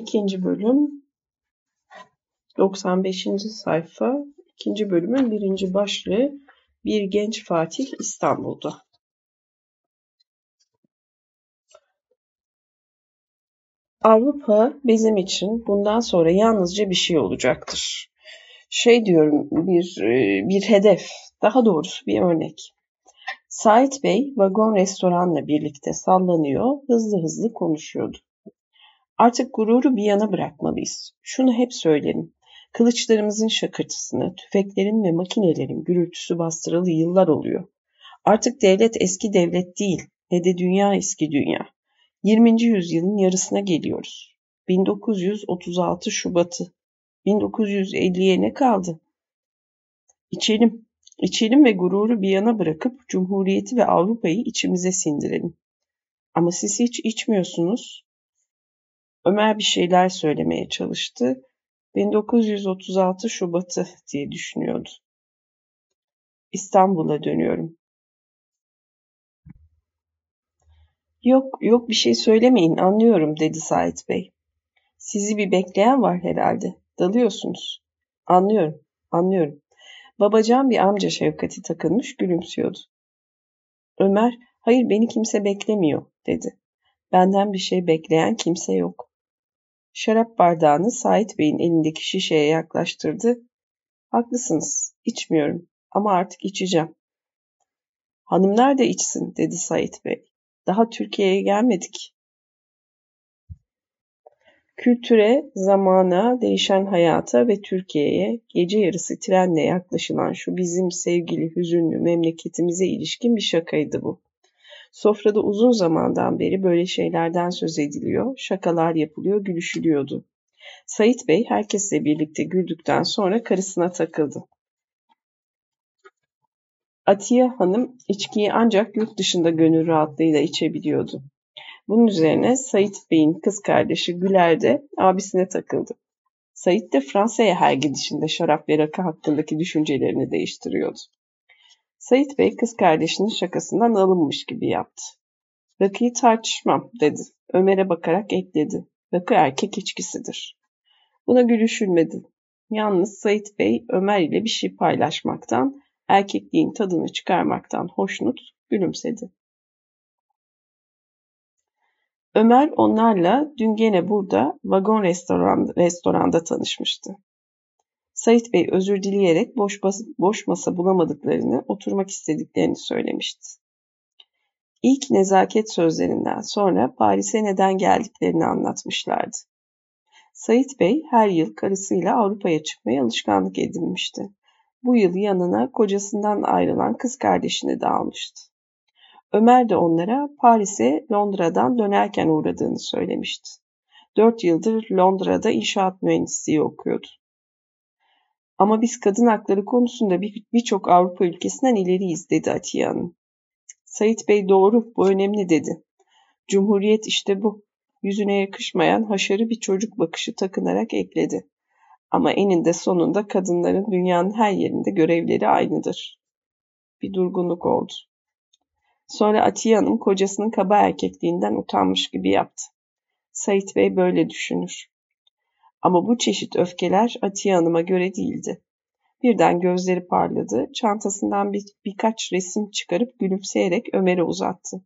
İkinci bölüm 95. sayfa ikinci bölümün birinci başlığı Bir Genç Fatih İstanbul'da. Avrupa bizim için bundan sonra yalnızca bir şey olacaktır. Şey diyorum bir e, bir hedef, daha doğrusu bir örnek. Sait Bey vagon restoranla birlikte sallanıyor, hızlı hızlı konuşuyordu. Artık gururu bir yana bırakmalıyız. Şunu hep söylerim. Kılıçlarımızın şakırtısını, tüfeklerin ve makinelerin gürültüsü bastıralı yıllar oluyor. Artık devlet eski devlet değil, ne de dünya eski dünya. 20. yüzyılın yarısına geliyoruz. 1936 Şubat'ı. 1950'ye ne kaldı? İçelim, içelim ve gururu bir yana bırakıp Cumhuriyeti ve Avrupa'yı içimize sindirelim. Ama siz hiç içmiyorsunuz. Ömer bir şeyler söylemeye çalıştı. 1936 Şubat'ı diye düşünüyordu. İstanbul'a dönüyorum. Yok, yok bir şey söylemeyin, anlıyorum dedi Sait Bey. Sizi bir bekleyen var herhalde. Dalıyorsunuz. Anlıyorum, anlıyorum. Babacan bir amca şefkati takılmış gülümsüyordu. Ömer, hayır beni kimse beklemiyor dedi. Benden bir şey bekleyen kimse yok. Şarap bardağını Sait Bey'in elindeki şişeye yaklaştırdı. Haklısınız, içmiyorum ama artık içeceğim. Hanımlar da içsin, dedi Sait Bey. Daha Türkiye'ye gelmedik. Kültüre, zamana, değişen hayata ve Türkiye'ye gece yarısı trenle yaklaşılan şu bizim sevgili hüzünlü memleketimize ilişkin bir şakaydı bu. Sofrada uzun zamandan beri böyle şeylerden söz ediliyor, şakalar yapılıyor, gülüşülüyordu. Sait Bey herkesle birlikte güldükten sonra karısına takıldı. Atiye Hanım içkiyi ancak yurt dışında gönül rahatlığıyla içebiliyordu. Bunun üzerine Sait Bey'in kız kardeşi Güler de abisine takıldı. Sait de Fransa'ya her gidişinde şarap ve rakı hakkındaki düşüncelerini değiştiriyordu. Sait Bey kız kardeşinin şakasından alınmış gibi yaptı. Rakıyı tartışmam dedi. Ömer'e bakarak ekledi. Rakı erkek içkisidir. Buna gülüşülmedi. Yalnız Sait Bey Ömer ile bir şey paylaşmaktan, erkekliğin tadını çıkarmaktan hoşnut gülümsedi. Ömer onlarla dün gene burada vagon restoran, restoranda tanışmıştı. Sait Bey özür dileyerek boş, bas, boş masa bulamadıklarını, oturmak istediklerini söylemişti. İlk nezaket sözlerinden sonra Paris'e neden geldiklerini anlatmışlardı. Sait Bey her yıl karısıyla Avrupa'ya çıkmaya alışkanlık edinmişti. Bu yıl yanına kocasından ayrılan kız kardeşini de almıştı. Ömer de onlara Paris'e Londra'dan dönerken uğradığını söylemişti. Dört yıldır Londra'da inşaat mühendisliği okuyordu. Ama biz kadın hakları konusunda birçok bir Avrupa ülkesinden ileriyiz dedi Atiye Hanım. Sait Bey doğru, bu önemli dedi. Cumhuriyet işte bu. Yüzüne yakışmayan haşarı bir çocuk bakışı takınarak ekledi. Ama eninde sonunda kadınların dünyanın her yerinde görevleri aynıdır. Bir durgunluk oldu. Sonra Atiye Hanım kocasının kaba erkekliğinden utanmış gibi yaptı. Sait Bey böyle düşünür. Ama bu çeşit öfkeler Atiye Hanım'a göre değildi. Birden gözleri parladı, çantasından bir, birkaç resim çıkarıp gülümseyerek Ömer'e uzattı.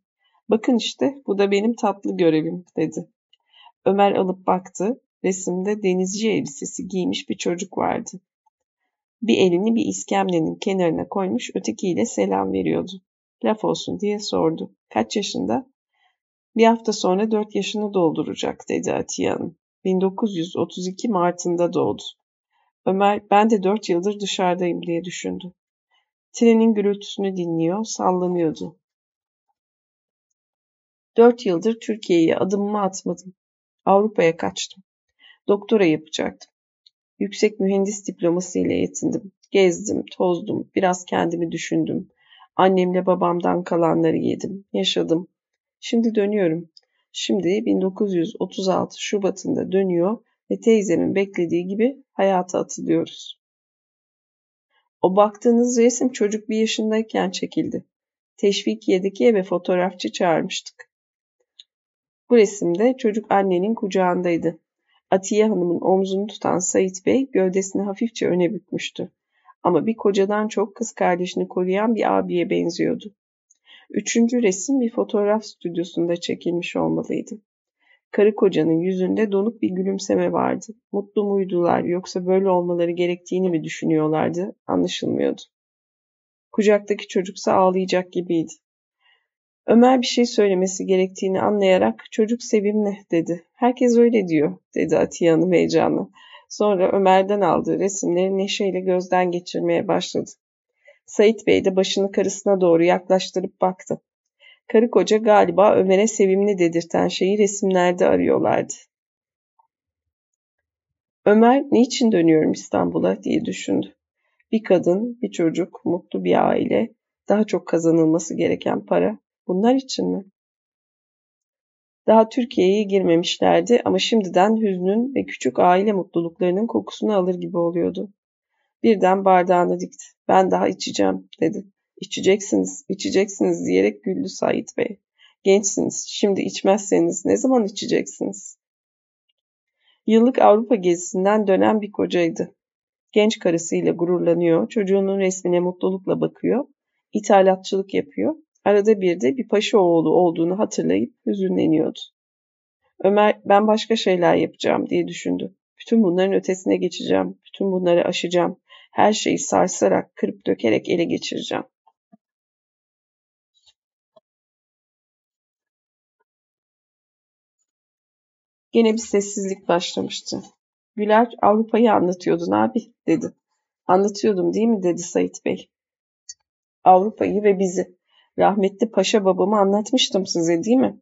Bakın işte bu da benim tatlı görevim dedi. Ömer alıp baktı. Resimde denizci elbisesi giymiş bir çocuk vardı. Bir elini bir iskemlenin kenarına koymuş ötekiyle selam veriyordu. Laf olsun diye sordu. Kaç yaşında? Bir hafta sonra dört yaşını dolduracak dedi Atiye Hanım. 1932 Mart'ında doğdu. Ömer ben de dört yıldır dışarıdayım diye düşündü. Trenin gürültüsünü dinliyor, sallanıyordu. Dört yıldır Türkiye'ye adımımı atmadım. Avrupa'ya kaçtım. Doktora yapacaktım. Yüksek mühendis diploması ile yetindim. Gezdim, tozdum, biraz kendimi düşündüm. Annemle babamdan kalanları yedim, yaşadım. Şimdi dönüyorum. Şimdi 1936 Şubat'ında dönüyor ve teyzemin beklediği gibi hayata atılıyoruz. O baktığınız resim çocuk bir yaşındayken çekildi. Teşvikiye'deki eve fotoğrafçı çağırmıştık. Bu resimde çocuk annenin kucağındaydı. Atiye Hanım'ın omzunu tutan Sait Bey gövdesini hafifçe öne bükmüştü. Ama bir kocadan çok kız kardeşini koruyan bir abiye benziyordu. Üçüncü resim bir fotoğraf stüdyosunda çekilmiş olmalıydı. Karı kocanın yüzünde donuk bir gülümseme vardı. Mutlu muydular yoksa böyle olmaları gerektiğini mi düşünüyorlardı anlaşılmıyordu. Kucaktaki çocuksa ağlayacak gibiydi. Ömer bir şey söylemesi gerektiğini anlayarak çocuk sevimli dedi. Herkes öyle diyor dedi Atiye Hanım heyecanla. Sonra Ömer'den aldığı resimleri neşeyle gözden geçirmeye başladı. Sait Bey de başını karısına doğru yaklaştırıp baktı. Karı koca galiba Ömer'e sevimli dedirten şeyi resimlerde arıyorlardı. Ömer niçin dönüyorum İstanbul'a diye düşündü. Bir kadın, bir çocuk, mutlu bir aile, daha çok kazanılması gereken para. Bunlar için mi? Daha Türkiye'ye girmemişlerdi ama şimdiden hüznün ve küçük aile mutluluklarının kokusunu alır gibi oluyordu. Birden bardağını dikti. Ben daha içeceğim dedi. İçeceksiniz, içeceksiniz diyerek güldü Sait Bey. Gençsiniz, şimdi içmezseniz ne zaman içeceksiniz? Yıllık Avrupa gezisinden dönen bir kocaydı. Genç karısıyla gururlanıyor, çocuğunun resmine mutlulukla bakıyor, ithalatçılık yapıyor. Arada bir de bir paşa oğlu olduğunu hatırlayıp hüzünleniyordu. Ömer ben başka şeyler yapacağım diye düşündü. Bütün bunların ötesine geçeceğim, bütün bunları aşacağım. Her şeyi sarsarak, kırıp dökerek ele geçireceğim. Gene bir sessizlik başlamıştı. Güler Avrupa'yı anlatıyordun abi dedi. Anlatıyordum değil mi dedi Sait Bey. Avrupa'yı ve bizi. Rahmetli paşa babamı anlatmıştım size değil mi?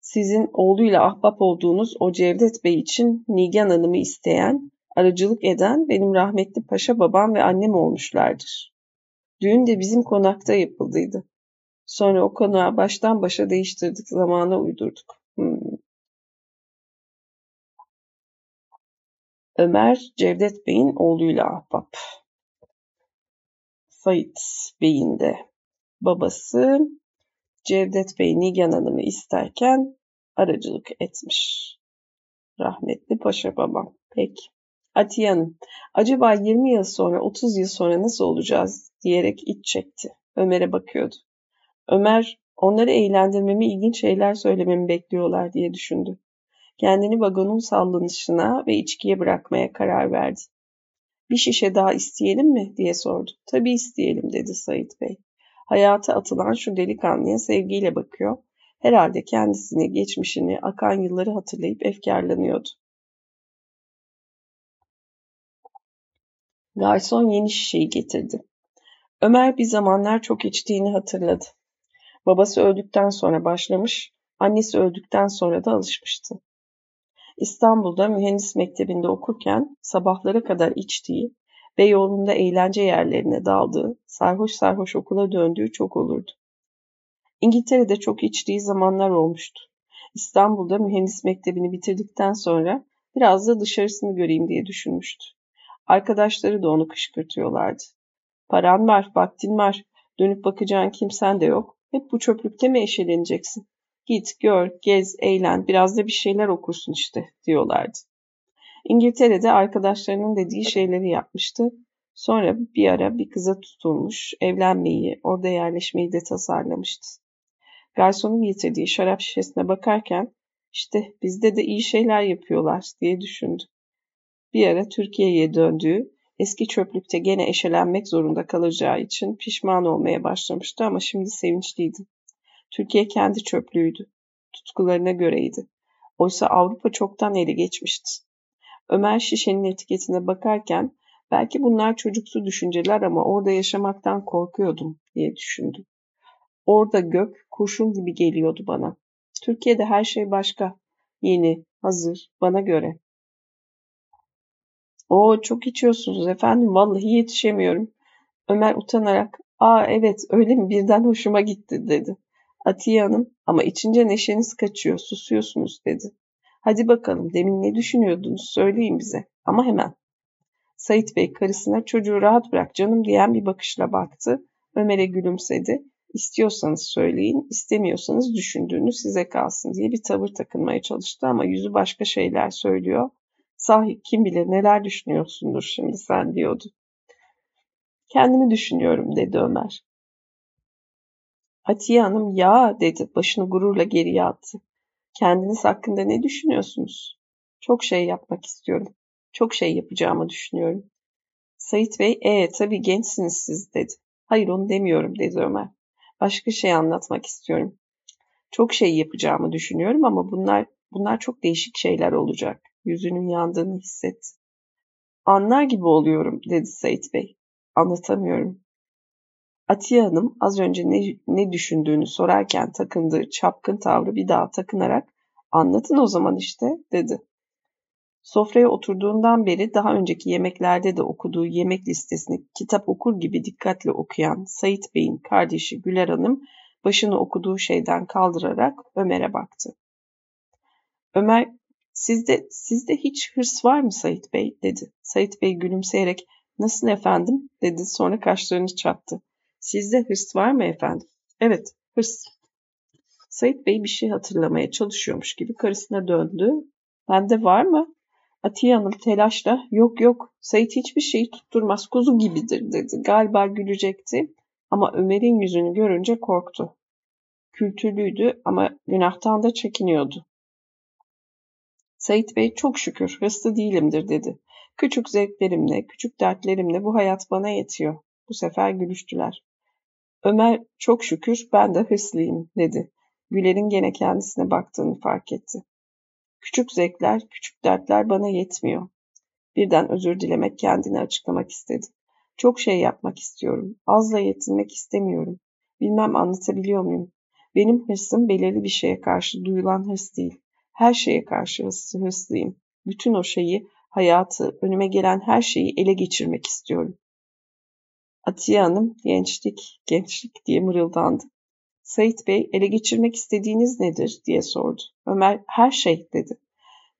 Sizin oğluyla ahbap olduğunuz o Cevdet Bey için Nigan Hanım'ı isteyen, aracılık eden benim rahmetli paşa babam ve annem olmuşlardır. Düğün de bizim konakta yapıldıydı. Sonra o konağı baştan başa değiştirdik, zamana uydurduk. Hmm. Ömer Cevdet Bey'in oğluyla ahbap. Sait Bey'in de babası Cevdet Bey Nigan Hanım'ı isterken aracılık etmiş. Rahmetli Paşa babam. Peki. Atiye Hanım, acaba 20 yıl sonra, 30 yıl sonra nasıl olacağız diyerek iç çekti. Ömer'e bakıyordu. Ömer, onları eğlendirmemi, ilginç şeyler söylememi bekliyorlar diye düşündü. Kendini vagonun sallanışına ve içkiye bırakmaya karar verdi. Bir şişe daha isteyelim mi diye sordu. Tabii isteyelim dedi Sait Bey. Hayata atılan şu delikanlıya sevgiyle bakıyor. Herhalde kendisini, geçmişini, akan yılları hatırlayıp efkarlanıyordu. Garson yeni şişeyi getirdi. Ömer bir zamanlar çok içtiğini hatırladı. Babası öldükten sonra başlamış, annesi öldükten sonra da alışmıştı. İstanbul'da mühendis mektebinde okurken sabahlara kadar içtiği, Beyoğlu'nda eğlence yerlerine daldığı, sarhoş sarhoş okula döndüğü çok olurdu. İngiltere'de çok içtiği zamanlar olmuştu. İstanbul'da mühendis mektebini bitirdikten sonra biraz da dışarısını göreyim diye düşünmüştü. Arkadaşları da onu kışkırtıyorlardı. Paran var, vaktin var, dönüp bakacağın kimsen de yok. Hep bu çöplükte mi eşeleneceksin? Git, gör, gez, eğlen, biraz da bir şeyler okursun işte diyorlardı. İngiltere'de arkadaşlarının dediği şeyleri yapmıştı. Sonra bir ara bir kıza tutulmuş, evlenmeyi, orada yerleşmeyi de tasarlamıştı. Garsonun getirdiği şarap şişesine bakarken işte bizde de iyi şeyler yapıyorlar diye düşündü. Bir ara Türkiye'ye döndüğü, eski çöplükte gene eşelenmek zorunda kalacağı için pişman olmaya başlamıştı ama şimdi sevinçliydi. Türkiye kendi çöplüğüydü. Tutkularına göreydi. Oysa Avrupa çoktan ele geçmişti. Ömer şişenin etiketine bakarken belki bunlar çocuksu düşünceler ama orada yaşamaktan korkuyordum diye düşündü. Orada gök kurşun gibi geliyordu bana. Türkiye'de her şey başka. Yeni, hazır, bana göre. O çok içiyorsunuz efendim. Vallahi yetişemiyorum. Ömer utanarak, ''Aa evet öyle mi birden hoşuma gitti.'' dedi. Atiye Hanım, ''Ama içince neşeniz kaçıyor, susuyorsunuz.'' dedi. ''Hadi bakalım demin ne düşünüyordunuz söyleyin bize ama hemen.'' Sait Bey karısına çocuğu rahat bırak canım diyen bir bakışla baktı. Ömer'e gülümsedi. İstiyorsanız söyleyin, istemiyorsanız düşündüğünüz size kalsın diye bir tavır takınmaya çalıştı ama yüzü başka şeyler söylüyor. Sahi kim bilir neler düşünüyorsundur şimdi sen diyordu. Kendimi düşünüyorum dedi Ömer. Atiye Hanım ya dedi başını gururla geriye attı. Kendiniz hakkında ne düşünüyorsunuz? Çok şey yapmak istiyorum. Çok şey yapacağımı düşünüyorum. Sait Bey, ee tabii gençsiniz siz dedi. Hayır onu demiyorum dedi Ömer. Başka şey anlatmak istiyorum. Çok şey yapacağımı düşünüyorum ama bunlar bunlar çok değişik şeyler olacak. Yüzünün yandığını hissetti. Anlar gibi oluyorum dedi Sait Bey. Anlatamıyorum. Atiye Hanım az önce ne, ne düşündüğünü sorarken takındığı çapkın tavrı bir daha takınarak anlatın o zaman işte dedi. Sofraya oturduğundan beri daha önceki yemeklerde de okuduğu yemek listesini kitap okur gibi dikkatle okuyan Sait Bey'in kardeşi Güler Hanım başını okuduğu şeyden kaldırarak Ömer'e baktı. Ömer, sizde, sizde hiç hırs var mı Sait Bey? dedi. Sait Bey gülümseyerek nasıl efendim dedi sonra kaşlarını çattı. Sizde hırs var mı efendim? Evet, hırs. Sait Bey bir şey hatırlamaya çalışıyormuş gibi karısına döndü. Bende var mı? Atiye Hanım telaşla yok yok Sait hiçbir şeyi tutturmaz kuzu gibidir dedi. Galiba gülecekti ama Ömer'in yüzünü görünce korktu. Kültürlüydü ama günahtan da çekiniyordu. Sait Bey çok şükür hırslı değilimdir dedi. Küçük zevklerimle, küçük dertlerimle bu hayat bana yetiyor. Bu sefer gülüştüler. Ömer çok şükür ben de hırslıyım dedi. Güler'in gene kendisine baktığını fark etti. Küçük zevkler, küçük dertler bana yetmiyor. Birden özür dilemek kendini açıklamak istedi. Çok şey yapmak istiyorum. Azla yetinmek istemiyorum. Bilmem anlatabiliyor muyum? Benim hırsım belirli bir şeye karşı duyulan hırs değil. Her şeye karşı hırslıyım. Bütün o şeyi, hayatı, önüme gelen her şeyi ele geçirmek istiyorum. Atiye Hanım gençlik, gençlik diye mırıldandı. Sait Bey ele geçirmek istediğiniz nedir diye sordu. Ömer her şey dedi.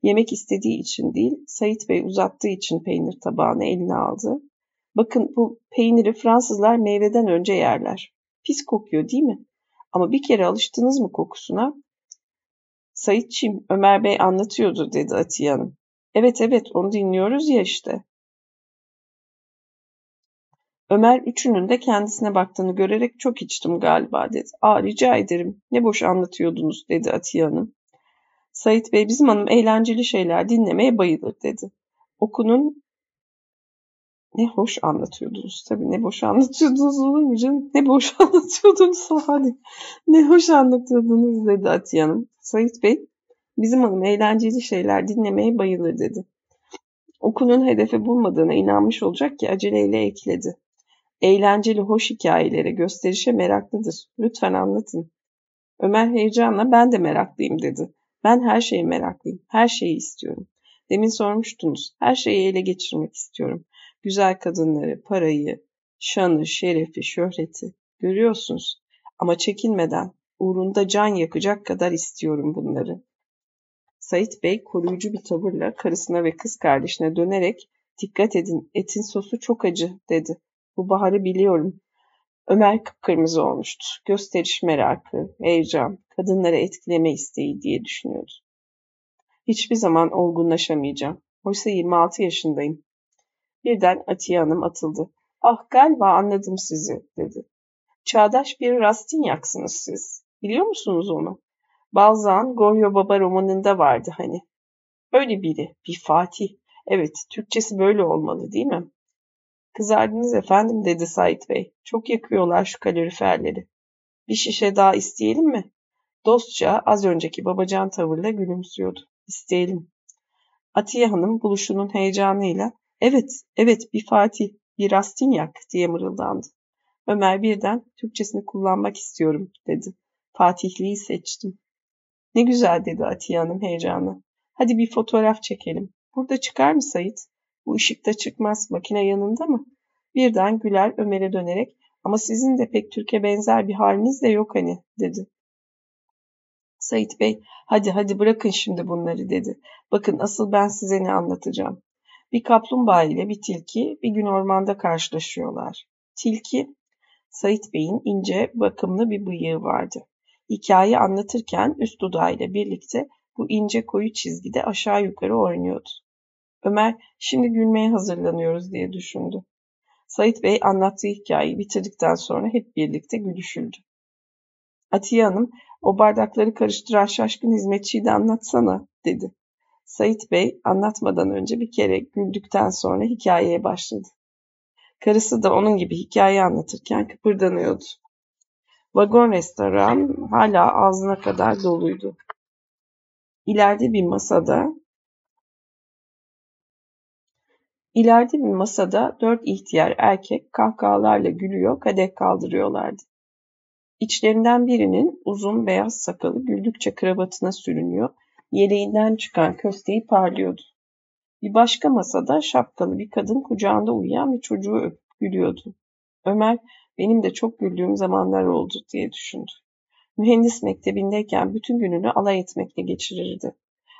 Yemek istediği için değil, Sait Bey uzattığı için peynir tabağını eline aldı. Bakın bu peyniri Fransızlar meyveden önce yerler. Pis kokuyor değil mi? Ama bir kere alıştınız mı kokusuna? Saitçim, Ömer Bey anlatıyordu dedi Atiye Hanım. Evet evet onu dinliyoruz ya işte. Ömer üçünün de kendisine baktığını görerek çok içtim galiba dedi. Aa rica ederim ne boş anlatıyordunuz dedi Atiye Hanım. Sait Bey bizim hanım eğlenceli şeyler dinlemeye bayılır dedi. Okunun ne hoş anlatıyordunuz tabii ne boş anlatıyordunuz olur? Ne boş anlatıyordunuz hadi. Ne hoş anlatıyordunuz dedi Atiye Hanım. Sait Bey bizim hanım eğlenceli şeyler dinlemeye bayılır dedi. Okunun hedefi bulmadığına inanmış olacak ki aceleyle ekledi. Eğlenceli hoş hikayelere, gösterişe meraklıdır. Lütfen anlatın. Ömer heyecanla ben de meraklıyım dedi. Ben her şeye meraklıyım. Her şeyi istiyorum. Demin sormuştunuz. Her şeyi ele geçirmek istiyorum. Güzel kadınları, parayı, şanı, şerefi, şöhreti. Görüyorsunuz. Ama çekinmeden, uğrunda can yakacak kadar istiyorum bunları. Sait Bey koruyucu bir tavırla karısına ve kız kardeşine dönerek dikkat edin etin sosu çok acı dedi. Bu baharı biliyorum. Ömer kıpkırmızı olmuştu. Gösteriş merakı, heyecan, kadınları etkileme isteği diye düşünüyordu. Hiçbir zaman olgunlaşamayacağım. Oysa 26 yaşındayım. Birden Atiye Hanım atıldı. Ah galiba anladım sizi dedi. Çağdaş bir Rastinyaksınız siz. Biliyor musunuz onu? Balzac Goryo Baba romanında vardı hani. Öyle biri, bir Fatih. Evet, Türkçesi böyle olmalı değil mi? Kızardınız efendim dedi Sait Bey. Çok yakıyorlar şu kaloriferleri. Bir şişe daha isteyelim mi? Dostça az önceki babacan tavırla gülümsüyordu. İsteyelim. Atiye Hanım buluşunun heyecanıyla evet evet bir Fatih bir Rastinyak diye mırıldandı. Ömer birden Türkçesini kullanmak istiyorum dedi. Fatihliği seçtim. Ne güzel dedi Atiye Hanım heyecanla. Hadi bir fotoğraf çekelim. Burada çıkar mı Sait? Bu ışıkta çıkmaz. Makine yanında mı? Birden Güler Ömer'e dönerek ama sizin de pek Türkiye benzer bir haliniz de yok hani dedi. Sait Bey hadi hadi bırakın şimdi bunları dedi. Bakın asıl ben size ne anlatacağım. Bir kaplumbağa ile bir tilki bir gün ormanda karşılaşıyorlar. Tilki Sait Bey'in ince, bakımlı bir bıyığı vardı. Hikaye anlatırken üst dudağıyla birlikte bu ince koyu çizgide aşağı yukarı oynuyordu. Ömer, şimdi gülmeye hazırlanıyoruz diye düşündü. Sait Bey anlattığı hikayeyi bitirdikten sonra hep birlikte gülüşüldü. Atiye Hanım, o bardakları karıştıran şaşkın hizmetçiyi de anlatsana, dedi. Sait Bey anlatmadan önce bir kere güldükten sonra hikayeye başladı. Karısı da onun gibi hikaye anlatırken kıpırdanıyordu. Vagon restoran hala ağzına kadar doluydu. İleride bir masada İleride bir masada dört ihtiyar erkek kahkahalarla gülüyor, kadeh kaldırıyorlardı. İçlerinden birinin uzun beyaz sakalı güldükçe kravatına sürünüyor, yeleğinden çıkan kösteği parlıyordu. Bir başka masada şapkalı bir kadın kucağında uyuyan bir çocuğu öpüp gülüyordu. Ömer, benim de çok güldüğüm zamanlar oldu diye düşündü. Mühendis mektebindeyken bütün gününü alay etmekle geçirirdi.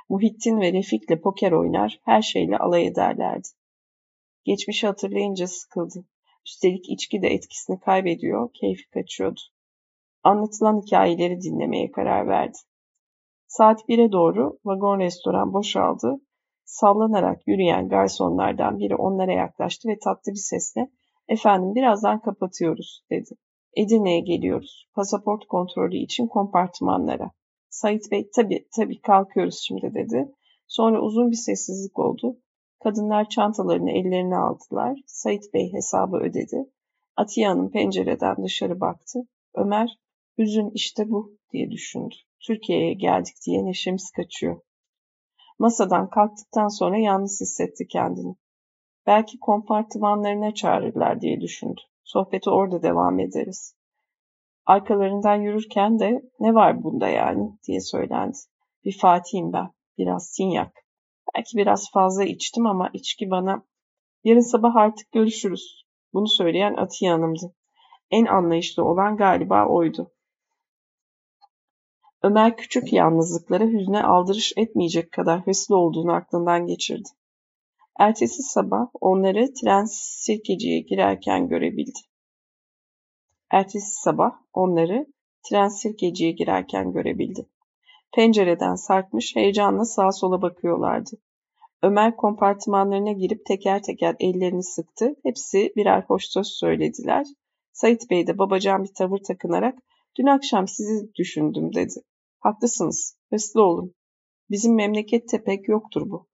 Muhittin ve Refik'le poker oynar, her şeyle alay ederlerdi. Geçmişi hatırlayınca sıkıldı. Üstelik içki de etkisini kaybediyor, keyfi kaçıyordu. Anlatılan hikayeleri dinlemeye karar verdi. Saat 1'e doğru vagon restoran boşaldı. Sallanarak yürüyen garsonlardan biri onlara yaklaştı ve tatlı bir sesle ''Efendim birazdan kapatıyoruz'' dedi. ''Edirne'ye geliyoruz. Pasaport kontrolü için kompartımanlara.'' Sait Bey tabii tabii kalkıyoruz şimdi dedi. Sonra uzun bir sessizlik oldu. Kadınlar çantalarını ellerine aldılar. Sait Bey hesabı ödedi. Atiye Hanım pencereden dışarı baktı. Ömer, hüzün işte bu diye düşündü. Türkiye'ye geldik diye neşemiz kaçıyor. Masadan kalktıktan sonra yalnız hissetti kendini. Belki kompartımanlarına çağırırlar diye düşündü. Sohbeti orada devam ederiz. Arkalarından yürürken de ne var bunda yani diye söylendi. Bir Fatih'im ben, biraz sinyak. Belki biraz fazla içtim ama içki bana yarın sabah artık görüşürüz. Bunu söyleyen Atiye Hanım'dı. En anlayışlı olan galiba oydu. Ömer küçük yalnızlıklara hüzne aldırış etmeyecek kadar hırslı olduğunu aklından geçirdi. Ertesi sabah onları tren sirkeciye girerken görebildi. Ertesi sabah onları tren sirkeciye girerken görebildi. Pencereden sarkmış heyecanla sağa sola bakıyorlardı. Ömer kompartımanlarına girip teker teker ellerini sıktı. Hepsi birer hoş söz söylediler. Sait Bey de babacan bir tavır takınarak dün akşam sizi düşündüm dedi. Haklısınız, hırslı olun. Bizim memlekette pek yoktur bu.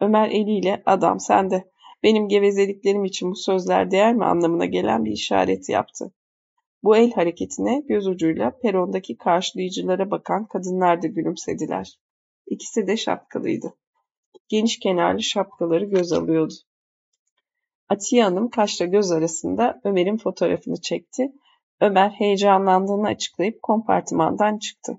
Ömer eliyle adam sen de benim gevezeliklerim için bu sözler değer mi anlamına gelen bir işaret yaptı. Bu el hareketine göz ucuyla perondaki karşılayıcılara bakan kadınlar da gülümsediler. İkisi de şapkalıydı. Geniş kenarlı şapkaları göz alıyordu. Atiye Hanım kaşla göz arasında Ömer'in fotoğrafını çekti. Ömer heyecanlandığını açıklayıp kompartımandan çıktı.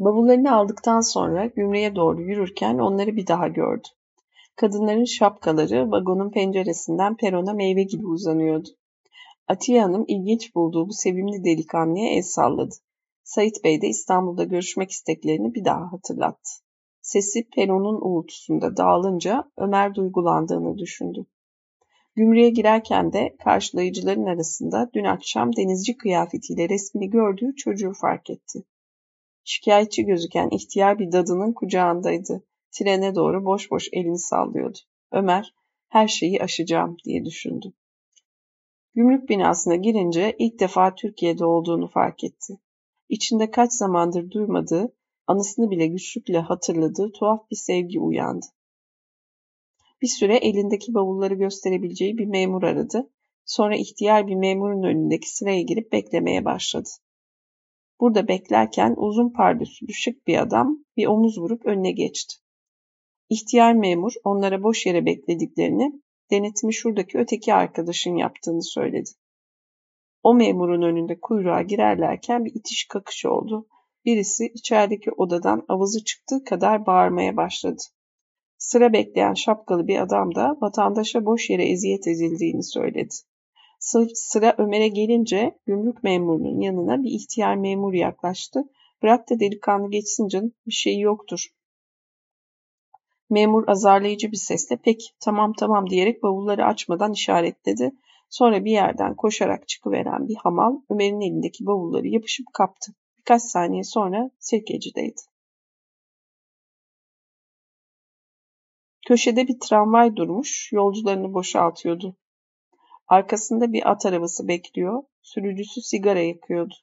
Bavullarını aldıktan sonra gümrüğe doğru yürürken onları bir daha gördü. Kadınların şapkaları vagonun penceresinden perona meyve gibi uzanıyordu. Atiye Hanım ilginç bulduğu bu sevimli delikanlıya el salladı. Sait Bey de İstanbul'da görüşmek isteklerini bir daha hatırlattı. Sesi peronun uğultusunda dağılınca Ömer duygulandığını düşündü. Gümrüğe girerken de karşılayıcıların arasında dün akşam denizci kıyafetiyle resmini gördüğü çocuğu fark etti. Şikayetçi gözüken ihtiyar bir dadının kucağındaydı. Trene doğru boş boş elini sallıyordu. Ömer, her şeyi aşacağım diye düşündü. Gümrük binasına girince ilk defa Türkiye'de olduğunu fark etti. İçinde kaç zamandır duymadığı, anısını bile güçlükle hatırladığı tuhaf bir sevgi uyandı. Bir süre elindeki bavulları gösterebileceği bir memur aradı. Sonra ihtiyar bir memurun önündeki sıraya girip beklemeye başladı. Burada beklerken uzun pardüsülü şık bir adam bir omuz vurup önüne geçti. İhtiyar memur onlara boş yere beklediklerini, denetimi şuradaki öteki arkadaşın yaptığını söyledi. O memurun önünde kuyruğa girerlerken bir itiş kakış oldu. Birisi içerideki odadan avazı çıktığı kadar bağırmaya başladı. Sıra bekleyen şapkalı bir adam da vatandaşa boş yere eziyet edildiğini söyledi. Sıra Ömer'e gelince gümrük memurunun yanına bir ihtiyar memur yaklaştı. Bırak da delikanlı geçsin canım, bir şey yoktur. Memur azarlayıcı bir sesle pek tamam tamam diyerek bavulları açmadan işaretledi. Sonra bir yerden koşarak çıkıveren bir hamal Ömer'in elindeki bavulları yapışıp kaptı. Birkaç saniye sonra sirkecideydi. Köşede bir tramvay durmuş, yolcularını boşaltıyordu. Arkasında bir at arabası bekliyor, sürücüsü sigara yakıyordu.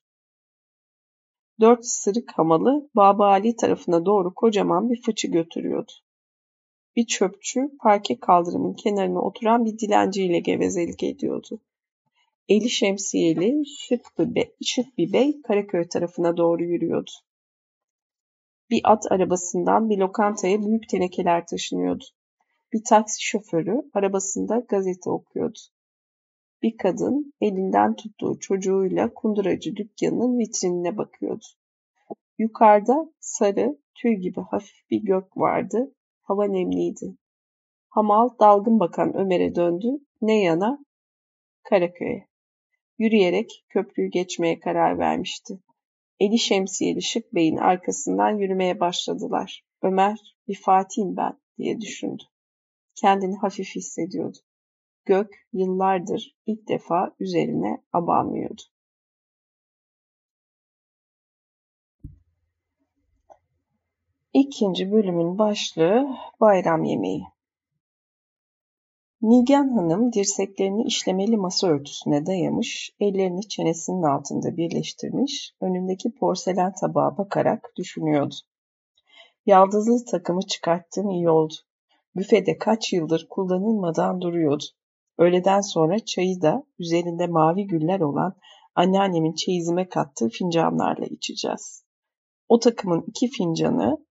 Dört sırık hamalı Baba Ali tarafına doğru kocaman bir fıçı götürüyordu. Bir çöpçü parke kaldırımın kenarına oturan bir dilenciyle gevezelik ediyordu. Eli şemsiyeli şık bir, bey, şık bir bey Karaköy tarafına doğru yürüyordu. Bir at arabasından bir lokantaya büyük tenekeler taşınıyordu. Bir taksi şoförü arabasında gazete okuyordu. Bir kadın elinden tuttuğu çocuğuyla kunduracı dükkanının vitrinine bakıyordu. Yukarıda sarı, tüy gibi hafif bir gök vardı. Hava nemliydi. Hamal dalgın bakan Ömer'e döndü. Ne yana? Karaköy'e. Yürüyerek köprüyü geçmeye karar vermişti. Eli şemsiyeli Şık Bey'in arkasından yürümeye başladılar. Ömer, bir Fatih'im ben diye düşündü. Kendini hafif hissediyordu. Gök yıllardır ilk defa üzerine abanmıyordu. İkinci bölümün başlığı bayram yemeği. Nigan Hanım dirseklerini işlemeli masa örtüsüne dayamış, ellerini çenesinin altında birleştirmiş, önündeki porselen tabağa bakarak düşünüyordu. Yaldızlı takımı çıkarttığım iyi oldu. Büfede kaç yıldır kullanılmadan duruyordu. Öğleden sonra çayı da üzerinde mavi güller olan anneannemin çeyizime kattığı fincanlarla içeceğiz. O takımın iki fincanı,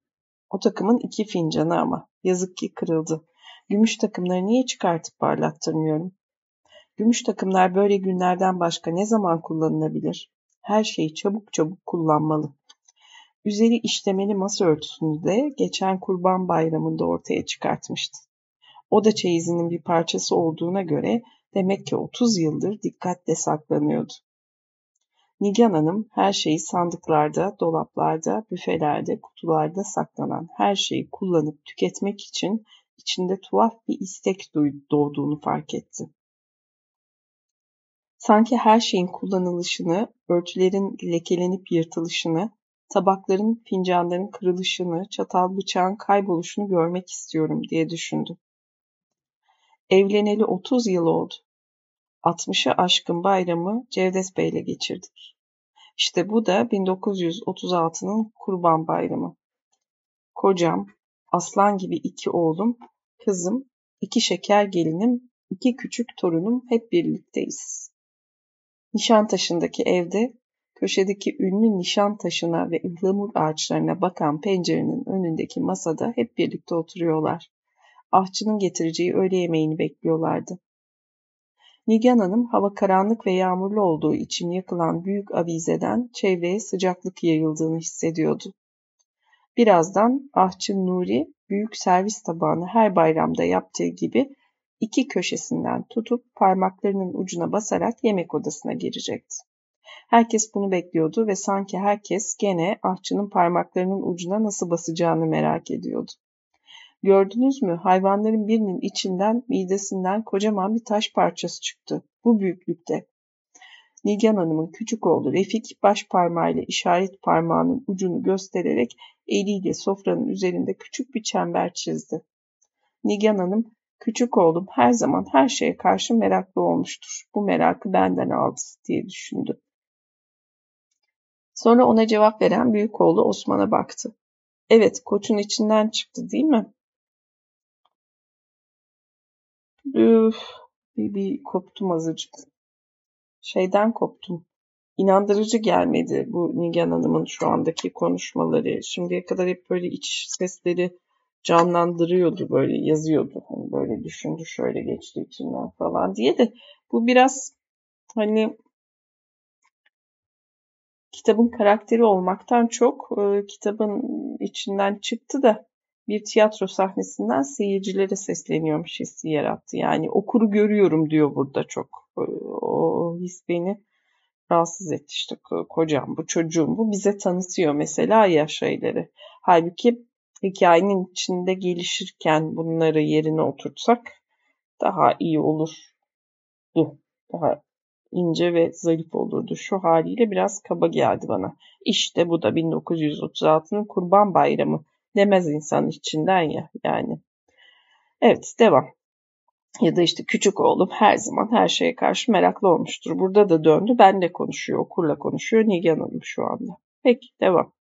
o takımın iki fincanı ama yazık ki kırıldı. Gümüş takımları niye çıkartıp parlattırmıyorum? Gümüş takımlar böyle günlerden başka ne zaman kullanılabilir? Her şeyi çabuk çabuk kullanmalı. Üzeri işlemeli masa örtüsünü de geçen kurban bayramında ortaya çıkartmıştı. O da çeyizinin bir parçası olduğuna göre demek ki 30 yıldır dikkatle saklanıyordu. Nigan Hanım her şeyi sandıklarda, dolaplarda, büfelerde, kutularda saklanan her şeyi kullanıp tüketmek için içinde tuhaf bir istek doğduğunu fark etti. Sanki her şeyin kullanılışını, örtülerin lekelenip yırtılışını, tabakların, fincanların kırılışını, çatal bıçağın kayboluşunu görmek istiyorum diye düşündü. Evleneli 30 yıl oldu. 60'ı aşkın bayramı Cevdet Bey'le geçirdik. İşte bu da 1936'nın Kurban Bayramı. Kocam, aslan gibi iki oğlum, kızım, iki şeker gelinim, iki küçük torunum hep birlikteyiz. Nişantaşı'ndaki evde köşedeki ünlü nişan taşına ve ıhlamur ağaçlarına bakan pencerenin önündeki masada hep birlikte oturuyorlar. Ahçının getireceği öğle yemeğini bekliyorlardı. Nigan Hanım hava karanlık ve yağmurlu olduğu için yakılan büyük avizeden çevreye sıcaklık yayıldığını hissediyordu. Birazdan ahçı Nuri büyük servis tabağını her bayramda yaptığı gibi iki köşesinden tutup parmaklarının ucuna basarak yemek odasına girecekti. Herkes bunu bekliyordu ve sanki herkes gene ahçının parmaklarının ucuna nasıl basacağını merak ediyordu. Gördünüz mü hayvanların birinin içinden midesinden kocaman bir taş parçası çıktı. Bu büyüklükte. Nigan Hanım'ın küçük oğlu Refik baş parmağıyla işaret parmağının ucunu göstererek eliyle sofranın üzerinde küçük bir çember çizdi. Nigan Hanım, küçük oğlum her zaman her şeye karşı meraklı olmuştur. Bu merakı benden aldı diye düşündü. Sonra ona cevap veren büyük oğlu Osman'a baktı. Evet, koçun içinden çıktı değil mi? Üf, bir, bir koptum azıcık. Şeyden koptum. İnandırıcı gelmedi bu Nigan Hanım'ın şu andaki konuşmaları. Şimdiye kadar hep böyle iç sesleri canlandırıyordu böyle yazıyordu. Hani böyle düşündü şöyle geçti içinden falan diye de bu biraz hani kitabın karakteri olmaktan çok e, kitabın içinden çıktı da bir tiyatro sahnesinden seyircilere sesleniyormuş hissi yarattı. Yani okuru görüyorum diyor burada çok. E, o his beni rahatsız etti işte kocam bu çocuğum bu bize tanıtıyor mesela ya şeyleri. Halbuki hikayenin içinde gelişirken bunları yerine oturtsak daha iyi olurdu. Daha ince ve zarif olurdu. Şu haliyle biraz kaba geldi bana. İşte bu da 1936'nın Kurban Bayramı demez insan içinden ya yani. Evet devam. Ya da işte küçük oğlum her zaman her şeye karşı meraklı olmuştur. Burada da döndü. Benle konuşuyor, okurla konuşuyor. Nigan Hanım şu anda. Peki devam.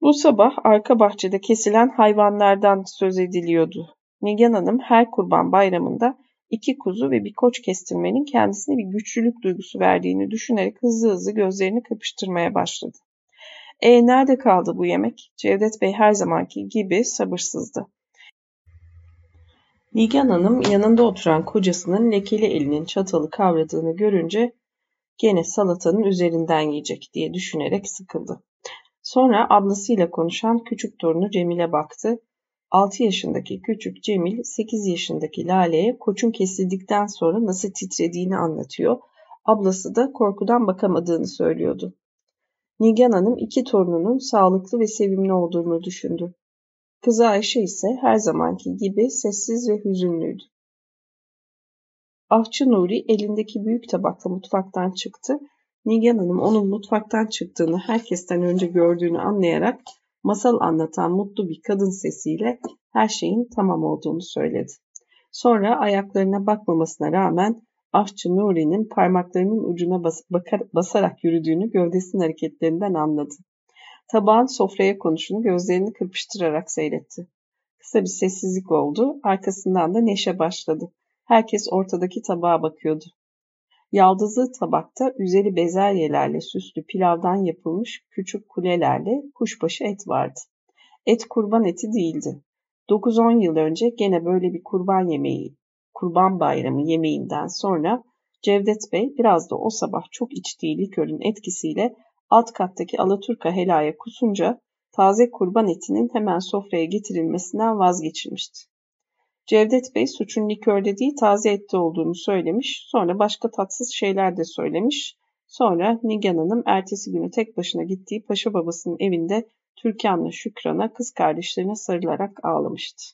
Bu sabah arka bahçede kesilen hayvanlardan söz ediliyordu. Nigan Hanım her kurban bayramında iki kuzu ve bir koç kestirmenin kendisine bir güçlülük duygusu verdiğini düşünerek hızlı hızlı gözlerini kapıştırmaya başladı. E nerede kaldı bu yemek? Cevdet Bey her zamanki gibi sabırsızdı. Nigan Hanım yanında oturan kocasının lekeli elinin çatalı kavradığını görünce gene salatanın üzerinden yiyecek diye düşünerek sıkıldı. Sonra ablasıyla konuşan küçük torunu Cemil'e baktı. 6 yaşındaki küçük Cemil 8 yaşındaki Lale'ye koçun kesildikten sonra nasıl titrediğini anlatıyor. Ablası da korkudan bakamadığını söylüyordu. Nigan Hanım iki torununun sağlıklı ve sevimli olduğunu düşündü. Kızı Ayşe ise her zamanki gibi sessiz ve hüzünlüydü. Ahçı Nuri elindeki büyük tabakla mutfaktan çıktı. Nigan Hanım onun mutfaktan çıktığını herkesten önce gördüğünü anlayarak masal anlatan mutlu bir kadın sesiyle her şeyin tamam olduğunu söyledi. Sonra ayaklarına bakmamasına rağmen Ahçı Nuri'nin parmaklarının ucuna bas bakar, basarak yürüdüğünü gövdesinin hareketlerinden anladı. Tabağın sofraya konuşunu gözlerini kırpıştırarak seyretti. Kısa bir sessizlik oldu, arkasından da neşe başladı. Herkes ortadaki tabağa bakıyordu. Yaldızlı tabakta üzeri bezelyelerle süslü pilavdan yapılmış küçük kulelerle kuşbaşı et vardı. Et kurban eti değildi. 9-10 yıl önce gene böyle bir kurban yemeği, kurban bayramı yemeğinden sonra Cevdet Bey biraz da o sabah çok içtiği likörün etkisiyle alt kattaki Alaturka helaya kusunca taze kurban etinin hemen sofraya getirilmesinden vazgeçilmişti. Cevdet Bey suçun likörde değil taze ette olduğunu söylemiş, sonra başka tatsız şeyler de söylemiş. Sonra Nigan Hanım ertesi günü tek başına gittiği paşa babasının evinde Türkan'la Şükran'a kız kardeşlerine sarılarak ağlamıştı.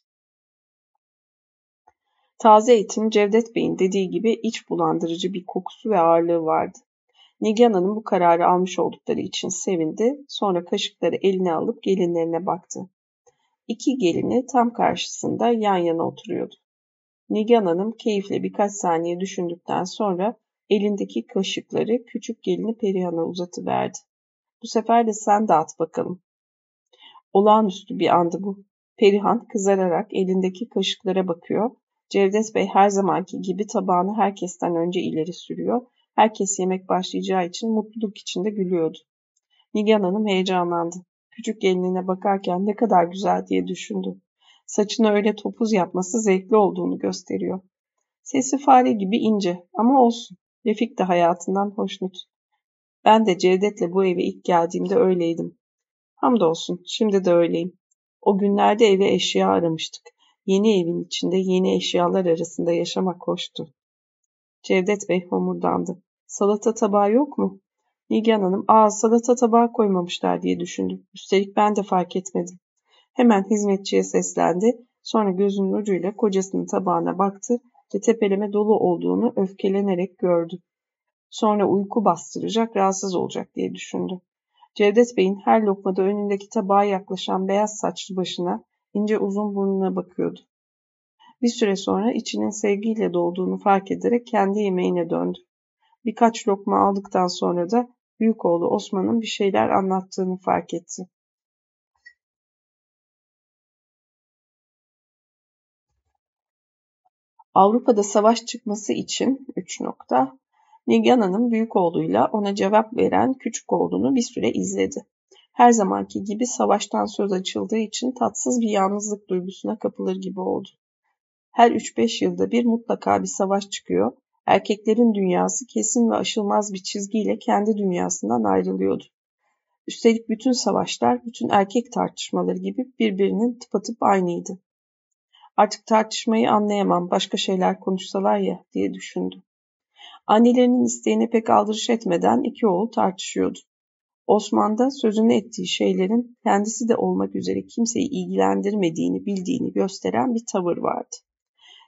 Taze etin Cevdet Bey'in dediği gibi iç bulandırıcı bir kokusu ve ağırlığı vardı. Nigan Hanım bu kararı almış oldukları için sevindi. Sonra kaşıkları eline alıp gelinlerine baktı. İki gelini tam karşısında yan yana oturuyordu. Nigan Hanım keyifle birkaç saniye düşündükten sonra elindeki kaşıkları küçük gelini Perihan'a uzatıverdi. Bu sefer de sen dağıt bakalım. Olağanüstü bir andı bu. Perihan kızararak elindeki kaşıklara bakıyor. Cevdet Bey her zamanki gibi tabağını herkesten önce ileri sürüyor Herkes yemek başlayacağı için mutluluk içinde gülüyordu. Nigan Hanım heyecanlandı. Küçük gelinine bakarken ne kadar güzel diye düşündü. Saçını öyle topuz yapması zevkli olduğunu gösteriyor. Sesi fare gibi ince ama olsun. Refik de hayatından hoşnut. Ben de Cevdet'le bu eve ilk geldiğimde öyleydim. Hamdolsun şimdi de öyleyim. O günlerde eve eşya aramıştık. Yeni evin içinde yeni eşyalar arasında yaşamak hoştu. Cevdet Bey homurdandı. Salata tabağı yok mu? Nigan Hanım, aa salata tabağı koymamışlar diye düşündüm. Üstelik ben de fark etmedim. Hemen hizmetçiye seslendi. Sonra gözünün ucuyla kocasının tabağına baktı ve tepeleme dolu olduğunu öfkelenerek gördü. Sonra uyku bastıracak, rahatsız olacak diye düşündü. Cevdet Bey'in her lokmada önündeki tabağa yaklaşan beyaz saçlı başına, ince uzun burnuna bakıyordu. Bir süre sonra içinin sevgiyle dolduğunu fark ederek kendi yemeğine döndü. Birkaç lokma aldıktan sonra da büyük oğlu Osman'ın bir şeyler anlattığını fark etti. Avrupa'da savaş çıkması için 3 nokta. Nigan Hanım büyük oğluyla ona cevap veren küçük oğlunu bir süre izledi. Her zamanki gibi savaştan söz açıldığı için tatsız bir yalnızlık duygusuna kapılır gibi oldu. Her 3-5 yılda bir mutlaka bir savaş çıkıyor. Erkeklerin dünyası kesin ve aşılmaz bir çizgiyle kendi dünyasından ayrılıyordu. Üstelik bütün savaşlar, bütün erkek tartışmaları gibi birbirinin tıpatıp aynıydı. Artık tartışmayı anlayamam, başka şeyler konuşsalar ya diye düşündü. Annelerinin isteğine pek aldırış etmeden iki oğul tartışıyordu. Osman'da sözünü ettiği şeylerin kendisi de olmak üzere kimseyi ilgilendirmediğini bildiğini gösteren bir tavır vardı.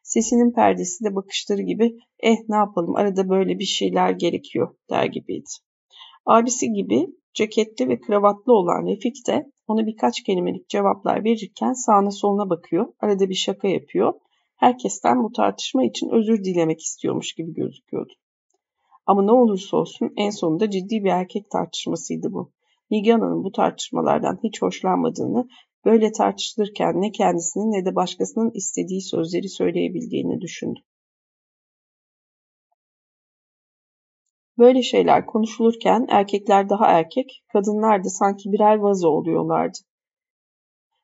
Sesinin perdesi de bakışları gibi eh ne yapalım arada böyle bir şeyler gerekiyor der gibiydi. Abisi gibi ceketli ve kravatlı olan Refik de ona birkaç kelimelik cevaplar verirken sağına soluna bakıyor, arada bir şaka yapıyor. Herkesten bu tartışma için özür dilemek istiyormuş gibi gözüküyordu. Ama ne olursa olsun en sonunda ciddi bir erkek tartışmasıydı bu. Nigan Hanım bu tartışmalardan hiç hoşlanmadığını, böyle tartışılırken ne kendisinin ne de başkasının istediği sözleri söyleyebildiğini düşündü. Böyle şeyler konuşulurken erkekler daha erkek, kadınlar da sanki birer vazo oluyorlardı.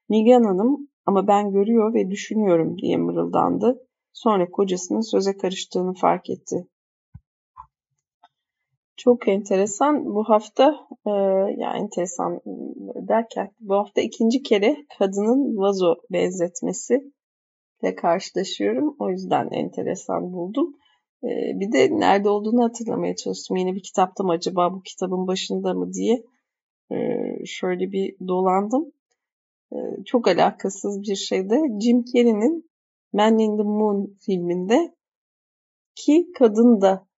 Nigan Hanım ama ben görüyor ve düşünüyorum diye mırıldandı. Sonra kocasının söze karıştığını fark etti. Çok enteresan. Bu hafta e, ya enteresan derken bu hafta ikinci kere kadının vazo benzetmesi ile karşılaşıyorum. O yüzden enteresan buldum. E, bir de nerede olduğunu hatırlamaya çalıştım. Yeni bir kitapta mı acaba bu kitabın başında mı diye e, şöyle bir dolandım. E, çok alakasız bir şeyde Jim Carrey'nin Man in the Moon filminde ki kadın da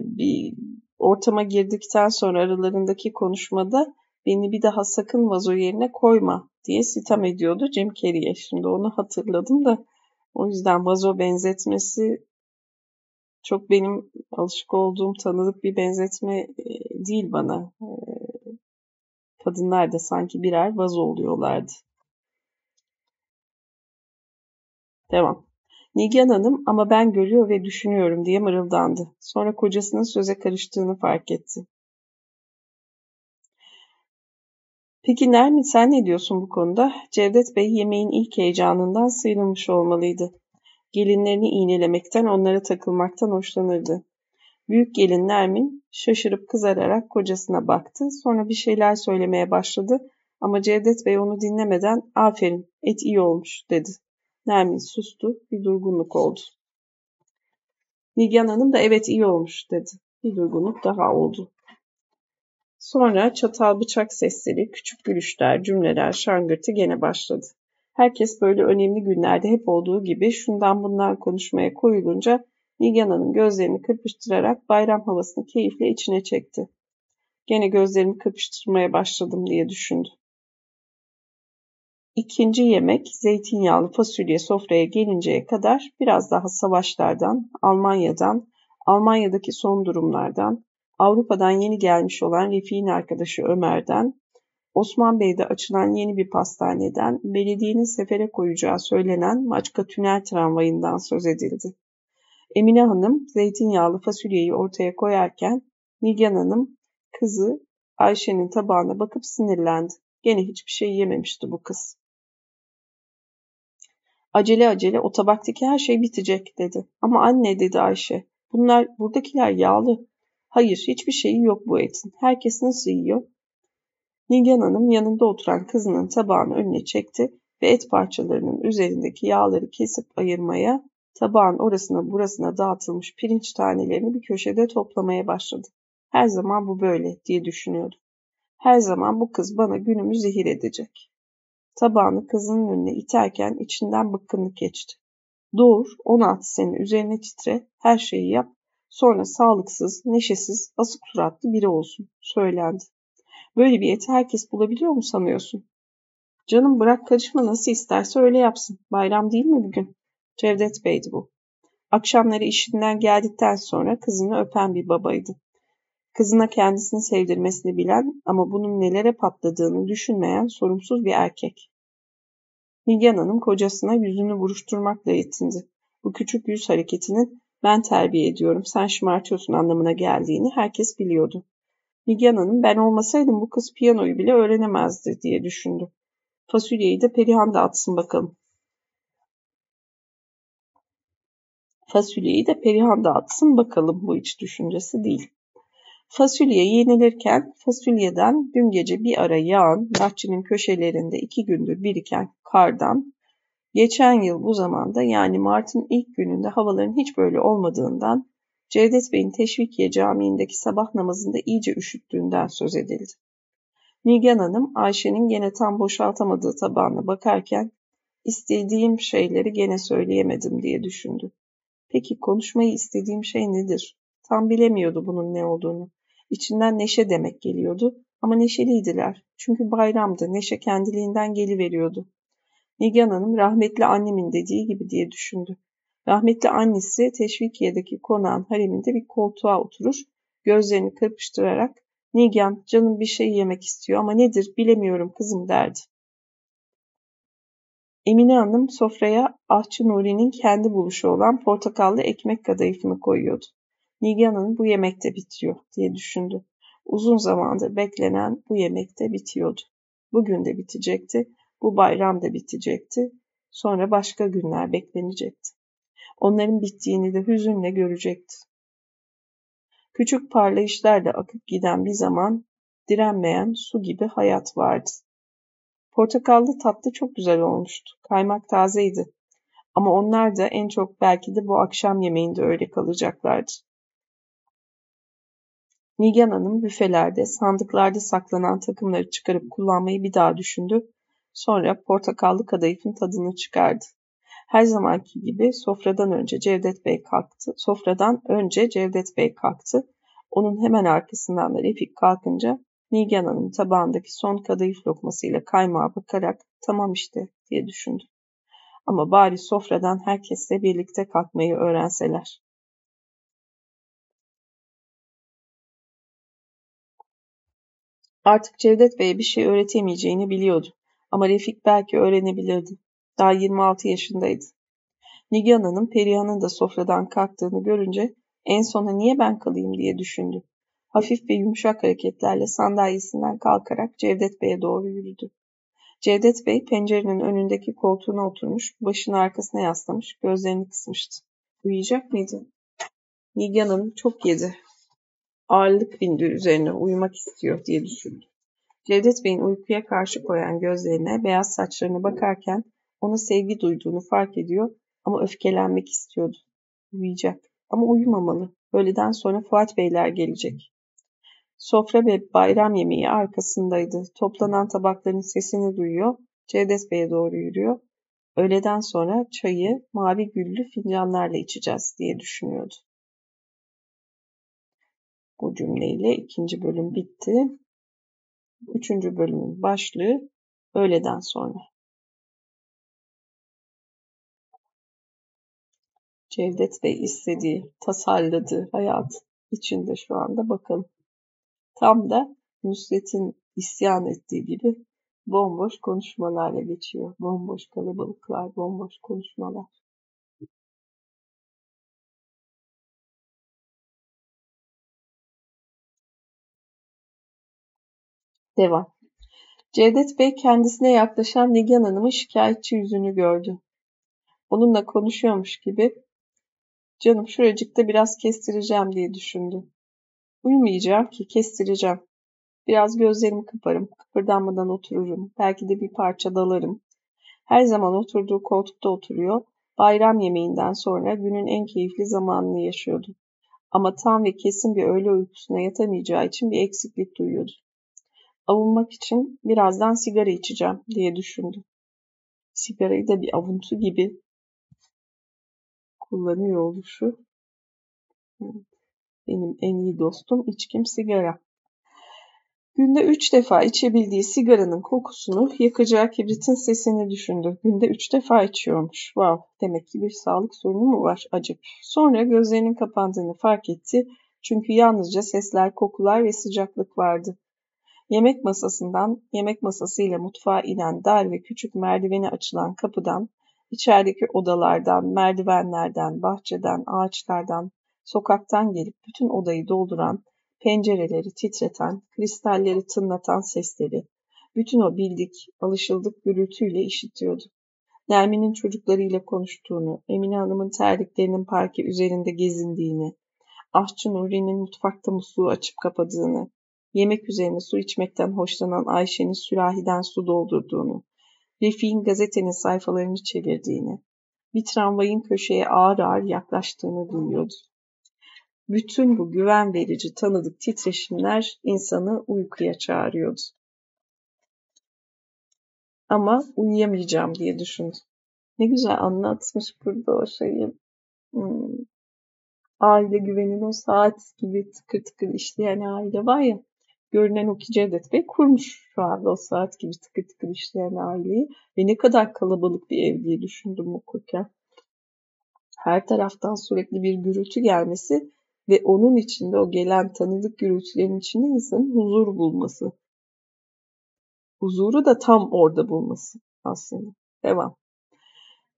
bir ortama girdikten sonra aralarındaki konuşmada beni bir daha sakın vazo yerine koyma diye sitem ediyordu Jim Carrey'e. Şimdi onu hatırladım da o yüzden vazo benzetmesi çok benim alışık olduğum tanıdık bir benzetme e, değil bana. E, kadınlar da sanki birer vazo oluyorlardı. Devam. Nigan Hanım ama ben görüyor ve düşünüyorum diye mırıldandı. Sonra kocasının söze karıştığını fark etti. Peki Nermin sen ne diyorsun bu konuda? Cevdet Bey yemeğin ilk heyecanından sıyrılmış olmalıydı. Gelinlerini iğnelemekten, onlara takılmaktan hoşlanırdı. Büyük gelin Nermin şaşırıp kızararak kocasına baktı. Sonra bir şeyler söylemeye başladı ama Cevdet Bey onu dinlemeden aferin et iyi olmuş dedi. Nermin sustu. Bir durgunluk oldu. Nigan Hanım da evet iyi olmuş dedi. Bir durgunluk daha oldu. Sonra çatal bıçak sesleri, küçük gülüşler, cümleler, şangırtı gene başladı. Herkes böyle önemli günlerde hep olduğu gibi şundan bundan konuşmaya koyulunca Nigan Hanım gözlerini kırpıştırarak bayram havasını keyifle içine çekti. Gene gözlerimi kırpıştırmaya başladım diye düşündü. İkinci yemek zeytinyağlı fasulye sofraya gelinceye kadar biraz daha savaşlardan, Almanya'dan, Almanya'daki son durumlardan, Avrupa'dan yeni gelmiş olan Refik'in arkadaşı Ömer'den, Osman Bey'de açılan yeni bir pastaneden, belediyenin sefere koyacağı söylenen Maçka Tünel tramvayından söz edildi. Emine Hanım zeytinyağlı fasulyeyi ortaya koyarken Nilgen Hanım kızı Ayşe'nin tabağına bakıp sinirlendi. Gene hiçbir şey yememişti bu kız. Acele acele o tabaktaki her şey bitecek dedi. Ama anne dedi Ayşe. Bunlar buradakiler yağlı. Hayır hiçbir şeyi yok bu etin. Herkes nasıl yiyor? Nilgen Hanım yanında oturan kızının tabağını önüne çekti ve et parçalarının üzerindeki yağları kesip ayırmaya, tabağın orasına burasına dağıtılmış pirinç tanelerini bir köşede toplamaya başladı. Her zaman bu böyle diye düşünüyordu. Her zaman bu kız bana günümü zehir edecek. Tabağını kızının önüne iterken içinden bıkkınlık geçti. Doğur, 16 sene üzerine titre, her şeyi yap, sonra sağlıksız, neşesiz, asık suratlı biri olsun, söylendi. Böyle bir eti herkes bulabiliyor mu sanıyorsun? Canım bırak karışma nasıl isterse öyle yapsın. Bayram değil mi bugün? Cevdet Bey'di bu. Akşamları işinden geldikten sonra kızını öpen bir babaydı. Kızına kendisini sevdirmesini bilen ama bunun nelere patladığını düşünmeyen sorumsuz bir erkek. Nilgen Hanım kocasına yüzünü buruşturmakla yetindi. Bu küçük yüz hareketinin ben terbiye ediyorum, sen şımartıyorsun anlamına geldiğini herkes biliyordu. Nilgen Hanım ben olmasaydım bu kız piyanoyu bile öğrenemezdi diye düşündü. Fasulyeyi de Perihan da atsın bakalım. Fasulyeyi de Perihan da atsın bakalım bu iç düşüncesi değil. Fasulye yenilirken fasulyeden dün gece bir ara yağan, bahçenin köşelerinde iki gündür biriken kardan, geçen yıl bu zamanda yani Mart'ın ilk gününde havaların hiç böyle olmadığından Cevdet Bey'in Teşvikiye Camii'ndeki sabah namazında iyice üşüttüğünden söz edildi. Nigan Hanım Ayşe'nin gene tam boşaltamadığı tabağına bakarken istediğim şeyleri gene söyleyemedim diye düşündü. Peki konuşmayı istediğim şey nedir? Tam bilemiyordu bunun ne olduğunu. İçinden neşe demek geliyordu ama neşeliydiler. Çünkü bayramdı, neşe kendiliğinden geliveriyordu. Nigan Hanım rahmetli annemin dediği gibi diye düşündü. Rahmetli annesi Teşvikiye'deki konağın hareminde bir koltuğa oturur, gözlerini kırpıştırarak Nigan canım bir şey yemek istiyor ama nedir bilemiyorum kızım derdi. Emine Hanım sofraya Ahçı Nuri'nin kendi buluşu olan portakallı ekmek kadayıfını koyuyordu. Nigan Hanım bu yemekte bitiyor diye düşündü. Uzun zamandır beklenen bu yemekte bitiyordu. Bugün de bitecekti, bu bayram da bitecekti, sonra başka günler beklenecekti. Onların bittiğini de hüzünle görecekti. Küçük parlayışlarla akıp giden bir zaman direnmeyen su gibi hayat vardı. Portakallı tatlı çok güzel olmuştu. Kaymak tazeydi. Ama onlar da en çok belki de bu akşam yemeğinde öyle kalacaklardı. Nigan Hanım büfelerde, sandıklarda saklanan takımları çıkarıp kullanmayı bir daha düşündü. Sonra portakallı kadayıfın tadını çıkardı. Her zamanki gibi sofradan önce Cevdet Bey kalktı. Sofradan önce Cevdet Bey kalktı. Onun hemen arkasından da Refik kalkınca Nigan Hanım tabağındaki son kadayıf lokmasıyla kaymağa bakarak tamam işte diye düşündü. Ama bari sofradan herkesle birlikte kalkmayı öğrenseler. Artık Cevdet Bey'e bir şey öğretemeyeceğini biliyordu. Ama Refik belki öğrenebilirdi. Daha 26 yaşındaydı. Nigan Hanım Perihan'ın da sofradan kalktığını görünce en sona niye ben kalayım diye düşündü. Hafif ve yumuşak hareketlerle sandalyesinden kalkarak Cevdet Bey'e doğru yürüdü. Cevdet Bey pencerenin önündeki koltuğuna oturmuş, başını arkasına yaslamış, gözlerini kısmıştı. Uyuyacak mıydı? Nigan Hanım çok yedi. Ağırlık bindi üzerine, uyumak istiyor diye düşündü. Cevdet Bey'in uykuya karşı koyan gözlerine, beyaz saçlarına bakarken ona sevgi duyduğunu fark ediyor ama öfkelenmek istiyordu. Uyuyacak ama uyumamalı. Öğleden sonra Fuat Beyler gelecek. Sofra ve bayram yemeği arkasındaydı. Toplanan tabakların sesini duyuyor. Cevdet Bey'e doğru yürüyor. Öğleden sonra çayı mavi güllü fincanlarla içeceğiz diye düşünüyordu. Bu cümleyle ikinci bölüm bitti. Üçüncü bölümün başlığı öğleden sonra. Cevdet Bey istediği, tasarladığı hayat içinde şu anda bakalım. Tam da Nusret'in isyan ettiği gibi bomboş konuşmalarla geçiyor. Bomboş kalabalıklar, bomboş konuşmalar. Devam. Cevdet Bey kendisine yaklaşan Nigan Hanım'ın şikayetçi yüzünü gördü. Onunla konuşuyormuş gibi canım şuracıkta biraz kestireceğim diye düşündü. Uyumayacağım ki kestireceğim. Biraz gözlerimi kıparım, kıpırdanmadan otururum, belki de bir parça dalarım. Her zaman oturduğu koltukta oturuyor, bayram yemeğinden sonra günün en keyifli zamanını yaşıyordu. Ama tam ve kesin bir öğle uykusuna yatamayacağı için bir eksiklik duyuyordu. Avunmak için birazdan sigara içeceğim diye düşündü. Sigarayı da bir avuntu gibi kullanıyor oluşu. Benim en iyi dostum içkim sigara. Günde üç defa içebildiği sigaranın kokusunu, yakacağı kibritin sesini düşündü. Günde üç defa içiyormuş. Wow, demek ki bir sağlık sorunu mu var acaba? Sonra gözlerinin kapandığını fark etti. Çünkü yalnızca sesler, kokular ve sıcaklık vardı. Yemek masasından, yemek masasıyla mutfağa inen dar ve küçük merdiveni açılan kapıdan, içerideki odalardan, merdivenlerden, bahçeden, ağaçlardan, sokaktan gelip bütün odayı dolduran, pencereleri titreten, kristalleri tınlatan sesleri, bütün o bildik, alışıldık gürültüyle işitiyordu. Nermin'in çocuklarıyla konuştuğunu, Emine Hanım'ın terliklerinin parke üzerinde gezindiğini, Ahçı Nuri'nin mutfakta musluğu açıp kapadığını, yemek üzerine su içmekten hoşlanan Ayşe'nin sürahiden su doldurduğunu, Refik'in gazetenin sayfalarını çevirdiğini, bir tramvayın köşeye ağır ağır yaklaştığını duyuyordu. Bütün bu güven verici tanıdık titreşimler insanı uykuya çağırıyordu. Ama uyuyamayacağım diye düşündü. Ne güzel anlatmış burada o şeyi. Hmm. Aile güvenin o saat gibi tıkır tıkır işleyen aile var ya. Görünen o ki Cevdet Bey kurmuş şu anda o saat gibi tıkır tıkır işleyen aileyi. Ve ne kadar kalabalık bir ev diye düşündüm okurken. Her taraftan sürekli bir gürültü gelmesi ve onun içinde o gelen tanıdık gürültülerin içinde insanın huzur bulması. Huzuru da tam orada bulması aslında. Devam.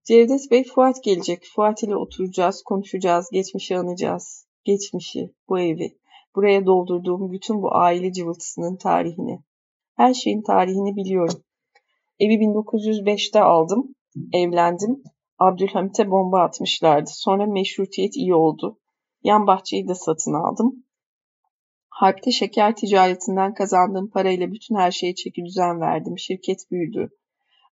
Cevdet Bey Fuat gelecek. Fuat ile oturacağız, konuşacağız, geçmişi anacağız. Geçmişi, bu evi, buraya doldurduğum bütün bu aile cıvıltısının tarihini. Her şeyin tarihini biliyorum. Evi 1905'te aldım, evlendim. Abdülhamit'e bomba atmışlardı. Sonra meşrutiyet iyi oldu. Yan bahçeyi de satın aldım. Harpte şeker ticaretinden kazandığım parayla bütün her şeye çeki düzen verdim. Şirket büyüdü.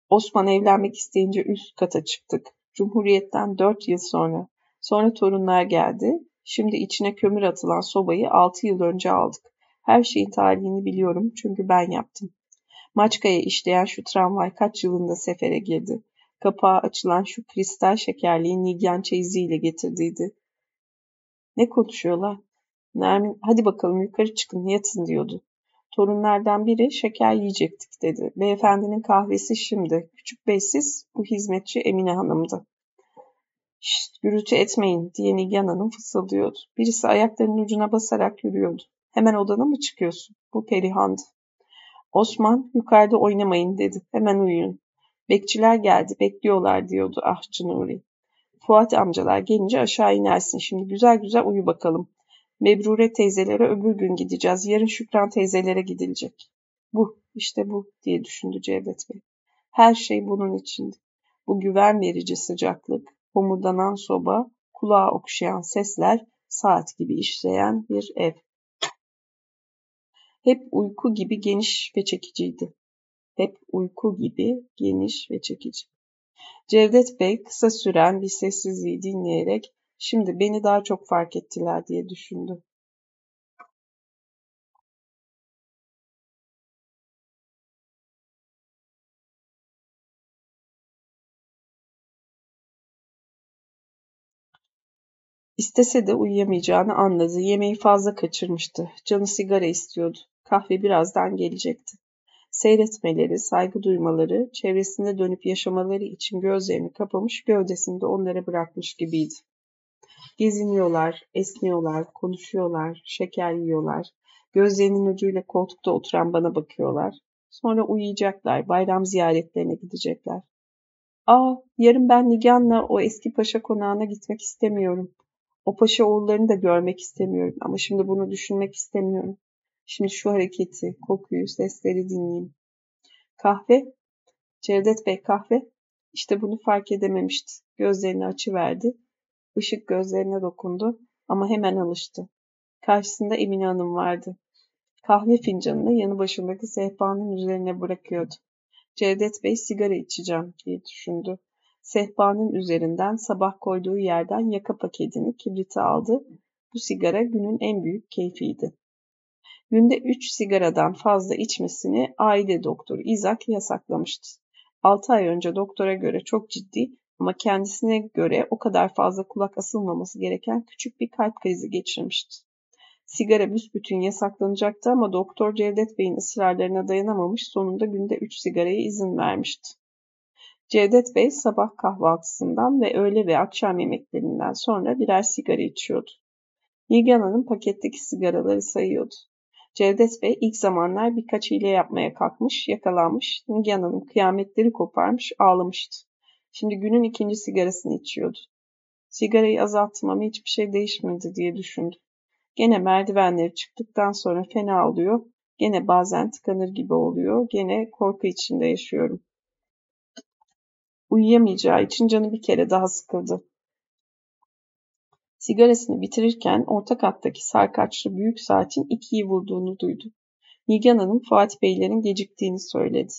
Osman evlenmek isteyince üst kata çıktık. Cumhuriyetten dört yıl sonra. Sonra torunlar geldi. Şimdi içine kömür atılan sobayı altı yıl önce aldık. Her şeyin tarihini biliyorum çünkü ben yaptım. Maçka'ya işleyen şu tramvay kaç yılında sefere girdi. Kapağı açılan şu kristal şekerliği Nigyan çeyiziyle getirdiydi. Ne konuşuyorlar? Nermin hadi bakalım yukarı çıkın yatın diyordu. Torunlardan biri şeker yiyecektik dedi. Beyefendinin kahvesi şimdi. Küçük bey siz, bu hizmetçi Emine Hanım'dı. Şşt gürültü etmeyin diye Nilgen Hanım fısıldıyordu. Birisi ayaklarının ucuna basarak yürüyordu. Hemen odana mı çıkıyorsun? Bu Perihan'dı. Osman yukarıda oynamayın dedi. Hemen uyuyun. Bekçiler geldi bekliyorlar diyordu ahçı Nuri. Fuat amcalar gelince aşağı inersin. Şimdi güzel güzel uyu bakalım. Mebrure teyzelere öbür gün gideceğiz. Yarın Şükran teyzelere gidilecek. Bu, işte bu diye düşündü Cevdet Bey. Her şey bunun içindi. Bu güven verici sıcaklık, homurdanan soba, kulağa okşayan sesler, saat gibi işleyen bir ev. Hep uyku gibi geniş ve çekiciydi. Hep uyku gibi geniş ve çekici. Cevdet Bey kısa süren bir sessizliği dinleyerek Şimdi beni daha çok fark ettiler diye düşündü. İstese de uyuyamayacağını anladı. Yemeği fazla kaçırmıştı. Canı sigara istiyordu. Kahve birazdan gelecekti. Seyretmeleri, saygı duymaları, çevresinde dönüp yaşamaları için gözlerini kapamış, gövdesini de onlara bırakmış gibiydi. Geziniyorlar, esniyorlar, konuşuyorlar, şeker yiyorlar. Gözlerinin ucuyla koltukta oturan bana bakıyorlar. Sonra uyuyacaklar, bayram ziyaretlerine gidecekler. Aa, yarın ben Nigan'la o eski paşa konağına gitmek istemiyorum. O paşa oğullarını da görmek istemiyorum ama şimdi bunu düşünmek istemiyorum. Şimdi şu hareketi, kokuyu, sesleri dinleyeyim. Kahve? Cevdet Bey kahve? İşte bunu fark edememişti. Gözlerini açıverdi. Işık gözlerine dokundu ama hemen alıştı. Karşısında Emine Hanım vardı. Kahve fincanını yanı başındaki sehpanın üzerine bırakıyordu. Cevdet Bey sigara içeceğim diye düşündü. Sehpanın üzerinden sabah koyduğu yerden yaka paketini kibriti aldı. Bu sigara günün en büyük keyfiydi. Günde üç sigaradan fazla içmesini aile doktoru İzak yasaklamıştı. Altı ay önce doktora göre çok ciddi ama kendisine göre o kadar fazla kulak asılmaması gereken küçük bir kalp krizi geçirmişti. Sigara büsbütün yasaklanacaktı ama Doktor Cevdet Bey'in ısrarlarına dayanamamış sonunda günde 3 sigaraya izin vermişti. Cevdet Bey sabah kahvaltısından ve öğle ve akşam yemeklerinden sonra birer sigara içiyordu. Nilgen Hanım paketteki sigaraları sayıyordu. Cevdet Bey ilk zamanlar birkaç hile yapmaya kalkmış, yakalanmış, Nilgen Hanım kıyametleri koparmış, ağlamıştı. Şimdi günün ikinci sigarasını içiyordu. Sigarayı azalttım hiçbir şey değişmedi diye düşündü. Gene merdivenleri çıktıktan sonra fena oluyor. Gene bazen tıkanır gibi oluyor. Gene korku içinde yaşıyorum. Uyuyamayacağı için canı bir kere daha sıkıldı. Sigarasını bitirirken orta kattaki sarkaçlı büyük saatin ikiyi vurduğunu duydu. Nigan Hanım Fuat Beylerin geciktiğini söyledi.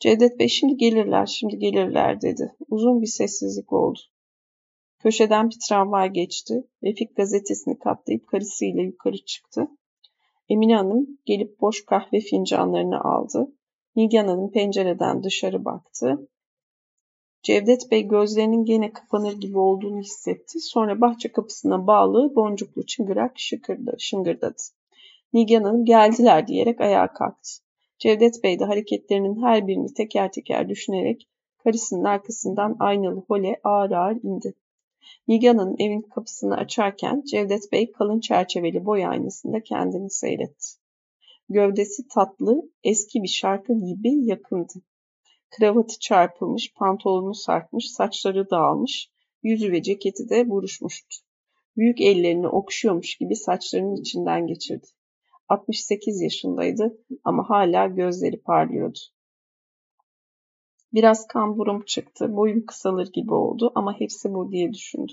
Cevdet Bey şimdi gelirler, şimdi gelirler dedi. Uzun bir sessizlik oldu. Köşeden bir tramvay geçti. Refik gazetesini katlayıp karısıyla yukarı çıktı. Emine Hanım gelip boş kahve fincanlarını aldı. Nigan Hanım pencereden dışarı baktı. Cevdet Bey gözlerinin gene kapanır gibi olduğunu hissetti. Sonra bahçe kapısına bağlı boncuklu çıngırak şıkırdı, şıngırdadı. Nigan Hanım geldiler diyerek ayağa kalktı. Cevdet Bey de hareketlerinin her birini teker teker düşünerek karısının arkasından aynalı hole ağır ağır indi. Nigan Hanım evin kapısını açarken Cevdet Bey kalın çerçeveli boy aynasında kendini seyretti. Gövdesi tatlı, eski bir şarkı gibi yakındı. Kravatı çarpılmış, pantolonu sarkmış, saçları dağılmış, yüzü ve ceketi de buruşmuştu. Büyük ellerini okşuyormuş gibi saçlarının içinden geçirdi. 68 yaşındaydı ama hala gözleri parlıyordu. Biraz kamburum çıktı, boyum kısalır gibi oldu ama hepsi bu diye düşündü.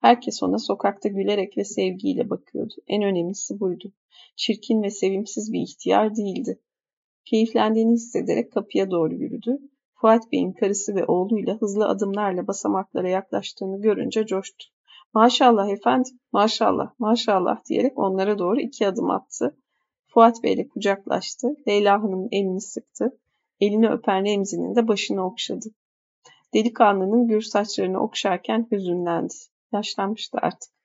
Herkes ona sokakta gülerek ve sevgiyle bakıyordu. En önemlisi buydu. Çirkin ve sevimsiz bir ihtiyar değildi. Keyiflendiğini hissederek kapıya doğru yürüdü. Fuat Bey'in karısı ve oğluyla hızlı adımlarla basamaklara yaklaştığını görünce coştu. Maşallah efendim, maşallah, maşallah diyerek onlara doğru iki adım attı. Fuat Bey ile kucaklaştı. Leyla Hanım'ın elini sıktı. Elini öpen Remzi'nin de başını okşadı. Delikanlının gür saçlarını okşarken hüzünlendi. Yaşlanmıştı artık.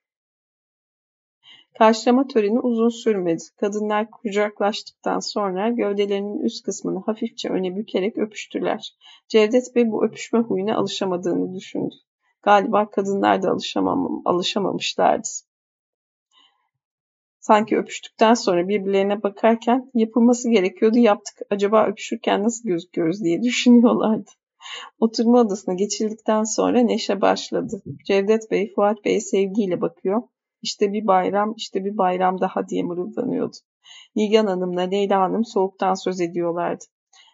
Karşılama töreni uzun sürmedi. Kadınlar kucaklaştıktan sonra gövdelerinin üst kısmını hafifçe öne bükerek öpüştüler. Cevdet Bey bu öpüşme huyuna alışamadığını düşündü. Galiba kadınlar da alışamam alışamamışlardı. Sanki öpüştükten sonra birbirlerine bakarken yapılması gerekiyordu yaptık. Acaba öpüşürken nasıl gözüküyoruz diye düşünüyorlardı. Oturma odasına geçildikten sonra neşe başladı. Cevdet Bey, Fuat Bey'e sevgiyle bakıyor. İşte bir bayram, işte bir bayram daha diye mırıldanıyordu. Nigan Hanım'la Leyla Hanım soğuktan söz ediyorlardı.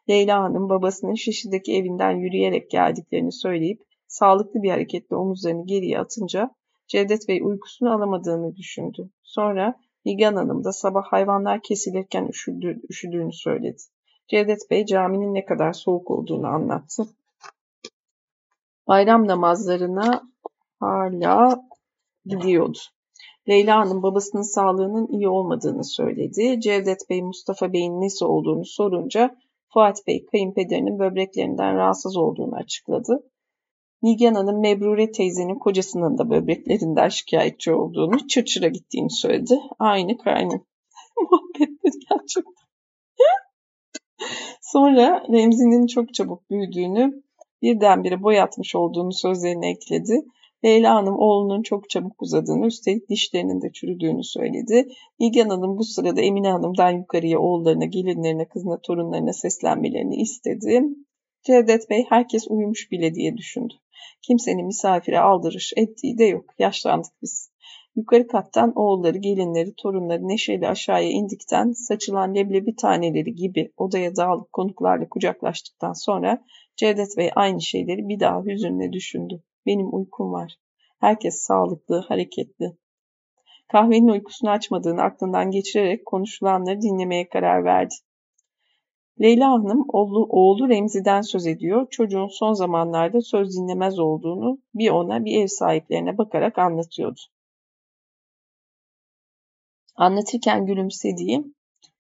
Leyla Hanım babasının Şişli'deki evinden yürüyerek geldiklerini söyleyip sağlıklı bir hareketle omuzlarını geriye atınca Cevdet Bey uykusunu alamadığını düşündü. Sonra Nigan Hanım da sabah hayvanlar kesilirken üşüdü, üşüdüğünü söyledi. Cevdet Bey caminin ne kadar soğuk olduğunu anlattı. Bayram namazlarına hala gidiyordu. Leyla Hanım babasının sağlığının iyi olmadığını söyledi. Cevdet Bey Mustafa Bey'in nesi olduğunu sorunca Fuat Bey kayınpederinin böbreklerinden rahatsız olduğunu açıkladı. Nigen Hanım Mebrure teyzenin kocasının da böbreklerinden şikayetçi olduğunu, çırçıra gittiğini söyledi. Aynı kaynım. Muhabbetleri gerçekten. Sonra Remzi'nin çok çabuk büyüdüğünü, birdenbire boyatmış olduğunu sözlerine ekledi. Leyla Hanım oğlunun çok çabuk uzadığını, üstelik dişlerinin de çürüdüğünü söyledi. Nigen Hanım bu sırada Emine Hanım'dan yukarıya oğullarına, gelinlerine, kızına, torunlarına seslenmelerini istedi. Cevdet Bey herkes uyumuş bile diye düşündü. Kimsenin misafire aldırış ettiği de yok. Yaşlandık biz. Yukarı kattan oğulları, gelinleri, torunları neşeyle aşağıya indikten saçılan leblebi taneleri gibi odaya dağılıp konuklarla kucaklaştıktan sonra Cevdet Bey aynı şeyleri bir daha hüzünle düşündü. Benim uykum var. Herkes sağlıklı, hareketli. Kahvenin uykusunu açmadığını aklından geçirerek konuşulanları dinlemeye karar verdi. Leyla Hanım oğlu, oğlu Remzi'den söz ediyor. Çocuğun son zamanlarda söz dinlemez olduğunu bir ona bir ev sahiplerine bakarak anlatıyordu. Anlatırken gülümsediği,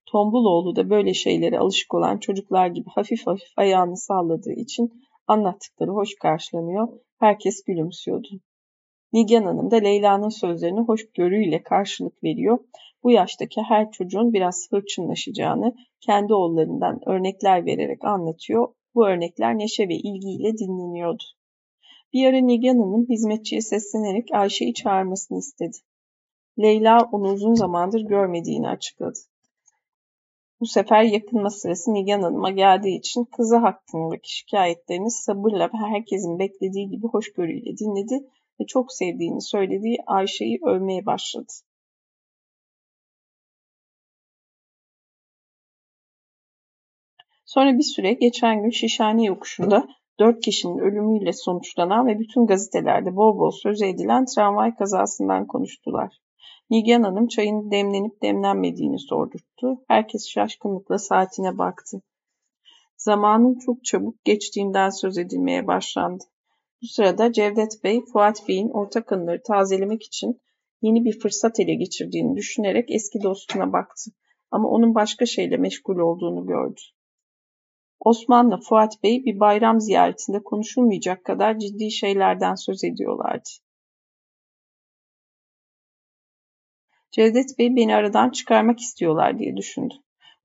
Tombuloğlu da böyle şeylere alışık olan çocuklar gibi hafif hafif ayağını salladığı için anlattıkları hoş karşılanıyor, herkes gülümsüyordu. Nigen Hanım da Leyla'nın sözlerini hoşgörüyle karşılık veriyor. Bu yaştaki her çocuğun biraz hırçınlaşacağını kendi oğullarından örnekler vererek anlatıyor. Bu örnekler neşe ve ilgiyle dinleniyordu. Bir ara Nigen Hanım hizmetçiye seslenerek Ayşe'yi çağırmasını istedi. Leyla onu uzun zamandır görmediğini açıkladı. Bu sefer yakınma sırası Nigan Hanım'a geldiği için kızı hakkındaki şikayetlerini sabırla ve herkesin beklediği gibi hoşgörüyle dinledi ve çok sevdiğini söylediği Ayşe'yi övmeye başladı. Sonra bir süre geçen gün Şişhane yokuşunda dört kişinin ölümüyle sonuçlanan ve bütün gazetelerde bol bol söz edilen tramvay kazasından konuştular. Nigen Hanım çayın demlenip demlenmediğini sordurttu. Herkes şaşkınlıkla saatine baktı. Zamanın çok çabuk geçtiğinden söz edilmeye başlandı. Bu sırada Cevdet Bey, Fuat Bey'in ortak anıları tazelemek için yeni bir fırsat ele geçirdiğini düşünerek eski dostuna baktı. Ama onun başka şeyle meşgul olduğunu gördü. Osman'la Fuat Bey bir bayram ziyaretinde konuşulmayacak kadar ciddi şeylerden söz ediyorlardı. Cevdet Bey beni aradan çıkarmak istiyorlar diye düşündü.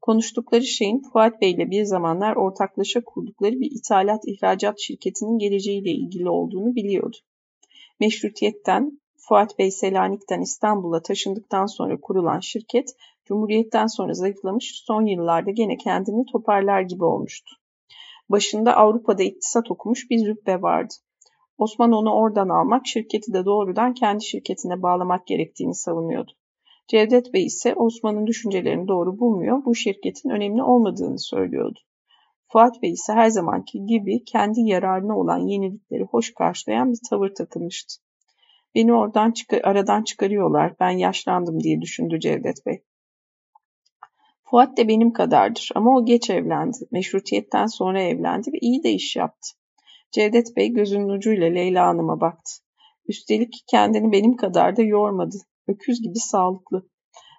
Konuştukları şeyin Fuat Bey ile bir zamanlar ortaklaşa kurdukları bir ithalat ihracat şirketinin geleceğiyle ilgili olduğunu biliyordu. Meşrutiyetten Fuat Bey Selanik'ten İstanbul'a taşındıktan sonra kurulan şirket, Cumhuriyet'ten sonra zayıflamış, son yıllarda gene kendini toparlar gibi olmuştu. Başında Avrupa'da iktisat okumuş bir züppe vardı. Osman onu oradan almak, şirketi de doğrudan kendi şirketine bağlamak gerektiğini savunuyordu. Cevdet Bey ise Osman'ın düşüncelerini doğru bulmuyor, bu şirketin önemli olmadığını söylüyordu. Fuat Bey ise her zamanki gibi kendi yararına olan yenilikleri hoş karşılayan bir tavır takılmıştı. Beni oradan çıkar, aradan çıkarıyorlar, ben yaşlandım diye düşündü Cevdet Bey. Fuat de benim kadardır ama o geç evlendi. Meşrutiyetten sonra evlendi ve iyi de iş yaptı. Cevdet Bey gözünün ucuyla Leyla Hanım'a baktı. Üstelik kendini benim kadar da yormadı. Öküz gibi sağlıklı.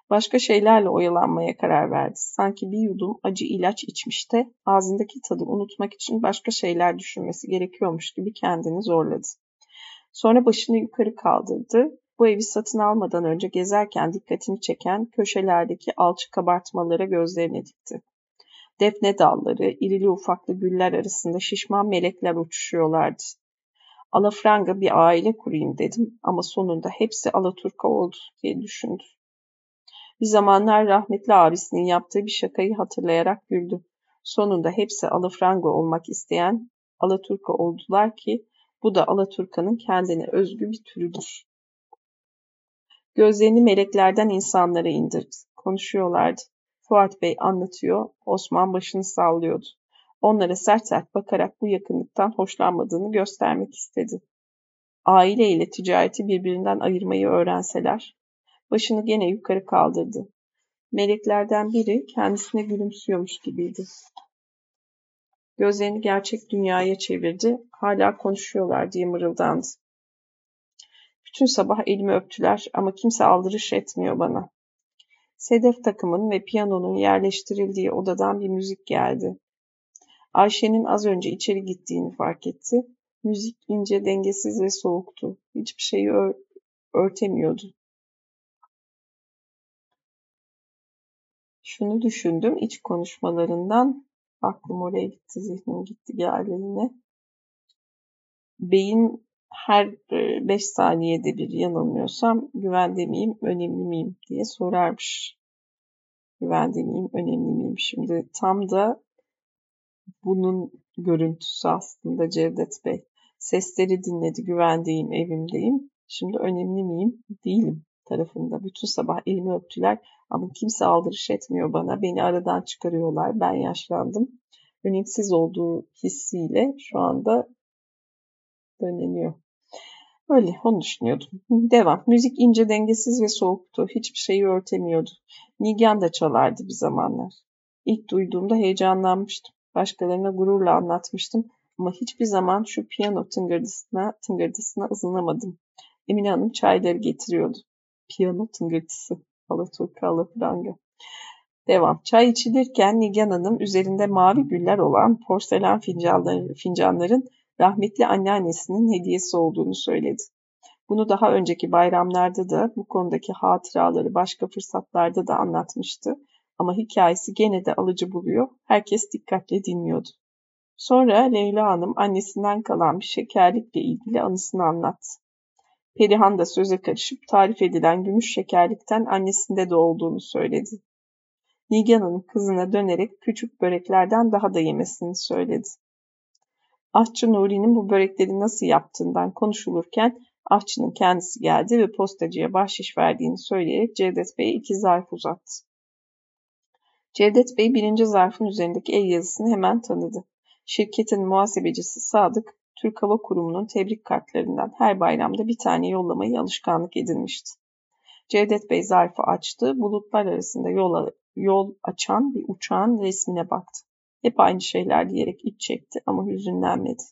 Başka şeylerle oyalanmaya karar verdi. Sanki bir yudum acı ilaç içmiş ağzındaki tadı unutmak için başka şeyler düşünmesi gerekiyormuş gibi kendini zorladı. Sonra başını yukarı kaldırdı. Bu evi satın almadan önce gezerken dikkatini çeken köşelerdeki alçı kabartmalara gözlerini dikti. Defne dalları, irili ufaklı güller arasında şişman melekler uçuşuyorlardı. Alafranga bir aile kurayım dedim ama sonunda hepsi Alaturka oldu diye düşündü. Bir zamanlar rahmetli abisinin yaptığı bir şakayı hatırlayarak güldü. Sonunda hepsi Alafranga olmak isteyen Alaturka oldular ki bu da Alaturka'nın kendine özgü bir türüdür. Gözlerini meleklerden insanlara indirdi. Konuşuyorlardı. Fuat Bey anlatıyor, Osman başını sallıyordu. Onlara sert sert bakarak bu yakınlıktan hoşlanmadığını göstermek istedi. Aile ile ticareti birbirinden ayırmayı öğrenseler. Başını gene yukarı kaldırdı. Meleklerden biri kendisine gülümsüyormuş gibiydi. Gözlerini gerçek dünyaya çevirdi. Hala konuşuyorlar diye mırıldandı. Bütün sabah elimi öptüler ama kimse aldırış etmiyor bana. Sedef takımın ve piyanonun yerleştirildiği odadan bir müzik geldi. Ayşe'nin az önce içeri gittiğini fark etti. Müzik ince, dengesiz ve soğuktu. Hiçbir şeyi ör örtemiyordu. Şunu düşündüm iç konuşmalarından. Aklım oraya gitti, zihnim gitti geldi yine. Beyin her 5 saniyede bir yanılmıyorsam güvende miyim, önemli miyim diye sorarmış. Güvende miyim, önemli miyim? Şimdi tam da bunun görüntüsü aslında Cevdet Bey. Sesleri dinledi, güvendeyim, evimdeyim. Şimdi önemli miyim? Değilim tarafında. Bütün sabah elimi öptüler ama kimse aldırış etmiyor bana. Beni aradan çıkarıyorlar. Ben yaşlandım. Önemsiz olduğu hissiyle şu anda döneniyor. Öyle, onu düşünüyordum. Devam. Müzik ince, dengesiz ve soğuktu. Hiçbir şeyi örtemiyordu. Nigan da çalardı bir zamanlar. İlk duyduğumda heyecanlanmıştım. Başkalarına gururla anlatmıştım. Ama hiçbir zaman şu piyano tıngırdısına, tıngırdısına ızınlamadım. Emine Hanım çayları getiriyordu. Piyano tıngırtısı. Alaturka, alafranga. Devam. Çay içilirken Nigan Hanım üzerinde mavi güller olan porselen fincanları, fincanların rahmetli anneannesinin hediyesi olduğunu söyledi. Bunu daha önceki bayramlarda da bu konudaki hatıraları başka fırsatlarda da anlatmıştı. Ama hikayesi gene de alıcı buluyor. Herkes dikkatle dinliyordu. Sonra Leyla Hanım annesinden kalan bir şekerlikle ilgili anısını anlattı. Perihan da söze karışıp tarif edilen gümüş şekerlikten annesinde de olduğunu söyledi. Nigan Hanım kızına dönerek küçük böreklerden daha da yemesini söyledi. Ahçı Nuri'nin bu börekleri nasıl yaptığından konuşulurken ahçının kendisi geldi ve postacıya bahşiş verdiğini söyleyerek Cevdet Bey'e iki zarf uzattı. Cevdet Bey birinci zarfın üzerindeki el yazısını hemen tanıdı. Şirketin muhasebecisi Sadık, Türk Hava Kurumu'nun tebrik kartlarından her bayramda bir tane yollamayı alışkanlık edinmişti. Cevdet Bey zarfı açtı, bulutlar arasında yol, yol açan bir uçağın resmine baktı. Hep aynı şeyler diyerek iç çekti ama hüzünlenmedi.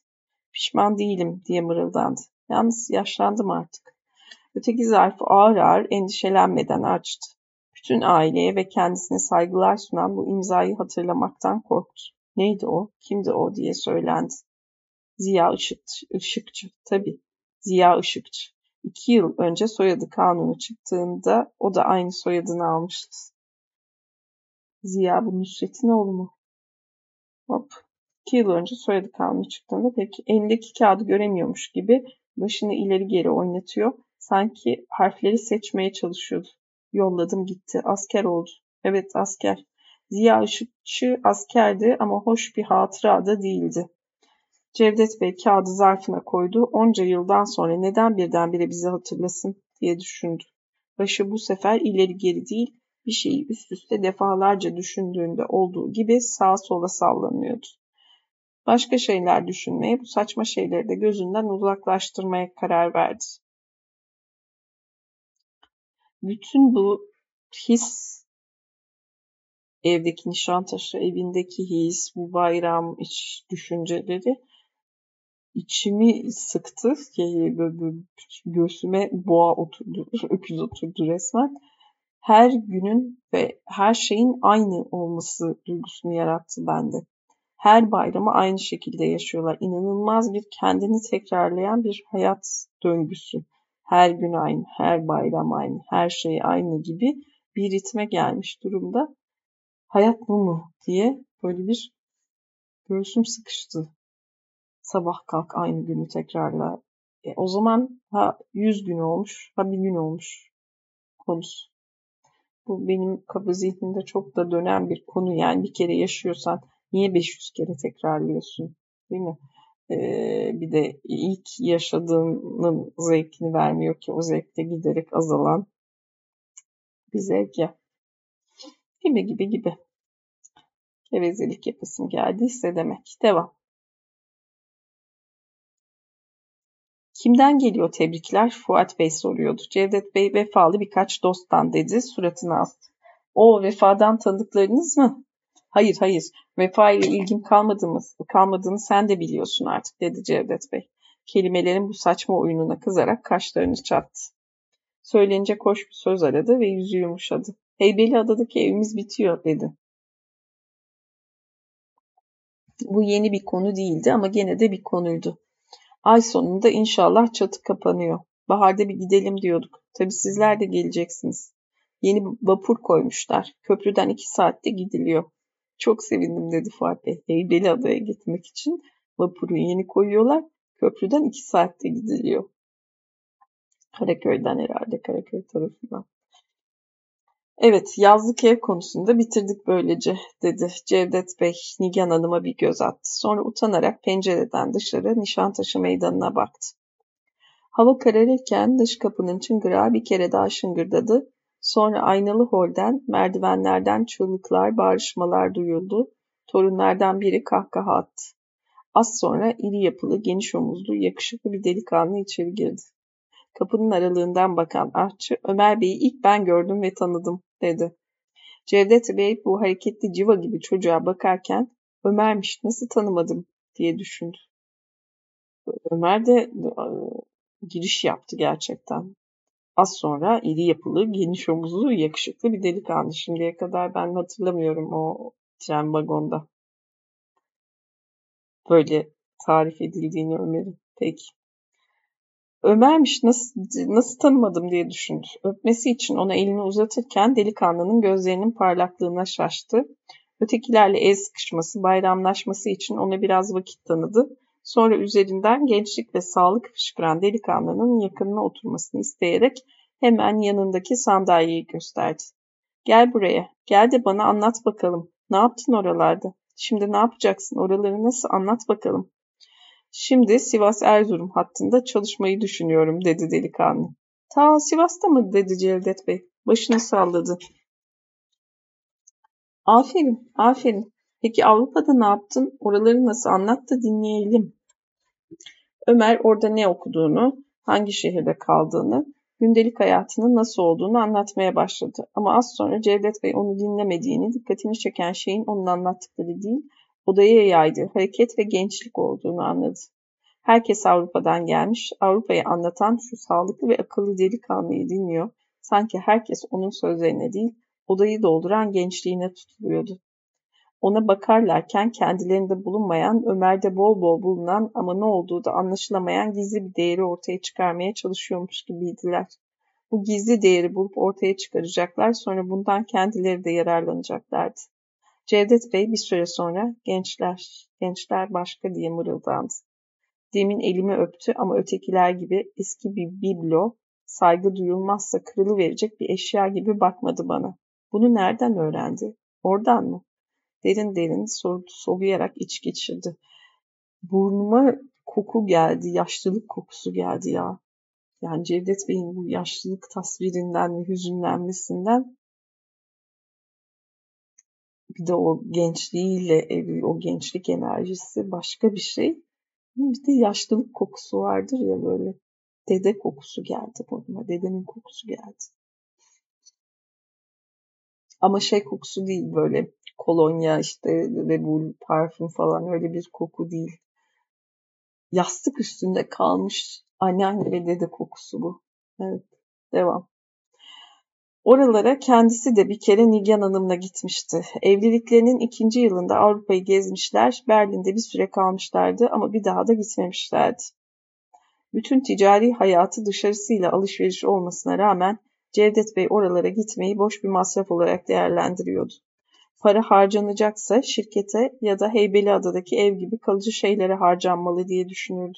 pişman değilim diye mırıldandı. Yalnız yaşlandım artık. Öteki zarfı ağır ağır endişelenmeden açtı. Bütün aileye ve kendisine saygılar sunan bu imzayı hatırlamaktan korktu. Neydi o, kimdi o diye söylendi. Ziya Işıkçı, Işıkçı tabii. Ziya Işıkçı. İki yıl önce soyadı kanunu çıktığında o da aynı soyadını almıştı. Ziya bu Nusret'in oğlu mu? Hop. İki yıl önce soyadı kanunu çıktığında peki elindeki kağıdı göremiyormuş gibi başını ileri geri oynatıyor. Sanki harfleri seçmeye çalışıyordu. Yolladım gitti. Asker oldu. Evet asker. Ziya Işıkçı askerdi ama hoş bir hatıra da değildi. Cevdet Bey kağıdı zarfına koydu. Onca yıldan sonra neden birdenbire bizi hatırlasın diye düşündü. Başı bu sefer ileri geri değil, bir şeyi üst üste defalarca düşündüğünde olduğu gibi sağa sola sallanıyordu. Başka şeyler düşünmeye, bu saçma şeyleri de gözünden uzaklaştırmaya karar verdi. Bütün bu his evdeki Nişantaşı, evindeki his, bu bayram iç düşünceleri içimi sıktı. Göğsüme boğa oturdu, öküz oturdu resmen. Her günün ve her şeyin aynı olması duygusunu yarattı bende. Her bayramı aynı şekilde yaşıyorlar. İnanılmaz bir kendini tekrarlayan bir hayat döngüsü. Her gün aynı, her bayram aynı, her şey aynı gibi bir ritme gelmiş durumda. Hayat bu mu diye böyle bir göğsüm sıkıştı sabah kalk aynı günü tekrarla. E, o zaman ha 100 gün olmuş, ha bir gün olmuş konusu. Bu benim kaba zihnimde çok da dönen bir konu. Yani bir kere yaşıyorsan niye 500 kere tekrarlıyorsun? Değil mi? Ee, bir de ilk yaşadığının zevkini vermiyor ki o zevkte giderek azalan bir zevk ya. Gibi gibi gibi. Gevezelik yapasım geldiyse demek. Devam. Kimden geliyor tebrikler? Fuat Bey soruyordu. Cevdet Bey vefalı birkaç dosttan dedi. Suratını astı. O vefadan tanıdıklarınız mı? Hayır hayır. Vefa ile ilgim kalmadığını, kalmadığını sen de biliyorsun artık dedi Cevdet Bey. Kelimelerin bu saçma oyununa kızarak kaşlarını çattı. Söylenecek hoş bir söz aradı ve yüzü yumuşadı. Heybeliada'daki evimiz bitiyor dedi. Bu yeni bir konu değildi ama gene de bir konuydu. Ay sonunda inşallah çatı kapanıyor. Baharda bir gidelim diyorduk. Tabi sizler de geleceksiniz. Yeni vapur koymuşlar. Köprüden iki saatte gidiliyor. Çok sevindim dedi Fuat Bey. Heybeli Adaya gitmek için vapuru yeni koyuyorlar. Köprüden iki saatte gidiliyor. Karaköy'den herhalde, Karaköy tarafından. Evet, yazlık ev konusunda bitirdik böylece, dedi Cevdet Bey Nigan Hanım'a bir göz attı. Sonra utanarak pencereden dışarı Nişantaşı meydanına baktı. Hava kararırken dış kapının çıngırağı bir kere daha şıngırdadı. Sonra aynalı holden, merdivenlerden çığlıklar, bağırışmalar duyuldu. Torunlardan biri kahkaha attı. Az sonra iri yapılı, geniş omuzlu, yakışıklı bir delikanlı içeri girdi. Kapının aralığından bakan ahçı, Ömer Bey'i ilk ben gördüm ve tanıdım dedi. Cevdet Bey bu hareketli civa gibi çocuğa bakarken Ömer'miş nasıl tanımadım diye düşündü. Ömer de e, giriş yaptı gerçekten. Az sonra iri yapılı, geniş omuzlu, yakışıklı bir delikanlı. Şimdiye kadar ben hatırlamıyorum o tren vagonda. Böyle tarif edildiğini Ömer'in. Peki. Ömer'miş nasıl, nasıl tanımadım diye düşündü. Öpmesi için ona elini uzatırken delikanlının gözlerinin parlaklığına şaştı. Ötekilerle el sıkışması, bayramlaşması için ona biraz vakit tanıdı. Sonra üzerinden gençlik ve sağlık fışkıran delikanlının yakınına oturmasını isteyerek hemen yanındaki sandalyeyi gösterdi. Gel buraya, gel de bana anlat bakalım. Ne yaptın oralarda? Şimdi ne yapacaksın? Oraları nasıl anlat bakalım. Şimdi Sivas-Erzurum hattında çalışmayı düşünüyorum dedi delikanlı. Ta Sivas'ta mı dedi Cevdet Bey. Başını salladı. Aferin, aferin. Peki Avrupa'da ne yaptın? Oraları nasıl anlat da dinleyelim. Ömer orada ne okuduğunu, hangi şehirde kaldığını, gündelik hayatının nasıl olduğunu anlatmaya başladı. Ama az sonra Cevdet Bey onu dinlemediğini, dikkatini çeken şeyin onun anlattıkları değil, odaya yaydığı hareket ve gençlik olduğunu anladı. Herkes Avrupa'dan gelmiş. Avrupa'yı anlatan şu sağlıklı ve akıllı delikanlıyı dinliyor. Sanki herkes onun sözlerine değil, odayı dolduran gençliğine tutuluyordu. Ona bakarlarken kendilerinde bulunmayan, Ömer'de bol bol bulunan ama ne olduğu da anlaşılamayan gizli bir değeri ortaya çıkarmaya çalışıyormuş gibiydiler. Bu gizli değeri bulup ortaya çıkaracaklar, sonra bundan kendileri de yararlanacaklardı. Cevdet Bey bir süre sonra gençler, gençler başka diye mırıldandı. Demin elimi öptü ama ötekiler gibi eski bir biblo, saygı duyulmazsa kırılı verecek bir eşya gibi bakmadı bana. Bunu nereden öğrendi? Oradan mı? Derin derin soluyarak iç geçirdi. Burnuma koku geldi, yaşlılık kokusu geldi ya. Yani Cevdet Bey'in bu yaşlılık tasvirinden ve hüzünlenmesinden bir de o gençliğiyle, o gençlik enerjisi başka bir şey. Bir de yaşlılık kokusu vardır ya böyle. Dede kokusu geldi burnuma. Dedemin kokusu geldi. Ama şey kokusu değil böyle kolonya işte ve bu parfüm falan öyle bir koku değil. Yastık üstünde kalmış anneanne ve dede kokusu bu. Evet, devam. Oralara kendisi de bir kere Nilgen Hanım'la gitmişti. Evliliklerinin ikinci yılında Avrupa'yı gezmişler, Berlin'de bir süre kalmışlardı ama bir daha da gitmemişlerdi. Bütün ticari hayatı dışarısıyla alışveriş olmasına rağmen Cevdet Bey oralara gitmeyi boş bir masraf olarak değerlendiriyordu. Para harcanacaksa şirkete ya da Heybeliada'daki ev gibi kalıcı şeylere harcanmalı diye düşünürdü.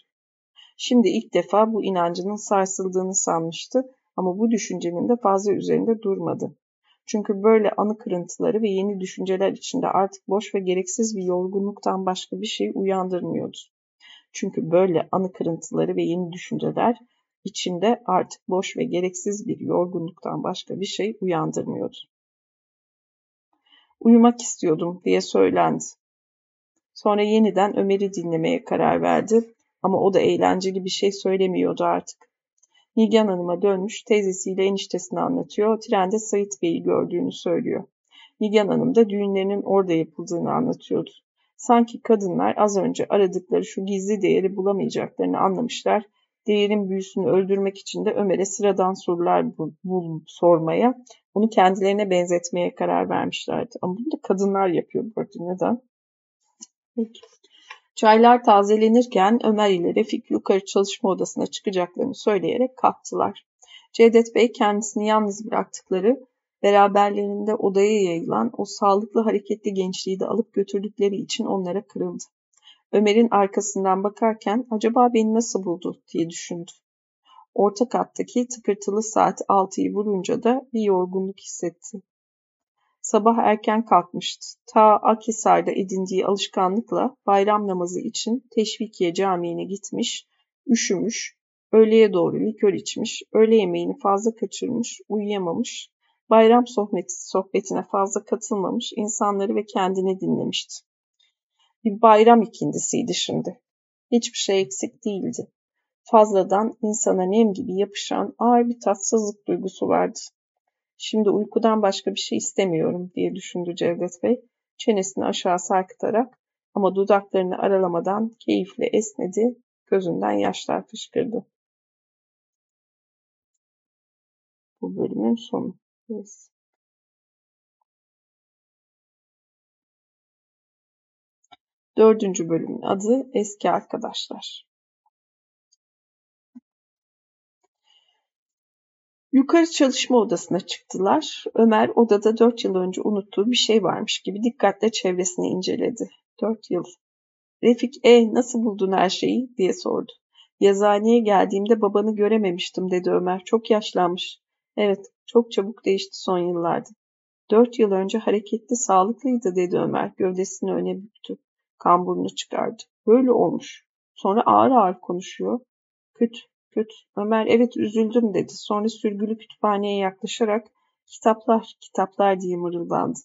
Şimdi ilk defa bu inancının sarsıldığını sanmıştı ama bu düşüncenin de fazla üzerinde durmadı. Çünkü böyle anı kırıntıları ve yeni düşünceler içinde artık boş ve gereksiz bir yorgunluktan başka bir şey uyandırmıyordu. Çünkü böyle anı kırıntıları ve yeni düşünceler içinde artık boş ve gereksiz bir yorgunluktan başka bir şey uyandırmıyordu. Uyumak istiyordum diye söylendi. Sonra yeniden Ömer'i dinlemeye karar verdi ama o da eğlenceli bir şey söylemiyordu artık. Nilgen Hanım'a dönmüş, teyzesiyle eniştesini anlatıyor, trende Sait Bey'i gördüğünü söylüyor. Nilgen Hanım da düğünlerinin orada yapıldığını anlatıyordu. Sanki kadınlar az önce aradıkları şu gizli değeri bulamayacaklarını anlamışlar değerin büyüsünü öldürmek için de Ömer'e sıradan sorular bul, bul, sormaya, onu kendilerine benzetmeye karar vermişlerdi. Ama bunu da kadınlar yapıyor bu arada. Neden? Peki. Çaylar tazelenirken Ömer ile Refik yukarı çalışma odasına çıkacaklarını söyleyerek kalktılar. Cevdet Bey kendisini yalnız bıraktıkları, beraberlerinde odaya yayılan o sağlıklı hareketli gençliği de alıp götürdükleri için onlara kırıldı. Ömer'in arkasından bakarken acaba beni nasıl buldu diye düşündü. Orta kattaki tıkırtılı saat altıyı vurunca da bir yorgunluk hissetti. Sabah erken kalkmıştı. Ta Akhisar'da edindiği alışkanlıkla bayram namazı için Teşvikiye Camii'ne gitmiş, üşümüş, öğleye doğru likör içmiş, öğle yemeğini fazla kaçırmış, uyuyamamış, bayram sohbeti, sohbetine fazla katılmamış, insanları ve kendini dinlemişti. Bir bayram ikindisiydi şimdi. Hiçbir şey eksik değildi. Fazladan insana nem gibi yapışan ağır bir tatsızlık duygusu vardı. Şimdi uykudan başka bir şey istemiyorum diye düşündü Cevdet Bey. Çenesini aşağı sarkıtarak ama dudaklarını aralamadan keyifle esnedi, gözünden yaşlar fışkırdı. Bu bölümün sonu. Yes. Dördüncü bölümün adı Eski Arkadaşlar. Yukarı çalışma odasına çıktılar. Ömer odada dört yıl önce unuttuğu bir şey varmış gibi dikkatle çevresini inceledi. Dört yıl. Refik, e nasıl buldun her şeyi diye sordu. Yazıhaneye geldiğimde babanı görememiştim dedi Ömer. Çok yaşlanmış. Evet, çok çabuk değişti son yıllarda. Dört yıl önce hareketli, sağlıklıydı dedi Ömer. Gövdesini öne büktü. Kamburunu çıkardı. Böyle olmuş. Sonra ağır ağır konuşuyor. Kötü, kötü. Ömer evet üzüldüm dedi. Sonra sürgülü kütüphaneye yaklaşarak kitaplar, kitaplar diye mırıldandı.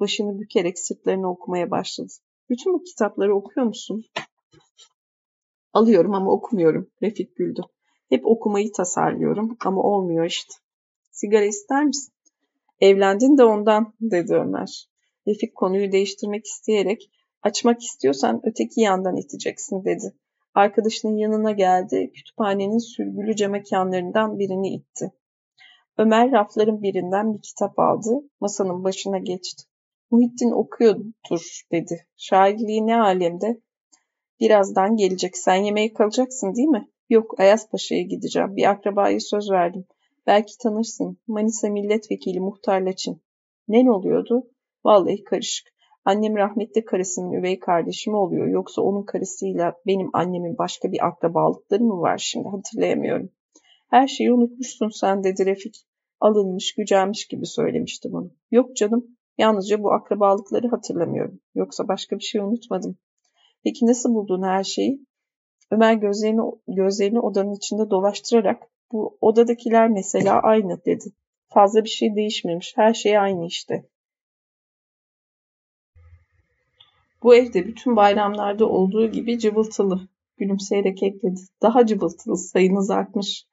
Başını bükerek sırtlarını okumaya başladı. Bütün bu kitapları okuyor musun? Alıyorum ama okumuyorum. Refik güldü. Hep okumayı tasarlıyorum ama olmuyor işte. Sigara ister misin? Evlendin de ondan dedi Ömer. Refik konuyu değiştirmek isteyerek Açmak istiyorsan öteki yandan iteceksin dedi. Arkadaşının yanına geldi, kütüphanenin sürgülü mekanlarından birini itti. Ömer rafların birinden bir kitap aldı, masanın başına geçti. Muhittin okuyordur dedi. Şairliği ne alemde? Birazdan gelecek. Sen yemeğe kalacaksın değil mi? Yok, Ayas Paşa'ya gideceğim. Bir akrabayı söz verdim. Belki tanırsın. Manisa Milletvekili Muhtar Laçin. Ne oluyordu? Vallahi karışık. Annem rahmetli karısının üvey kardeşi mi oluyor yoksa onun karısıyla benim annemin başka bir akrabalıkları mı var şimdi hatırlayamıyorum. Her şeyi unutmuşsun sen dedi Refik. Alınmış, gücenmiş gibi söylemişti bunu. Yok canım, yalnızca bu akrabalıkları hatırlamıyorum. Yoksa başka bir şey unutmadım. Peki nasıl buldun her şeyi? Ömer gözlerini, gözlerini odanın içinde dolaştırarak bu odadakiler mesela aynı dedi. Fazla bir şey değişmemiş. Her şey aynı işte. Bu evde bütün bayramlarda olduğu gibi cıvıltılı. Gülümseyerek ekledi. Daha cıvıltılı sayınız artmış.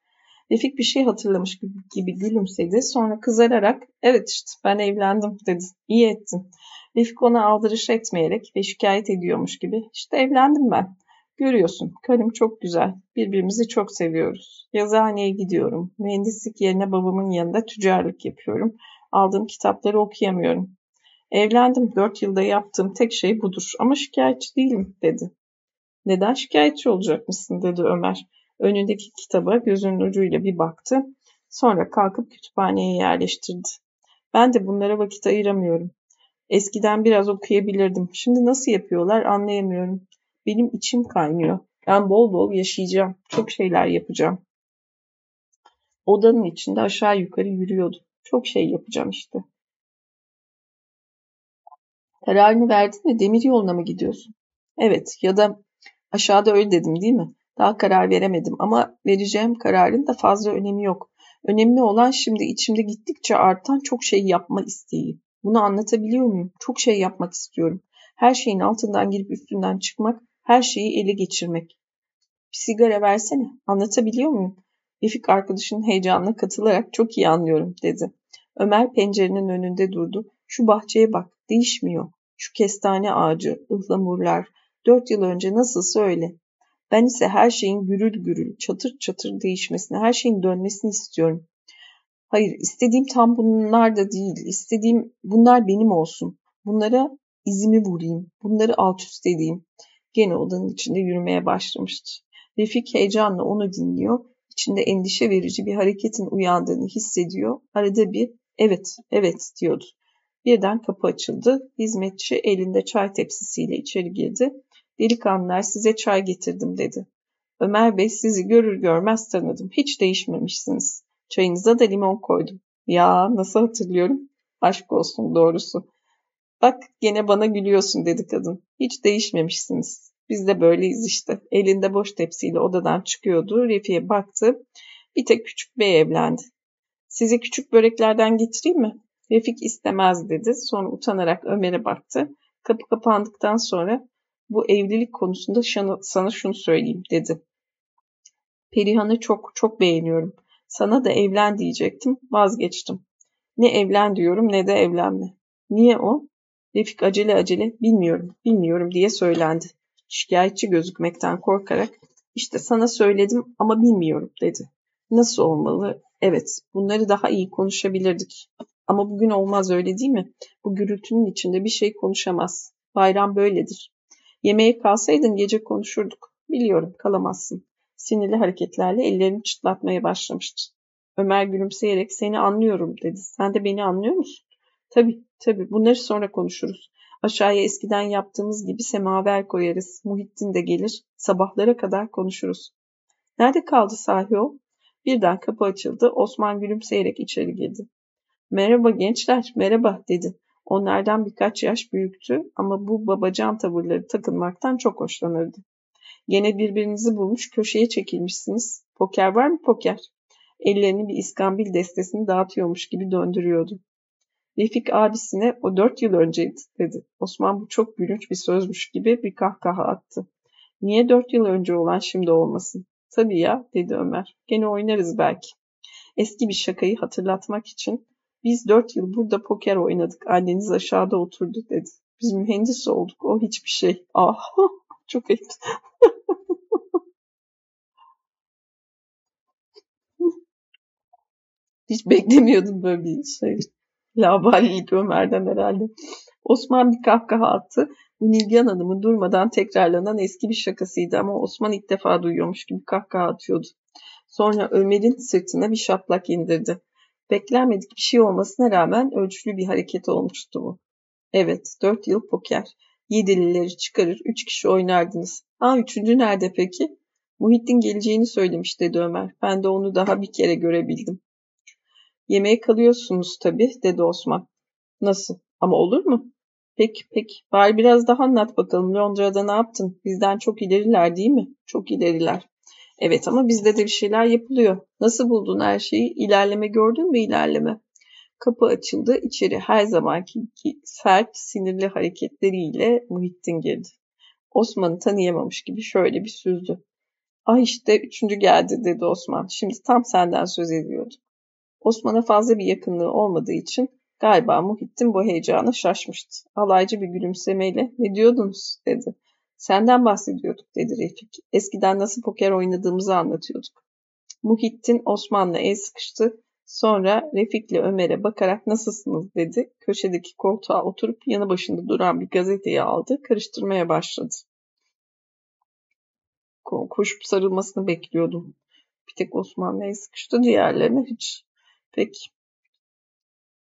Refik bir şey hatırlamış gibi gülümsedi. Sonra kızararak evet işte ben evlendim dedi. İyi ettin. Refik ona aldırış etmeyerek ve şikayet ediyormuş gibi işte evlendim ben. Görüyorsun karım çok güzel. Birbirimizi çok seviyoruz. Yazıhaneye gidiyorum. Mühendislik yerine babamın yanında tüccarlık yapıyorum. Aldığım kitapları okuyamıyorum. Evlendim. Dört yılda yaptığım tek şey budur. Ama şikayetçi değilim dedi. Neden şikayetçi olacakmışsın dedi Ömer. Önündeki kitaba gözünün ucuyla bir baktı. Sonra kalkıp kütüphaneye yerleştirdi. Ben de bunlara vakit ayıramıyorum. Eskiden biraz okuyabilirdim. Şimdi nasıl yapıyorlar anlayamıyorum. Benim içim kaynıyor. Ben bol bol yaşayacağım. Çok şeyler yapacağım. Odanın içinde aşağı yukarı yürüyordu. Çok şey yapacağım işte. Kararını verdin mi demir yoluna mı gidiyorsun? Evet ya da aşağıda öyle dedim değil mi? Daha karar veremedim ama vereceğim kararın da fazla önemi yok. Önemli olan şimdi içimde gittikçe artan çok şey yapma isteği. Bunu anlatabiliyor muyum? Çok şey yapmak istiyorum. Her şeyin altından girip üstünden çıkmak, her şeyi ele geçirmek. Bir sigara versene. Anlatabiliyor muyum? Refik arkadaşının heyecanına katılarak çok iyi anlıyorum dedi. Ömer pencerenin önünde durdu. Şu bahçeye bak, değişmiyor. Şu kestane ağacı, ıhlamurlar, dört yıl önce nasılsa öyle. Ben ise her şeyin gürül gürül, çatır çatır değişmesini, her şeyin dönmesini istiyorum. Hayır, istediğim tam bunlar da değil. İstediğim bunlar benim olsun. Bunlara izimi vurayım. Bunları alt üst edeyim. Gene odanın içinde yürümeye başlamıştı. Refik heyecanla onu dinliyor. İçinde endişe verici bir hareketin uyandığını hissediyor. Arada bir evet, evet diyordu. Birden kapı açıldı. Hizmetçi elinde çay tepsisiyle içeri girdi. Delikanlılar size çay getirdim dedi. Ömer Bey sizi görür görmez tanıdım. Hiç değişmemişsiniz. Çayınıza da limon koydum. Ya nasıl hatırlıyorum? Aşk olsun doğrusu. Bak gene bana gülüyorsun dedi kadın. Hiç değişmemişsiniz. Biz de böyleyiz işte. Elinde boş tepsiyle odadan çıkıyordu. Refi'ye baktı. Bir tek küçük bey evlendi. Size küçük böreklerden getireyim mi? Refik istemez dedi. Sonra utanarak Ömer'e baktı. Kapı kapandıktan sonra bu evlilik konusunda sana şunu söyleyeyim dedi. Perihan'ı çok çok beğeniyorum. Sana da evlen diyecektim. Vazgeçtim. Ne evlen diyorum ne de evlenme. Niye o? Refik acele acele bilmiyorum, bilmiyorum diye söylendi. Şikayetçi gözükmekten korkarak işte sana söyledim ama bilmiyorum dedi. Nasıl olmalı? Evet, bunları daha iyi konuşabilirdik. Ama bugün olmaz öyle değil mi? Bu gürültünün içinde bir şey konuşamaz. Bayram böyledir. Yemeğe kalsaydın gece konuşurduk. Biliyorum kalamazsın. Sinirli hareketlerle ellerini çıtlatmaya başlamıştı. Ömer gülümseyerek seni anlıyorum dedi. Sen de beni anlıyor musun? Tabii tabii bunları sonra konuşuruz. Aşağıya eskiden yaptığımız gibi semaver koyarız. Muhittin de gelir. Sabahlara kadar konuşuruz. Nerede kaldı sahi o? Birden kapı açıldı. Osman gülümseyerek içeri girdi. Merhaba gençler, merhaba dedi. Onlardan birkaç yaş büyüktü ama bu babacan tavırları takılmaktan çok hoşlanırdı. Gene birbirinizi bulmuş köşeye çekilmişsiniz. Poker var mı poker? Ellerini bir iskambil destesini dağıtıyormuş gibi döndürüyordu. Refik abisine o dört yıl önceydi dedi. Osman bu çok gülünç bir sözmüş gibi bir kahkaha attı. Niye dört yıl önce olan şimdi olmasın? Tabii ya dedi Ömer. Gene oynarız belki. Eski bir şakayı hatırlatmak için biz dört yıl burada poker oynadık. Anneniz aşağıda oturdu dedi. Biz mühendis olduk. O hiçbir şey. Ah çok ayıp. Hiç beklemiyordum böyle bir şey. Labalilik Ömer'den herhalde. Osman bir kahkaha attı. Bu Nilgen Hanım'ın durmadan tekrarlanan eski bir şakasıydı ama Osman ilk defa duyuyormuş gibi kahkaha atıyordu. Sonra Ömer'in sırtına bir şaplak indirdi. Beklenmedik bir şey olmasına rağmen ölçülü bir hareket olmuştu bu. Evet, dört yıl poker. Yedilileri çıkarır, üç kişi oynardınız. Ha üçüncü nerede peki? Muhittin geleceğini söylemiş dedi Ömer. Ben de onu daha bir kere görebildim. Yemeğe kalıyorsunuz tabii dedi Osman. Nasıl? Ama olur mu? Peki peki. Bari biraz daha anlat bakalım. Londra'da ne yaptın? Bizden çok ileriler değil mi? Çok ileriler. Evet ama bizde de bir şeyler yapılıyor. Nasıl buldun her şeyi? İlerleme gördün mü ilerleme? Kapı açıldı. İçeri her zamanki sert, sinirli hareketleriyle Muhittin girdi. Osman'ı tanıyamamış gibi şöyle bir süzdü. Ah işte üçüncü geldi dedi Osman. Şimdi tam senden söz ediyordu. Osman'a fazla bir yakınlığı olmadığı için galiba Muhittin bu heyecana şaşmıştı. Alaycı bir gülümsemeyle ne diyordunuz dedi. Senden bahsediyorduk dedi Refik. Eskiden nasıl poker oynadığımızı anlatıyorduk. Muhittin Osman'la el sıkıştı. Sonra Refik'le Ömer'e bakarak nasılsınız dedi. Köşedeki koltuğa oturup yanı başında duran bir gazeteyi aldı. Karıştırmaya başladı. Koşup sarılmasını bekliyordum. Bir tek Osman'la el sıkıştı. Diğerlerine hiç. Peki.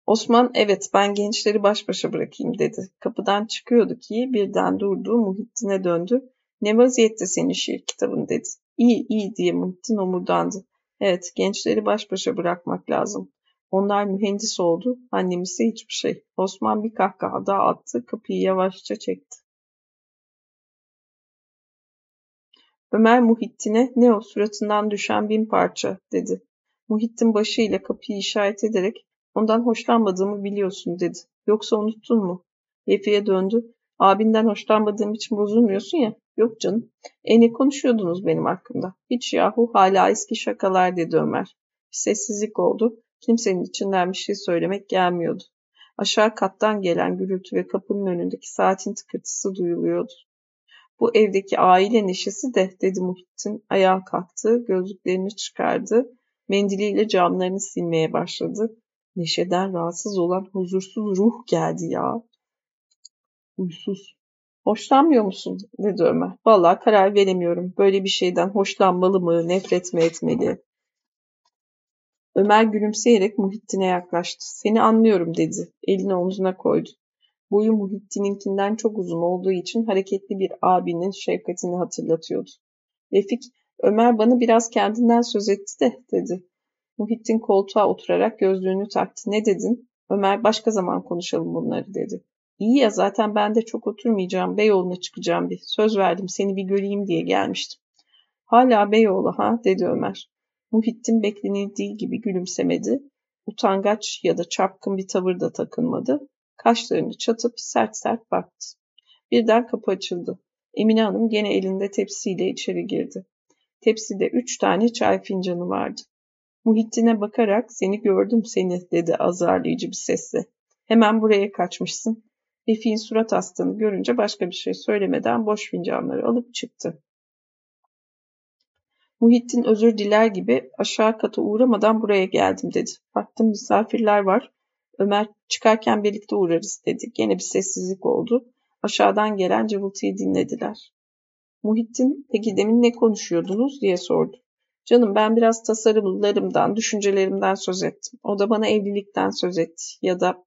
Osman evet ben gençleri baş başa bırakayım dedi. Kapıdan çıkıyordu ki birden durdu Muhittin'e döndü. Ne vaziyette senin şiir kitabın dedi. İyi iyi diye Muhittin omurdandı. Evet gençleri baş başa bırakmak lazım. Onlar mühendis oldu. Annem ise hiçbir şey. Osman bir kahkaha daha attı. Kapıyı yavaşça çekti. Ömer Muhittin'e ne o suratından düşen bin parça dedi. Muhittin başıyla kapıyı işaret ederek ondan hoşlanmadığımı biliyorsun dedi. Yoksa unuttun mu? Refi'ye döndü. Abinden hoşlanmadığım için bozulmuyorsun ya. Yok canım. E ne konuşuyordunuz benim hakkımda? Hiç yahu hala eski şakalar dedi Ömer. Bir sessizlik oldu. Kimsenin içinden bir şey söylemek gelmiyordu. Aşağı kattan gelen gürültü ve kapının önündeki saatin tıkırtısı duyuluyordu. Bu evdeki aile neşesi de dedi Muhittin. Ayağa kalktı, gözlüklerini çıkardı, mendiliyle camlarını silmeye başladı. Neşeden rahatsız olan huzursuz ruh geldi ya. Uysuz. Hoşlanmıyor musun? dedi Ömer. Vallahi karar veremiyorum. Böyle bir şeyden hoşlanmalı mı, nefret mi etmeli? Ömer gülümseyerek Muhittin'e yaklaştı. Seni anlıyorum dedi. Elini omzuna koydu. Boyu Muhittin'inkinden çok uzun olduğu için hareketli bir abinin şefkatini hatırlatıyordu. Refik, Ömer bana biraz kendinden söz etti de dedi. Muhittin koltuğa oturarak gözlüğünü taktı. Ne dedin? Ömer başka zaman konuşalım bunları dedi. İyi ya zaten ben de çok oturmayacağım. Beyoğlu'na çıkacağım bir. Söz verdim seni bir göreyim diye gelmiştim. Hala Beyoğlu ha dedi Ömer. Muhittin beklenildiği gibi gülümsemedi. Utangaç ya da çapkın bir tavır da takınmadı. Kaşlarını çatıp sert sert baktı. Birden kapı açıldı. Emine Hanım gene elinde tepsiyle içeri girdi. Tepside üç tane çay fincanı vardı. Muhittin'e bakarak seni gördüm seni dedi azarlayıcı bir sesle. Hemen buraya kaçmışsın. Refik'in surat astığını görünce başka bir şey söylemeden boş fincanları alıp çıktı. Muhittin özür diler gibi aşağı kata uğramadan buraya geldim dedi. Baktım misafirler var. Ömer çıkarken birlikte uğrarız dedi. Gene bir sessizlik oldu. Aşağıdan gelen cıvıltıyı dinlediler. Muhittin peki demin ne konuşuyordunuz diye sordu. Canım ben biraz tasarımlarımdan, düşüncelerimden söz ettim. O da bana evlilikten söz etti. Ya da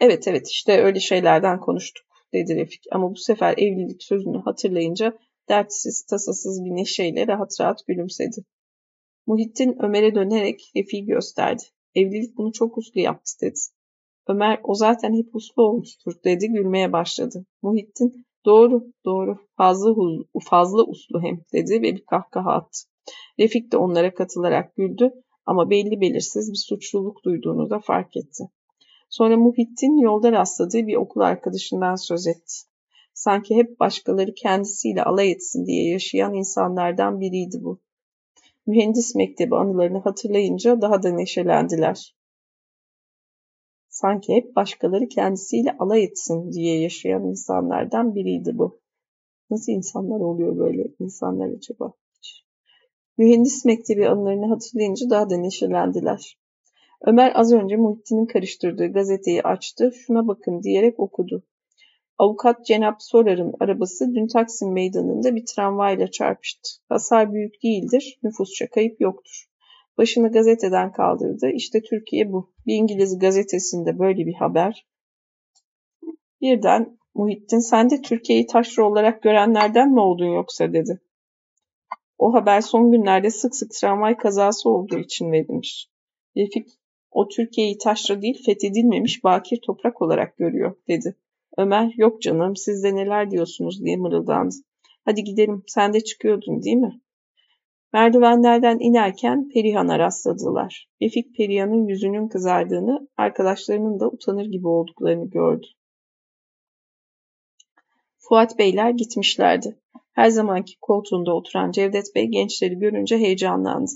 evet evet işte öyle şeylerden konuştuk dedi Refik. Ama bu sefer evlilik sözünü hatırlayınca dertsiz, tasasız bir neşeyle rahat rahat gülümsedi. Muhittin Ömer'e dönerek Refik'i gösterdi. Evlilik bunu çok uslu yaptı dedi. Ömer o zaten hep uslu olmuştur dedi gülmeye başladı. Muhittin doğru doğru fazla, fazla uslu hem dedi ve bir kahkaha attı. Refik de onlara katılarak güldü ama belli belirsiz bir suçluluk duyduğunu da fark etti. Sonra Muhittin yolda rastladığı bir okul arkadaşından söz etti. Sanki hep başkaları kendisiyle alay etsin diye yaşayan insanlardan biriydi bu. Mühendis mektebi anılarını hatırlayınca daha da neşelendiler. Sanki hep başkaları kendisiyle alay etsin diye yaşayan insanlardan biriydi bu. Nasıl insanlar oluyor böyle insanlar acaba? Mühendis mektebi anılarını hatırlayınca daha da neşelendiler. Ömer az önce Muhittin'in karıştırdığı gazeteyi açtı, şuna bakın diyerek okudu. Avukat Cenap Sorar'ın arabası dün Taksim Meydanı'nda bir tramvayla çarpıştı. Hasar büyük değildir, nüfusça kayıp yoktur. Başını gazeteden kaldırdı. İşte Türkiye bu. Bir İngiliz gazetesinde böyle bir haber. Birden Muhittin sen de Türkiye'yi taşra olarak görenlerden mi oldun yoksa dedi. O haber son günlerde sık sık tramvay kazası olduğu için verilmiş. Refik o Türkiye'yi taşra değil fethedilmemiş bakir toprak olarak görüyor dedi. Ömer yok canım siz de neler diyorsunuz diye mırıldandı. Hadi gidelim sen de çıkıyordun değil mi? Merdivenlerden inerken Perihan'a rastladılar. Refik Perihan'ın yüzünün kızardığını, arkadaşlarının da utanır gibi olduklarını gördü. Fuat Beyler gitmişlerdi. Her zamanki koltuğunda oturan Cevdet Bey gençleri görünce heyecanlandı.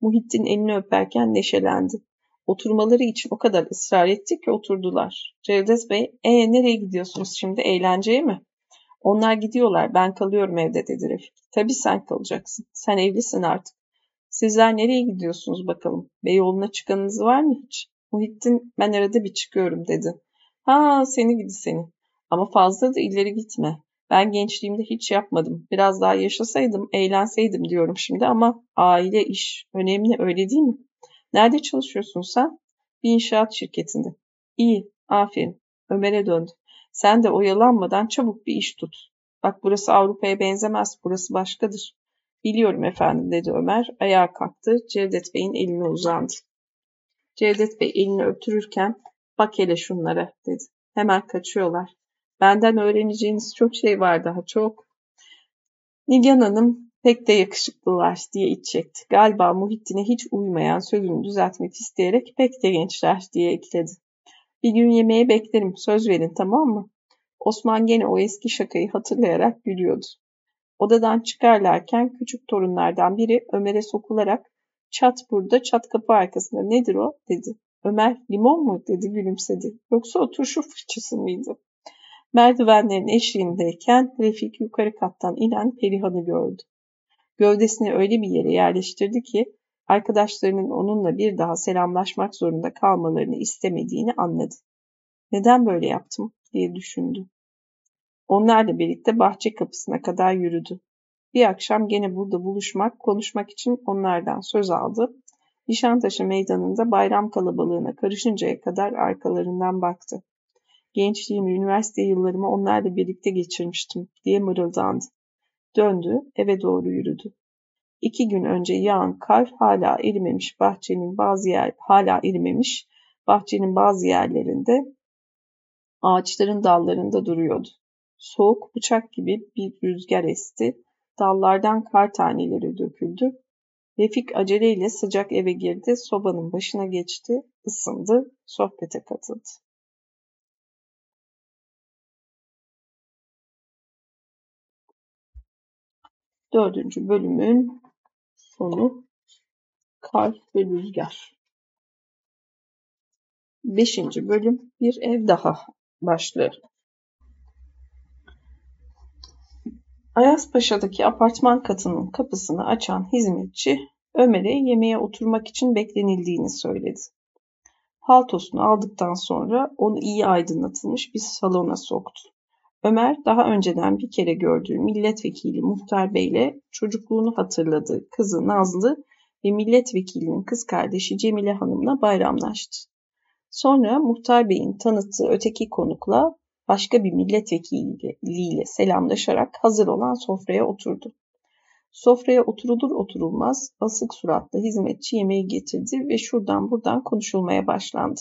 Muhittin elini öperken neşelendi. Oturmaları için o kadar ısrar etti ki oturdular. Cevdet Bey, ee nereye gidiyorsunuz şimdi, eğlenceye mi? Onlar gidiyorlar, ben kalıyorum evde dedi Refik. Tabii sen kalacaksın, sen evlisin artık. Sizler nereye gidiyorsunuz bakalım? Beyoğlu'na çıkanınız var mı hiç? Muhittin, ben arada bir çıkıyorum dedi. Ha seni gidi seni. Ama fazla da ileri gitme. Ben gençliğimde hiç yapmadım. Biraz daha yaşasaydım, eğlenseydim diyorum şimdi ama aile iş önemli öyle değil mi? Nerede çalışıyorsun sen? Bir inşaat şirketinde. İyi, aferin. Ömer'e döndü. Sen de oyalanmadan çabuk bir iş tut. Bak burası Avrupa'ya benzemez, burası başkadır. Biliyorum efendim dedi Ömer. Ayağa kalktı. Cevdet Bey'in eline uzandı. Cevdet Bey elini öptürürken bak hele şunlara dedi. Hemen kaçıyorlar. Benden öğreneceğiniz çok şey var daha çok. Nilgan Hanım pek de yakışıklılar diye iç çekti. Galiba Muhittin'e hiç uymayan sözünü düzeltmek isteyerek pek de gençler diye ekledi. Bir gün yemeğe beklerim söz verin tamam mı? Osman gene o eski şakayı hatırlayarak gülüyordu. Odadan çıkarlarken küçük torunlardan biri Ömer'e sokularak çat burada çat kapı arkasında nedir o dedi. Ömer limon mu dedi gülümsedi. Yoksa o turşu fırçası mıydı? Merdivenlerin eşiğindeyken Refik yukarı kattan inen Perihan'ı gördü. Gövdesini öyle bir yere yerleştirdi ki arkadaşlarının onunla bir daha selamlaşmak zorunda kalmalarını istemediğini anladı. Neden böyle yaptım diye düşündü. Onlarla birlikte bahçe kapısına kadar yürüdü. Bir akşam gene burada buluşmak, konuşmak için onlardan söz aldı. Nişantaşı meydanında bayram kalabalığına karışıncaya kadar arkalarından baktı. Gençliğimi, üniversite yıllarımı onlarla birlikte geçirmiştim diye mırıldandı. Döndü, eve doğru yürüdü. İki gün önce yağan kar hala erimemiş bahçenin bazı yer hala erimemiş bahçenin bazı yerlerinde ağaçların dallarında duruyordu. Soğuk bıçak gibi bir rüzgar esti. Dallardan kar taneleri döküldü. Refik aceleyle sıcak eve girdi, sobanın başına geçti, ısındı, sohbete katıldı. Dördüncü bölümün sonu Kar ve Rüzgar. Beşinci bölüm bir ev daha başlıyor. Ayazpaşa'daki apartman katının kapısını açan hizmetçi Ömer'e yemeğe oturmak için beklenildiğini söyledi. Paltosunu aldıktan sonra onu iyi aydınlatılmış bir salona soktu. Ömer daha önceden bir kere gördüğü milletvekili Muhtar Bey'le çocukluğunu hatırladığı kızı Nazlı ve milletvekilinin kız kardeşi Cemile Hanım'la bayramlaştı. Sonra Muhtar Bey'in tanıttığı öteki konukla başka bir milletvekiliyle selamlaşarak hazır olan sofraya oturdu. Sofraya oturulur oturulmaz asık suratlı hizmetçi yemeği getirdi ve şuradan buradan konuşulmaya başlandı.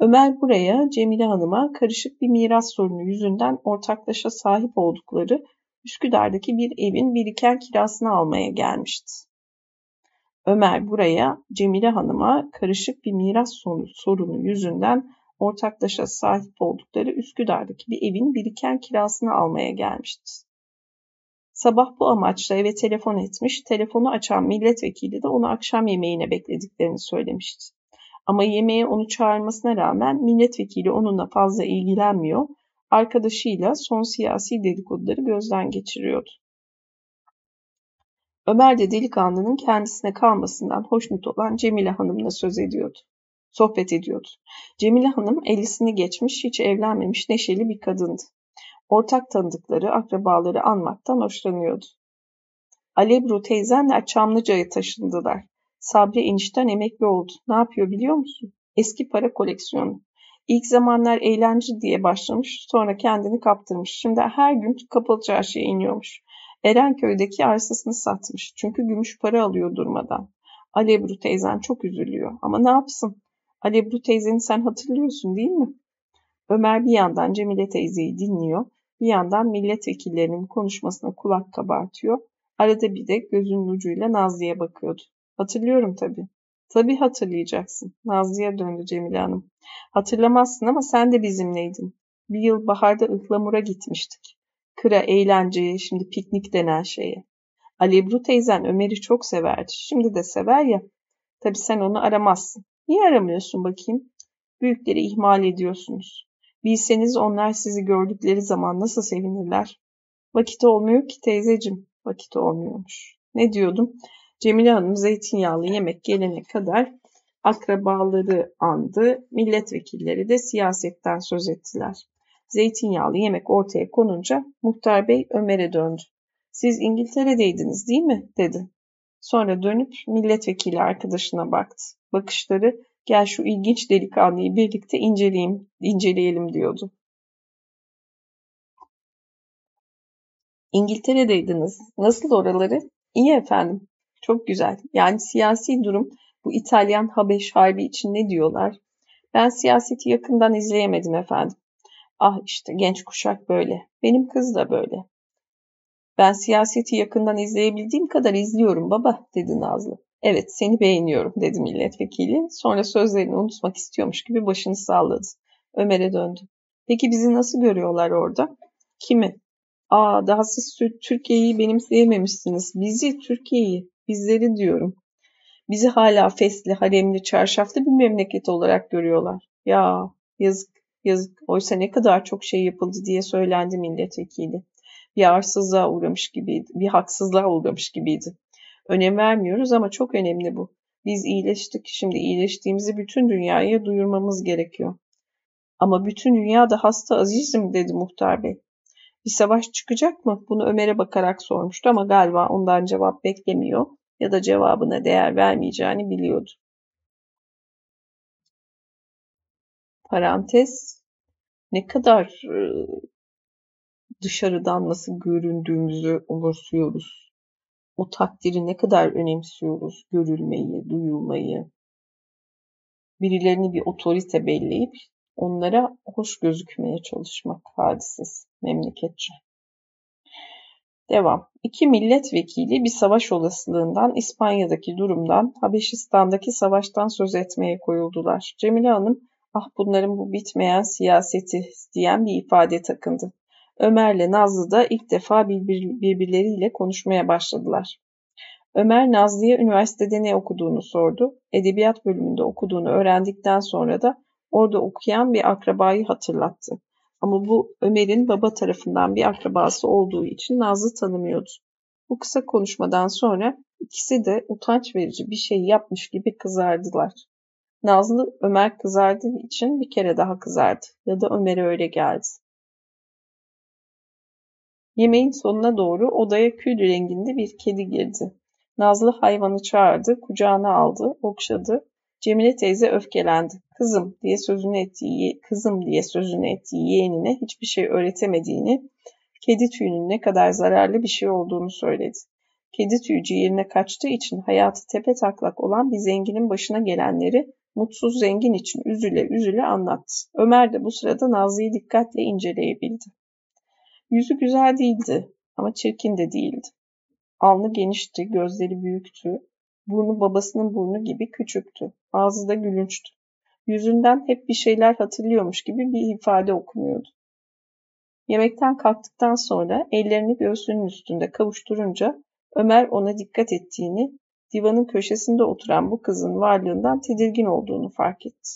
Ömer buraya Cemile Hanım'a karışık bir miras sorunu yüzünden ortaklaşa sahip oldukları Üsküdar'daki bir evin biriken kirasını almaya gelmişti. Ömer buraya Cemile Hanım'a karışık bir miras sorunu yüzünden ortaklaşa sahip oldukları Üsküdar'daki bir evin biriken kirasını almaya gelmişti. Sabah bu amaçla eve telefon etmiş, telefonu açan milletvekili de onu akşam yemeğine beklediklerini söylemişti. Ama yemeğe onu çağırmasına rağmen milletvekili onunla fazla ilgilenmiyor, arkadaşıyla son siyasi dedikoduları gözden geçiriyordu. Ömer de delikanlının kendisine kalmasından hoşnut olan Cemile Hanım'la söz ediyordu. sohbet ediyordu. Cemile Hanım ellisini geçmiş, hiç evlenmemiş neşeli bir kadındı. Ortak tanıdıkları, akrabaları anmaktan hoşlanıyordu. Alebru teyzenler Çamlıca'ya taşındılar. Sabri enişten emekli oldu. Ne yapıyor biliyor musun? Eski para koleksiyonu. İlk zamanlar eğlence diye başlamış, sonra kendini kaptırmış. Şimdi her gün kapalı çarşıya iniyormuş. Erenköy'deki arsasını satmış. Çünkü gümüş para alıyor durmadan. Alebru teyzen çok üzülüyor. Ama ne yapsın? Alebru teyzeni sen hatırlıyorsun değil mi? Ömer bir yandan Cemile teyzeyi dinliyor, bir yandan milletvekillerinin konuşmasına kulak kabartıyor. Arada bir de gözünün ucuyla Nazlı'ya bakıyordu. Hatırlıyorum tabii. Tabii hatırlayacaksın. Nazlı'ya döndü Cemile Hanım. Hatırlamazsın ama sen de bizimleydin. Bir yıl baharda ıhlamura gitmiştik. Kıra, eğlenceye, şimdi piknik denen şeye. Alebru teyzen Ömer'i çok severdi. Şimdi de sever ya. Tabii sen onu aramazsın. Niye aramıyorsun bakayım? Büyükleri ihmal ediyorsunuz. Bilseniz onlar sizi gördükleri zaman nasıl sevinirler. Vakit olmuyor ki teyzecim. Vakit olmuyormuş. Ne diyordum? Cemile Hanım zeytinyağlı yemek gelene kadar akrabaları andı, milletvekilleri de siyasetten söz ettiler. Zeytinyağlı yemek ortaya konunca muhtar bey Ömer'e döndü. Siz İngiltere'deydiniz değil mi? dedi. Sonra dönüp milletvekili arkadaşına baktı. Bakışları gel şu ilginç delikanlıyı birlikte inceleyeyim, inceleyelim diyordu. İngiltere'deydiniz. Nasıl oraları? İyi efendim. Çok güzel. Yani siyasi durum bu İtalyan Habeş Harbi için ne diyorlar? Ben siyaseti yakından izleyemedim efendim. Ah işte genç kuşak böyle. Benim kız da böyle. Ben siyaseti yakından izleyebildiğim kadar izliyorum baba dedi Nazlı. Evet seni beğeniyorum dedi milletvekili. Sonra sözlerini unutmak istiyormuş gibi başını salladı. Ömer'e döndü. Peki bizi nasıl görüyorlar orada? Kimi? Aa daha siz Türkiye'yi benimseyememişsiniz. Bizi Türkiye'yi. Bizleri diyorum. Bizi hala fesli, haremli, çarşaflı bir memleket olarak görüyorlar. Ya yazık, yazık. Oysa ne kadar çok şey yapıldı diye söylendi milletvekili. Bir arsızlığa uğramış gibiydi, bir haksızlığa uğramış gibiydi. Önem vermiyoruz ama çok önemli bu. Biz iyileştik. Şimdi iyileştiğimizi bütün dünyaya duyurmamız gerekiyor. Ama bütün dünya da hasta azizim dedi muhtar bey. Bir savaş çıkacak mı? Bunu Ömer'e bakarak sormuştu ama galiba ondan cevap beklemiyor ya da cevabına değer vermeyeceğini biliyordu. Parantez ne kadar e, dışarıdan nasıl göründüğümüzü umursuyoruz. O takdiri ne kadar önemsiyoruz. Görülmeyi, duyulmayı. Birilerini bir otorite belleyip onlara hoş gözükmeye çalışmak hadisesi memleketçe. Devam. İki milletvekili bir savaş olasılığından, İspanya'daki durumdan, Habeşistan'daki savaştan söz etmeye koyuldular. Cemile Hanım, ah bunların bu bitmeyen siyaseti diyen bir ifade takındı. Ömer'le Nazlı da ilk defa birbir, birbirleriyle konuşmaya başladılar. Ömer Nazlı'ya üniversitede ne okuduğunu sordu. Edebiyat bölümünde okuduğunu öğrendikten sonra da orada okuyan bir akrabayı hatırlattı. Ama bu Ömer'in baba tarafından bir akrabası olduğu için Nazlı tanımıyordu. Bu kısa konuşmadan sonra ikisi de utanç verici bir şey yapmış gibi kızardılar. Nazlı Ömer kızardığı için bir kere daha kızardı ya da Ömer'e öyle geldi. Yemeğin sonuna doğru odaya kül renginde bir kedi girdi. Nazlı hayvanı çağırdı, kucağına aldı, okşadı. Cemile teyze öfkelendi. Kızım diye sözünü ettiği, kızım diye sözünü ettiği yeğenine hiçbir şey öğretemediğini, kedi tüyünün ne kadar zararlı bir şey olduğunu söyledi. Kedi tüyü ciğerine kaçtığı için hayatı tepe taklak olan bir zenginin başına gelenleri mutsuz zengin için üzüle üzüle anlattı. Ömer de bu sırada Nazlı'yı dikkatle inceleyebildi. Yüzü güzel değildi ama çirkin de değildi. Alnı genişti, gözleri büyüktü, burnu babasının burnu gibi küçüktü, ağzı da gülünçtü. Yüzünden hep bir şeyler hatırlıyormuş gibi bir ifade okunuyordu. Yemekten kalktıktan sonra ellerini göğsünün üstünde kavuşturunca Ömer ona dikkat ettiğini, divanın köşesinde oturan bu kızın varlığından tedirgin olduğunu fark etti.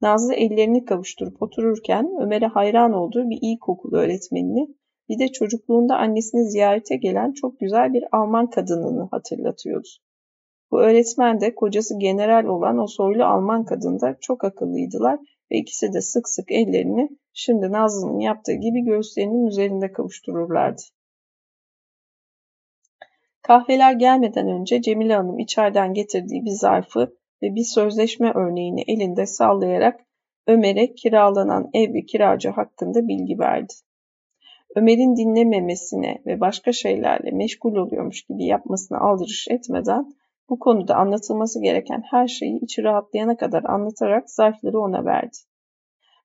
Nazlı ellerini kavuşturup otururken Ömer'e hayran olduğu bir ilkokul öğretmenini bir de çocukluğunda annesini ziyarete gelen çok güzel bir Alman kadınını hatırlatıyordu. Bu öğretmen de kocası general olan o soylu Alman kadın da çok akıllıydılar ve ikisi de sık sık ellerini şimdi Nazlı'nın yaptığı gibi göğüslerinin üzerinde kavuştururlardı. Kahveler gelmeden önce Cemile Hanım içeriden getirdiği bir zarfı ve bir sözleşme örneğini elinde sallayarak Ömer'e kiralanan ev ve kiracı hakkında bilgi verdi. Ömer'in dinlememesine ve başka şeylerle meşgul oluyormuş gibi yapmasına aldırış etmeden bu konuda anlatılması gereken her şeyi içi rahatlayana kadar anlatarak zarfları ona verdi.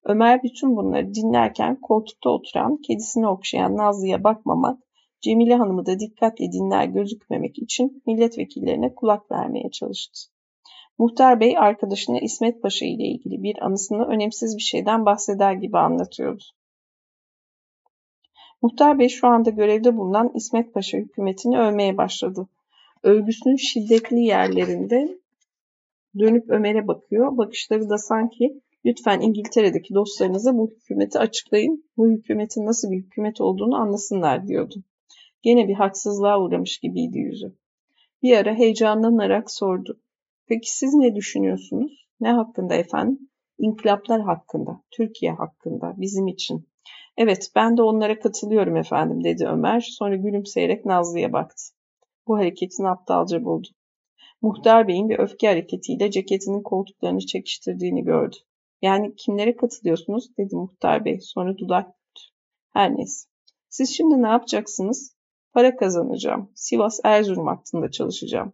Ömer bütün bunları dinlerken koltukta oturan, kedisini okşayan Nazlı'ya bakmamak, Cemile Hanım'ı da dikkatle dinler gözükmemek için milletvekillerine kulak vermeye çalıştı. Muhtar Bey arkadaşına İsmet Paşa ile ilgili bir anısını önemsiz bir şeyden bahseder gibi anlatıyordu. Muhtar Bey şu anda görevde bulunan İsmet Paşa hükümetini övmeye başladı. Övgüsünün şiddetli yerlerinde dönüp Ömer'e bakıyor. Bakışları da sanki lütfen İngiltere'deki dostlarınıza bu hükümeti açıklayın. Bu hükümetin nasıl bir hükümet olduğunu anlasınlar diyordu. Gene bir haksızlığa uğramış gibiydi yüzü. Bir ara heyecanlanarak sordu. Peki siz ne düşünüyorsunuz? Ne hakkında efendim? İnkılaplar hakkında, Türkiye hakkında, bizim için. Evet, ben de onlara katılıyorum efendim dedi Ömer. Sonra gülümseyerek Nazlı'ya baktı. Bu hareketini aptalca buldu. Muhtar Bey'in bir öfke hareketiyle ceketinin koltuklarını çekiştirdiğini gördü. Yani kimlere katılıyorsunuz dedi Muhtar Bey. Sonra dudak Her neyse. Siz şimdi ne yapacaksınız? Para kazanacağım. Sivas Erzurum hattında çalışacağım.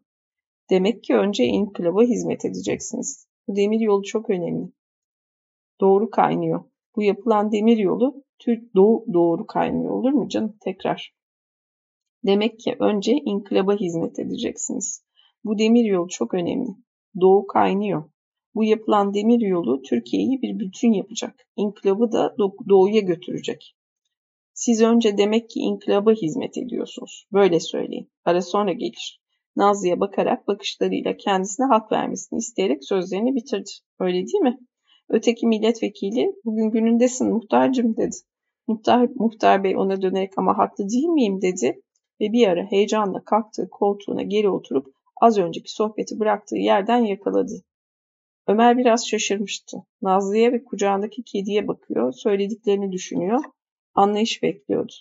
Demek ki önce inkılaba hizmet edeceksiniz. Bu demir yolu çok önemli. Doğru kaynıyor. Bu yapılan demir yolu Türk Doğu doğru kaynıyor olur mu canım? Tekrar. Demek ki önce inkılaba hizmet edeceksiniz. Bu demir yolu çok önemli. Doğu kaynıyor. Bu yapılan demir yolu Türkiye'yi bir bütün yapacak. İnkılabı da doğuya götürecek. Siz önce demek ki inkılaba hizmet ediyorsunuz. Böyle söyleyin. Para sonra gelir. Nazlı'ya bakarak bakışlarıyla kendisine hak vermesini isteyerek sözlerini bitirdi. Öyle değil mi? Öteki milletvekili bugün günündesin muhtarcım dedi. Muhtar, muhtar bey ona dönerek ama haklı değil miyim dedi ve bir ara heyecanla kalktığı koltuğuna geri oturup az önceki sohbeti bıraktığı yerden yakaladı. Ömer biraz şaşırmıştı. Nazlı'ya ve kucağındaki kediye bakıyor, söylediklerini düşünüyor, anlayış bekliyordu.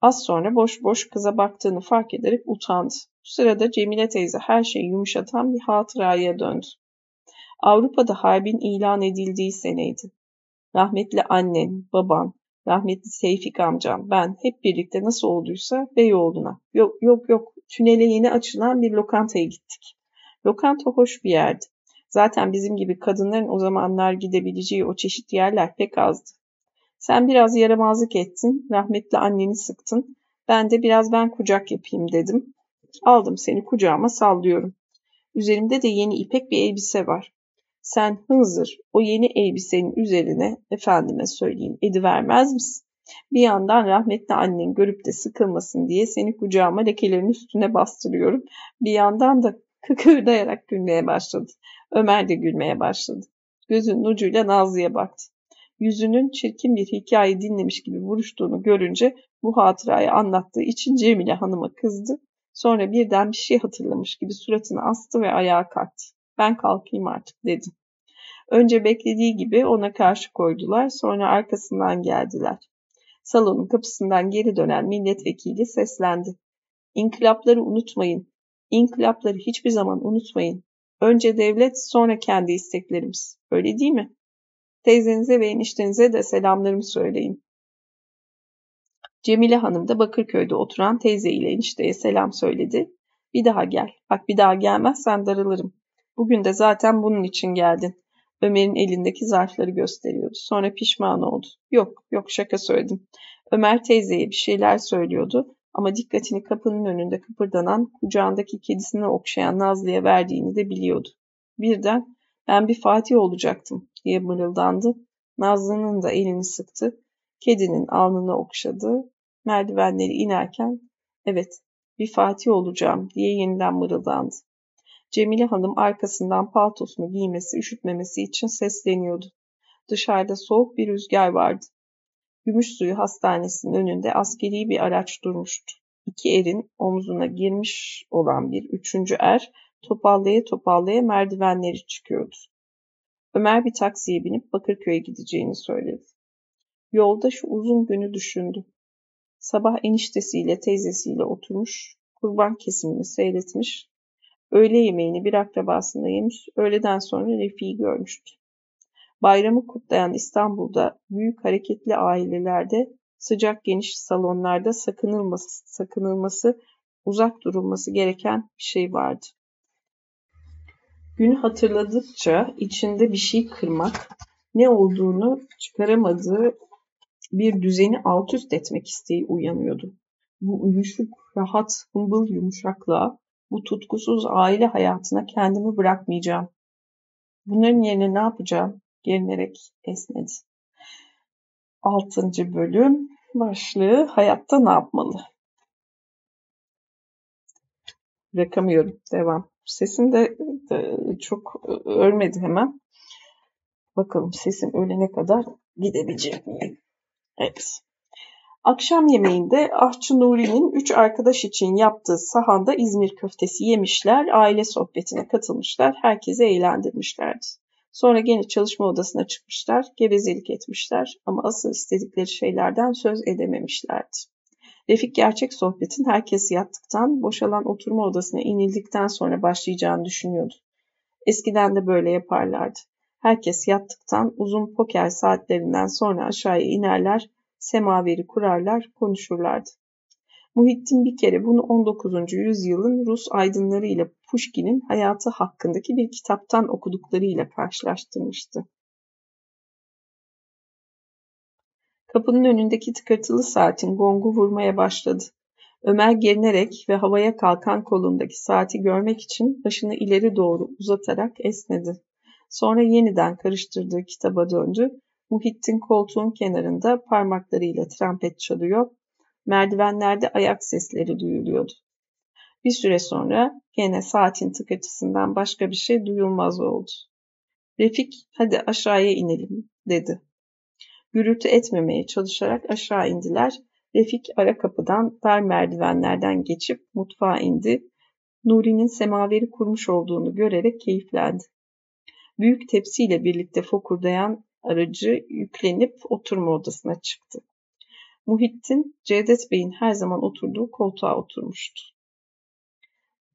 Az sonra boş boş kıza baktığını fark ederek utandı. Bu sırada Cemile teyze her şeyi yumuşatan bir hatıraya döndü. Avrupa'da harbin ilan edildiği seneydi. Rahmetli annen, baban, rahmetli Seyfik amcam, ben hep birlikte nasıl olduysa Beyoğlu'na. Yok yok yok tünele yeni açılan bir lokantaya gittik. Lokanta hoş bir yerdi. Zaten bizim gibi kadınların o zamanlar gidebileceği o çeşit yerler pek azdı. Sen biraz yaramazlık ettin, rahmetli anneni sıktın. Ben de biraz ben kucak yapayım dedim. Aldım seni kucağıma sallıyorum. Üzerimde de yeni ipek bir elbise var. Sen hınzır o yeni elbisenin üzerine efendime söyleyeyim edivermez misin? Bir yandan rahmetli annen görüp de sıkılmasın diye seni kucağıma lekelerin üstüne bastırıyorum. Bir yandan da kıkırdayarak gülmeye başladı. Ömer de gülmeye başladı. Gözünün ucuyla Nazlı'ya baktı. Yüzünün çirkin bir hikaye dinlemiş gibi vuruştuğunu görünce bu hatırayı anlattığı için Cemile Hanım'a kızdı. Sonra birden bir şey hatırlamış gibi suratını astı ve ayağa kalktı. Ben kalkayım artık dedi. Önce beklediği gibi ona karşı koydular, sonra arkasından geldiler. Salonun kapısından geri dönen milletvekili seslendi. İnkılapları unutmayın. İnkılapları hiçbir zaman unutmayın. Önce devlet, sonra kendi isteklerimiz. Öyle değil mi? Teyzenize ve eniştenize de selamlarımı söyleyin. Cemile Hanım da Bakırköy'de oturan teyze ile enişteye selam söyledi. Bir daha gel. Bak bir daha gelmezsen darılırım. Bugün de zaten bunun için geldin. Ömer'in elindeki zarfları gösteriyordu. Sonra pişman oldu. Yok, yok şaka söyledim. Ömer teyzeye bir şeyler söylüyordu ama dikkatini kapının önünde kıpırdanan, kucağındaki kedisini okşayan Nazlı'ya verdiğini de biliyordu. Birden ben bir Fatih olacaktım diye mırıldandı. Nazlı'nın da elini sıktı. Kedinin alnını okşadı. Merdivenleri inerken evet bir Fatih olacağım diye yeniden mırıldandı. Cemile Hanım arkasından paltosunu giymesi, üşütmemesi için sesleniyordu. Dışarıda soğuk bir rüzgar vardı. Gümüşsuyu Hastanesi'nin önünde askeri bir araç durmuştu. İki erin omzuna girmiş olan bir üçüncü er topallaya topallaya merdivenleri çıkıyordu. Ömer bir taksiye binip Bakırköy'e gideceğini söyledi. Yolda şu uzun günü düşündü. Sabah eniştesiyle teyzesiyle oturmuş, kurban kesimini seyretmiş, öğle yemeğini bir akrabasında yemiş, öğleden sonra Refik'i görmüştü. Bayramı kutlayan İstanbul'da büyük hareketli ailelerde sıcak geniş salonlarda sakınılması, sakınılması, uzak durulması gereken bir şey vardı. Günü hatırladıkça içinde bir şey kırmak, ne olduğunu çıkaramadığı bir düzeni alt üst etmek isteği uyanıyordu. Bu uyuşuk, rahat, hımbıl yumuşaklığa, bu tutkusuz aile hayatına kendimi bırakmayacağım. Bunların yerine ne yapacağım? Gerinerek esnedi. Altıncı bölüm başlığı hayatta ne yapmalı? Bırakamıyorum. Devam. Sesim de, de çok ölmedi hemen. Bakalım sesim ölene kadar gidebilecek miyim? Evet. Akşam yemeğinde Ahçı Nuri'nin üç arkadaş için yaptığı sahanda İzmir köftesi yemişler, aile sohbetine katılmışlar, herkese eğlendirmişlerdi. Sonra gene çalışma odasına çıkmışlar, gevezelik etmişler ama asıl istedikleri şeylerden söz edememişlerdi. Refik gerçek sohbetin herkes yattıktan, boşalan oturma odasına inildikten sonra başlayacağını düşünüyordu. Eskiden de böyle yaparlardı. Herkes yattıktan uzun poker saatlerinden sonra aşağıya inerler, semaveri kurarlar, konuşurlardı. Muhittin bir kere bunu 19. yüzyılın Rus aydınları ile Pushkin'in hayatı hakkındaki bir kitaptan okuduklarıyla karşılaştırmıştı. Kapının önündeki tıkırtılı saatin gongu vurmaya başladı. Ömer gerinerek ve havaya kalkan kolundaki saati görmek için başını ileri doğru uzatarak esnedi. Sonra yeniden karıştırdığı kitaba döndü. Muhittin koltuğun kenarında parmaklarıyla trompet çalıyor. Merdivenlerde ayak sesleri duyuluyordu. Bir süre sonra gene saatin tıkırtısından başka bir şey duyulmaz oldu. Refik hadi aşağıya inelim dedi. Gürültü etmemeye çalışarak aşağı indiler. Refik ara kapıdan dar merdivenlerden geçip mutfağa indi. Nuri'nin semaveri kurmuş olduğunu görerek keyiflendi. Büyük tepsiyle birlikte fokurdayan aracı yüklenip oturma odasına çıktı. Muhittin, Cevdet Bey'in her zaman oturduğu koltuğa oturmuştu.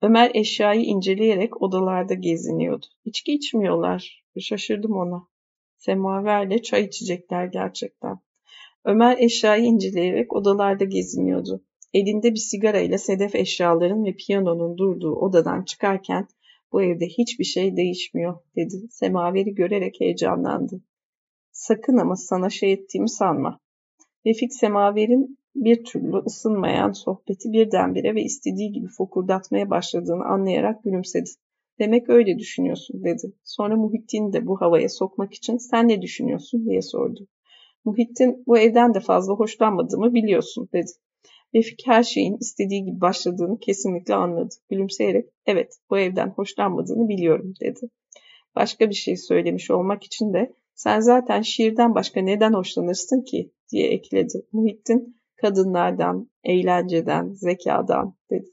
Ömer eşyayı inceleyerek odalarda geziniyordu. İçki içmiyorlar. Şaşırdım ona. Semaverle çay içecekler gerçekten. Ömer eşyayı inceleyerek odalarda geziniyordu. Elinde bir sigara ile sedef eşyaların ve piyanonun durduğu odadan çıkarken bu evde hiçbir şey değişmiyor dedi. Semaveri görerek heyecanlandı. Sakın ama sana şey ettiğimi sanma. Refik Semaver'in bir türlü ısınmayan sohbeti birdenbire ve istediği gibi fokurdatmaya başladığını anlayarak gülümsedi. Demek öyle düşünüyorsun dedi. Sonra Muhittin'i de bu havaya sokmak için sen ne düşünüyorsun diye sordu. Muhittin bu evden de fazla hoşlanmadığımı biliyorsun dedi. Refik her şeyin istediği gibi başladığını kesinlikle anladı. Gülümseyerek evet bu evden hoşlanmadığını biliyorum dedi. Başka bir şey söylemiş olmak için de sen zaten şiirden başka neden hoşlanırsın ki diye ekledi. Muhittin kadınlardan, eğlenceden, zekadan dedi.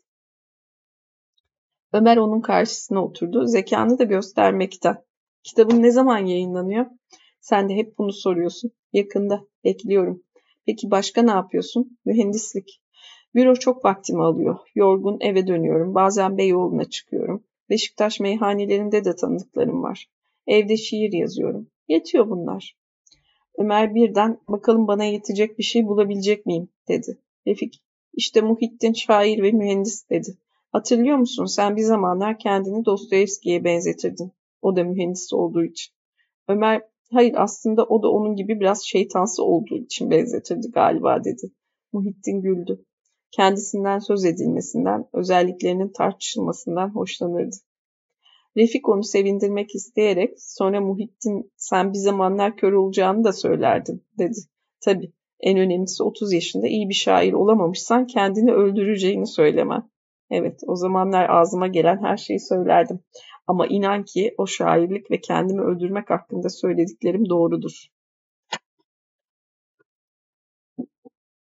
Ömer onun karşısına oturdu. Zekanı da göstermekten. Kitabın ne zaman yayınlanıyor? Sen de hep bunu soruyorsun. Yakında. Bekliyorum. Peki başka ne yapıyorsun? Mühendislik. Büro çok vaktimi alıyor. Yorgun eve dönüyorum. Bazen Beyoğlu'na çıkıyorum. Beşiktaş meyhanelerinde de tanıdıklarım var. Evde şiir yazıyorum. Yetiyor bunlar. Ömer birden bakalım bana yetecek bir şey bulabilecek miyim dedi. Refik işte Muhittin şair ve mühendis dedi. Hatırlıyor musun sen bir zamanlar kendini Dostoyevski'ye benzetirdin. O da mühendis olduğu için. Ömer hayır aslında o da onun gibi biraz şeytansı olduğu için benzetirdi galiba dedi. Muhittin güldü. Kendisinden söz edilmesinden, özelliklerinin tartışılmasından hoşlanırdı. Refik onu sevindirmek isteyerek sonra Muhittin sen bir zamanlar kör olacağını da söylerdin dedi. Tabii en önemlisi 30 yaşında iyi bir şair olamamışsan kendini öldüreceğini söyleme. Evet o zamanlar ağzıma gelen her şeyi söylerdim. Ama inan ki o şairlik ve kendimi öldürmek hakkında söylediklerim doğrudur.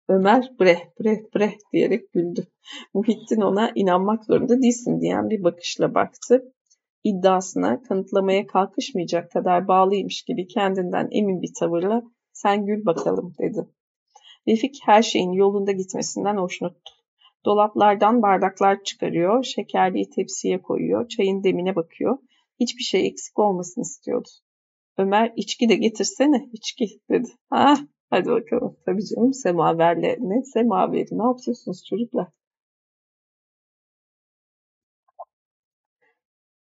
Ömer breh breh breh diyerek güldü. Muhittin ona inanmak zorunda değilsin diyen bir bakışla baktı. İddiasına kanıtlamaya kalkışmayacak kadar bağlıymış gibi kendinden emin bir tavırla sen gül bakalım dedi. Refik her şeyin yolunda gitmesinden hoşnuttu. Dolaplardan bardaklar çıkarıyor, şekerliği tepsiye koyuyor, çayın demine bakıyor. Hiçbir şey eksik olmasın istiyordu. Ömer içki de getirsene, içki dedi. Ha, hadi bakalım. Tabii canım semaverle ne semaveri ne yapıyorsunuz çocuklar?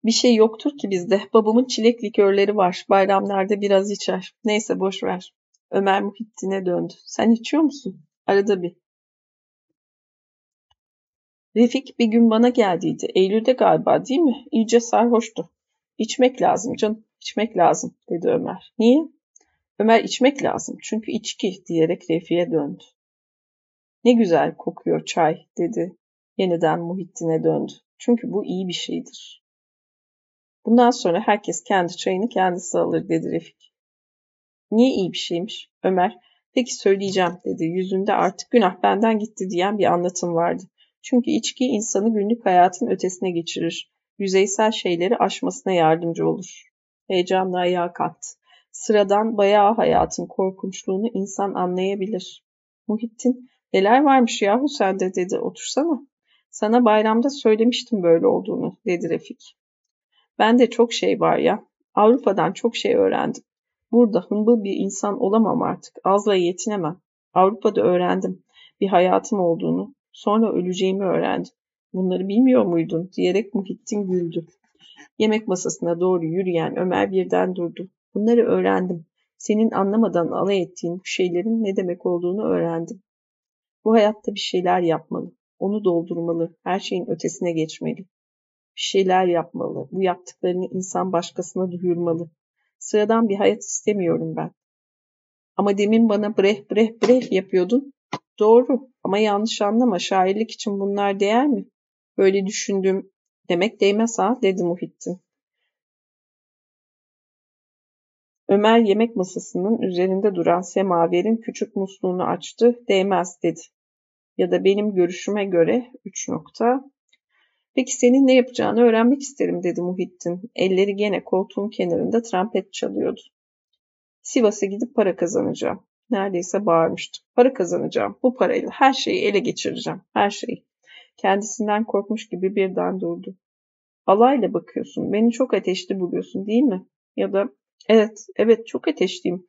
Bir şey yoktur ki bizde. Babamın çilek likörleri var. Bayramlarda biraz içer. Neyse boş ver. Ömer Muhittin'e döndü. Sen içiyor musun? Arada bir. Refik bir gün bana geldiydi. Eylül'de galiba değil mi? İyice sarhoştu. İçmek lazım canım, içmek lazım dedi Ömer. Niye? Ömer içmek lazım çünkü içki diyerek Refik'e döndü. Ne güzel kokuyor çay dedi. Yeniden Muhittin'e döndü. Çünkü bu iyi bir şeydir. Bundan sonra herkes kendi çayını kendisi alır dedi Refik. Niye iyi bir şeymiş? Ömer, peki söyleyeceğim dedi. Yüzünde artık günah benden gitti diyen bir anlatım vardı. Çünkü içki insanı günlük hayatın ötesine geçirir. Yüzeysel şeyleri aşmasına yardımcı olur. Heyecanla ayağa kalktı. Sıradan bayağı hayatın korkunçluğunu insan anlayabilir. Muhittin, neler varmış yahu sende dedi, otursana. Sana bayramda söylemiştim böyle olduğunu, dedi Refik. Ben de çok şey var ya. Avrupa'dan çok şey öğrendim. Burada hımbıl bir insan olamam artık. Azla yetinemem. Avrupa'da öğrendim bir hayatım olduğunu. Sonra öleceğimi öğrendim. Bunları bilmiyor muydun? diyerek Muhittin güldü. Yemek masasına doğru yürüyen Ömer birden durdu. Bunları öğrendim. Senin anlamadan alay ettiğin bu şeylerin ne demek olduğunu öğrendim. Bu hayatta bir şeyler yapmalı. Onu doldurmalı. Her şeyin ötesine geçmeli. Bir şeyler yapmalı. Bu yaptıklarını insan başkasına duyurmalı. Sıradan bir hayat istemiyorum ben. Ama demin bana breh breh breh yapıyordun. Doğru ama yanlış anlama şairlik için bunlar değer mi? Böyle düşündüm demek değmez ha dedi Muhittin. Ömer yemek masasının üzerinde duran semaverin küçük musluğunu açtı. Değmez dedi. Ya da benim görüşüme göre üç nokta. Peki senin ne yapacağını öğrenmek isterim dedi Muhittin. Elleri gene koltuğun kenarında trampet çalıyordu. Sivas'a gidip para kazanacağım. Neredeyse bağırmıştı. Para kazanacağım. Bu parayla her şeyi ele geçireceğim. Her şeyi. Kendisinden korkmuş gibi birden durdu. Alayla bakıyorsun. Beni çok ateşli buluyorsun değil mi? Ya da evet, evet çok ateşliyim.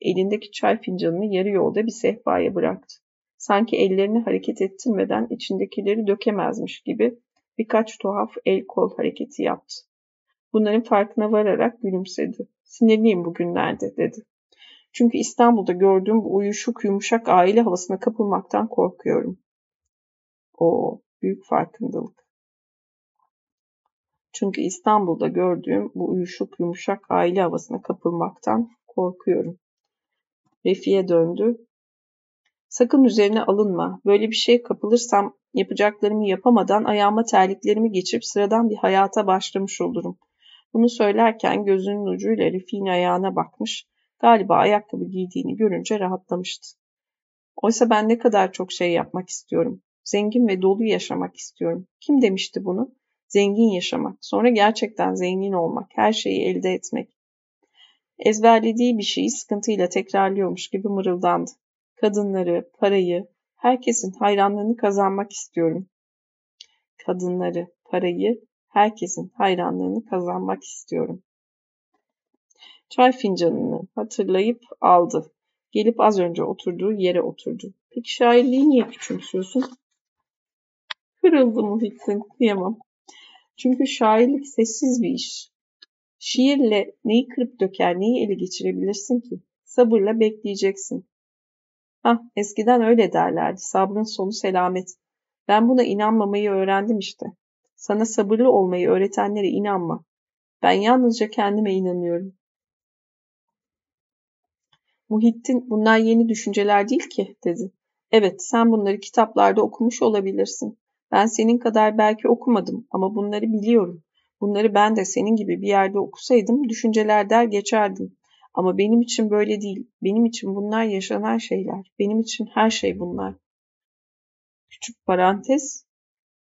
Elindeki çay fincanını yarı yolda bir sehpaya bıraktı. Sanki ellerini hareket ettirmeden içindekileri dökemezmiş gibi birkaç tuhaf el kol hareketi yaptı. Bunların farkına vararak gülümsedi. Sinirliyim bugünlerde dedi. Çünkü İstanbul'da gördüğüm bu uyuşuk yumuşak aile havasına kapılmaktan korkuyorum. O büyük farkındalık. Çünkü İstanbul'da gördüğüm bu uyuşuk yumuşak aile havasına kapılmaktan korkuyorum. Refi'ye döndü. Sakın üzerine alınma. Böyle bir şey kapılırsam yapacaklarımı yapamadan ayağıma terliklerimi geçip sıradan bir hayata başlamış olurum. Bunu söylerken gözünün ucuyla Refik'in ayağına bakmış, galiba ayakkabı giydiğini görünce rahatlamıştı. Oysa ben ne kadar çok şey yapmak istiyorum. Zengin ve dolu yaşamak istiyorum. Kim demişti bunu? Zengin yaşamak, sonra gerçekten zengin olmak, her şeyi elde etmek. Ezberlediği bir şeyi sıkıntıyla tekrarlıyormuş gibi mırıldandı. Kadınları, parayı, herkesin hayranlığını kazanmak istiyorum. Kadınları, parayı, herkesin hayranlığını kazanmak istiyorum. Çay fincanını hatırlayıp aldı. Gelip az önce oturduğu yere oturdu. Peki şairliği niye küçümsüyorsun? Kırıldı Muhittin, kıyamam. Çünkü şairlik sessiz bir iş. Şiirle neyi kırıp döker, neyi ele geçirebilirsin ki? Sabırla bekleyeceksin. Hah, eskiden öyle derlerdi. Sabrın sonu selamet. Ben buna inanmamayı öğrendim işte. Sana sabırlı olmayı öğretenlere inanma. Ben yalnızca kendime inanıyorum. Muhittin bunlar yeni düşünceler değil ki dedi. Evet sen bunları kitaplarda okumuş olabilirsin. Ben senin kadar belki okumadım ama bunları biliyorum. Bunları ben de senin gibi bir yerde okusaydım düşünceler der geçerdim. Ama benim için böyle değil. Benim için bunlar yaşanan şeyler. Benim için her şey bunlar. Küçük parantez.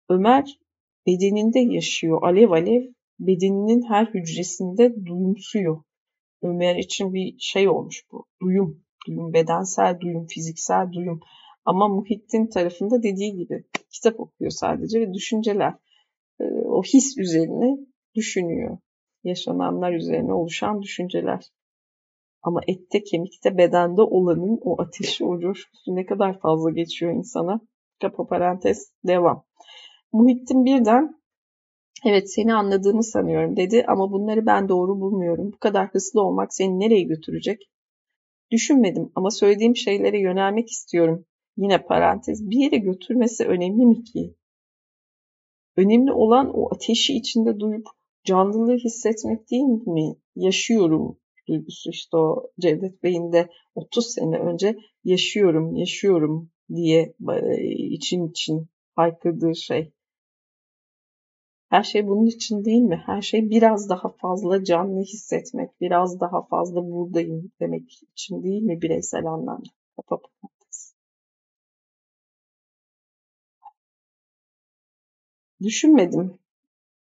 Ömer bedeninde yaşıyor. Alev alev bedeninin her hücresinde duyumsuyor. Ömer için bir şey olmuş bu. Duyum. Duyum, bedensel duyum, fiziksel duyum. Ama Muhittin tarafında dediği gibi kitap okuyor sadece ve düşünceler. E, o his üzerine düşünüyor. Yaşananlar üzerine oluşan düşünceler. Ama ette, kemikte, bedende olanın o ateşi, o coşkusu ne kadar fazla geçiyor insana. Kapa parantez, devam. Muhittin birden evet seni anladığımı sanıyorum dedi ama bunları ben doğru bulmuyorum. Bu kadar hızlı olmak seni nereye götürecek? Düşünmedim ama söylediğim şeylere yönelmek istiyorum. Yine parantez. Bir yere götürmesi önemli mi ki? Önemli olan o ateşi içinde duyup canlılığı hissetmek değil mi? Yaşıyorum duygusu işte o Cevdet Bey'in de 30 sene önce yaşıyorum, yaşıyorum diye için için haykırdığı şey. Her şey bunun için değil mi? Her şey biraz daha fazla canlı hissetmek, biraz daha fazla buradayım demek için değil mi bireysel anlamda? Düşünmedim.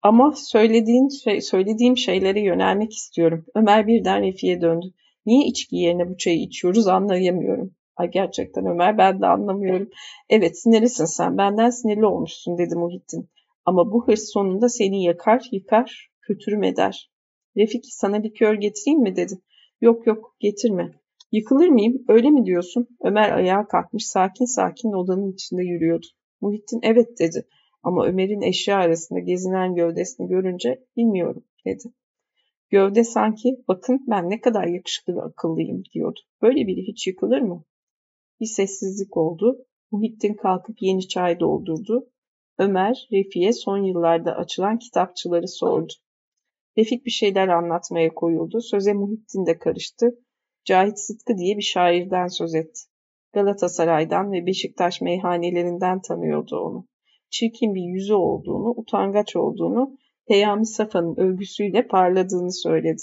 Ama söylediğin şey, söylediğim şeylere yönelmek istiyorum. Ömer birden Refi'ye döndü. Niye içki yerine bu çayı içiyoruz anlayamıyorum. Ay gerçekten Ömer ben de anlamıyorum. Evet sinirlisin sen benden sinirli olmuşsun dedi Muhittin. Ama bu hırs sonunda seni yakar, yıkar, kötürüm eder. Refik sana bir kör getireyim mi dedi. Yok yok getirme. Yıkılır mıyım öyle mi diyorsun? Ömer ayağa kalkmış sakin sakin odanın içinde yürüyordu. Muhittin evet dedi. Ama Ömer'in eşya arasında gezinen gövdesini görünce bilmiyorum dedi. Gövde sanki bakın ben ne kadar yakışıklı ve akıllıyım diyordu. Böyle biri hiç yıkılır mı? Bir sessizlik oldu. Muhittin kalkıp yeni çay doldurdu. Ömer, Refik'e son yıllarda açılan kitapçıları sordu. Refik bir şeyler anlatmaya koyuldu. Söze Muhittin de karıştı. Cahit Sıtkı diye bir şairden söz etti. Galatasaray'dan ve Beşiktaş meyhanelerinden tanıyordu onu çirkin bir yüzü olduğunu, utangaç olduğunu, Peyami Safa'nın övgüsüyle parladığını söyledi.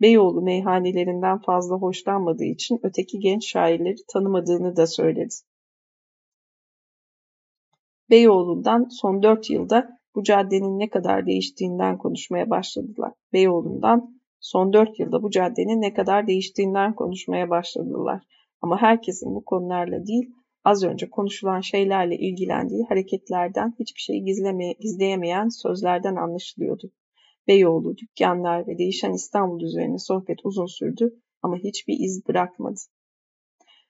Beyoğlu meyhanelerinden fazla hoşlanmadığı için öteki genç şairleri tanımadığını da söyledi. Beyoğlu'ndan son dört yılda bu caddenin ne kadar değiştiğinden konuşmaya başladılar. Beyoğlu'ndan son dört yılda bu caddenin ne kadar değiştiğinden konuşmaya başladılar. Ama herkesin bu konularla değil, az önce konuşulan şeylerle ilgilendiği hareketlerden hiçbir şeyi gizleme, gizleyemeyen sözlerden anlaşılıyordu. Beyoğlu, dükkanlar ve değişen İstanbul üzerine sohbet uzun sürdü ama hiçbir iz bırakmadı.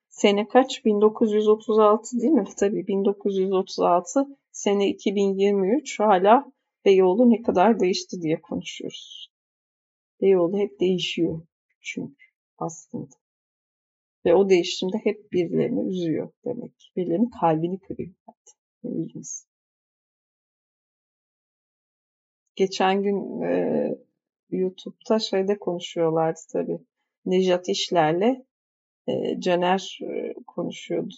Sene kaç? 1936 değil mi? Tabii 1936, sene 2023 hala Beyoğlu ne kadar değişti diye konuşuyoruz. Beyoğlu hep değişiyor çünkü aslında. Ve o değişimde hep birilerini üzüyor demek. Birilerinin kalbini kırıyor. Hatta. Geçen gün e, YouTube'da şeyde konuşuyorlardı tabii. Nejat İşler'le e, Caner e, konuşuyordu.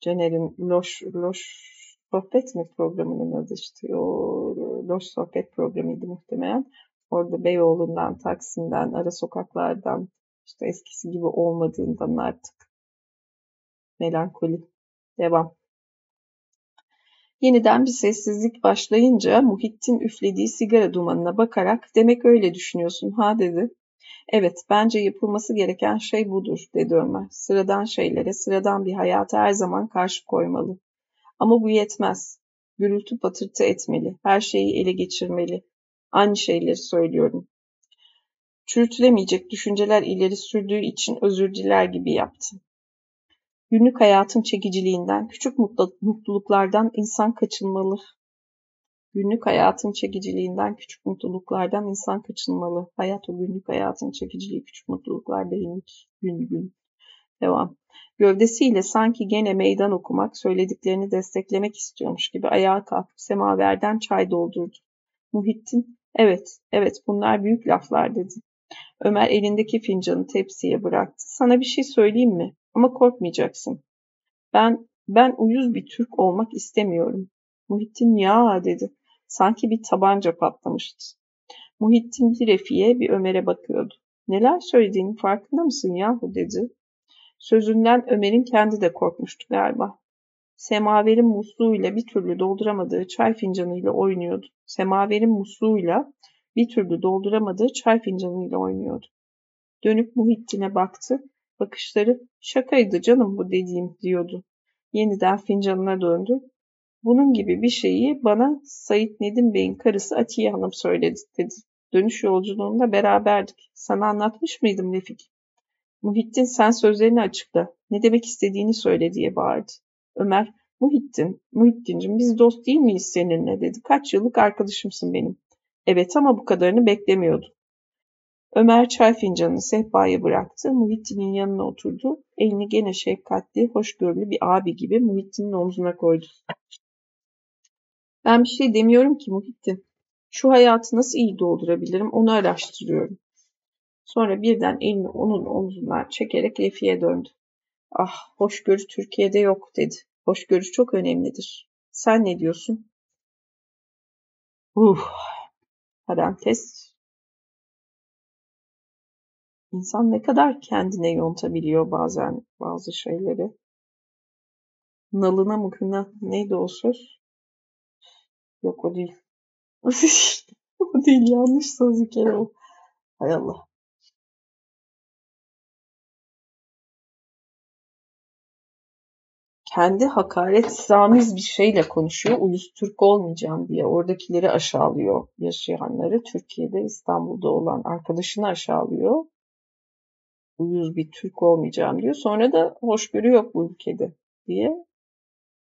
Caner'in Loş, Loş Sohbet mi programının adı işte. O Loş Sohbet programıydı muhtemelen. Orada Beyoğlu'ndan, Taksim'den, ara sokaklardan, işte eskisi gibi olmadığından artık. Melankoli. Devam. Yeniden bir sessizlik başlayınca Muhittin üflediği sigara dumanına bakarak demek öyle düşünüyorsun ha dedi. Evet bence yapılması gereken şey budur dedi Ömer. Sıradan şeylere, sıradan bir hayata her zaman karşı koymalı. Ama bu yetmez. Gürültü patırtı etmeli. Her şeyi ele geçirmeli. Aynı şeyleri söylüyorum çürütülemeyecek düşünceler ileri sürdüğü için özür diler gibi yaptı. Günlük hayatın çekiciliğinden, küçük mutluluklardan insan kaçınmalı. Günlük hayatın çekiciliğinden, küçük mutluluklardan insan kaçınmalı. Hayat o günlük hayatın çekiciliği, küçük mutluluklar değilmiş. Gün gün. Devam. Gövdesiyle sanki gene meydan okumak, söylediklerini desteklemek istiyormuş gibi ayağa kalkıp semaverden çay doldurdu. Muhittin, evet, evet bunlar büyük laflar dedi. Ömer elindeki fincanı tepsiye bıraktı. Sana bir şey söyleyeyim mi? Ama korkmayacaksın. Ben, ben uyuz bir Türk olmak istemiyorum. Muhittin ya dedi. Sanki bir tabanca patlamıştı. Muhittin bir Refi'ye bir Ömer'e bakıyordu. Neler söylediğinin farkında mısın yahu dedi. Sözünden Ömer'in kendi de korkmuştu galiba. Semaverin musluğuyla bir türlü dolduramadığı çay fincanıyla oynuyordu. Semaverin musluğuyla bir türlü dolduramadığı çay fincanıyla oynuyordu. Dönüp Muhittin'e baktı. Bakışları şakaydı canım bu dediğim diyordu. Yeniden fincanına döndü. Bunun gibi bir şeyi bana Sayit Nedim Bey'in karısı Atiye Hanım söyledi dedi. Dönüş yolculuğunda beraberdik. Sana anlatmış mıydım Refik? Muhittin sen sözlerini açıkla. Ne demek istediğini söyle diye bağırdı. Ömer, Muhittin, Muhittin'cim biz dost değil miyiz seninle dedi. Kaç yıllık arkadaşımsın benim. Evet ama bu kadarını beklemiyordum. Ömer çay fincanını sehpaya bıraktı. Muhittin'in yanına oturdu. Elini gene şefkatli, hoşgörülü bir abi gibi Muhittin'in omzuna koydu. Ben bir şey demiyorum ki Muhittin. Şu hayatı nasıl iyi doldurabilirim onu araştırıyorum. Sonra birden elini onun omzundan çekerek Refi'ye döndü. Ah, hoşgörü Türkiye'de yok dedi. Hoşgörü çok önemlidir. Sen ne diyorsun? Uh, parantez. İnsan ne kadar kendine yontabiliyor bazen bazı şeyleri. Nalına mı neydi o söz? Yok o değil. o değil yanlış söz bir kere o. Hay Allah. Kendi hakaret samiz bir şeyle konuşuyor. Ulus Türk olmayacağım diye oradakileri aşağılıyor yaşayanları. Türkiye'de İstanbul'da olan arkadaşını aşağılıyor. Uyuz bir Türk olmayacağım diyor. Sonra da hoşgörü yok bu ülkede diye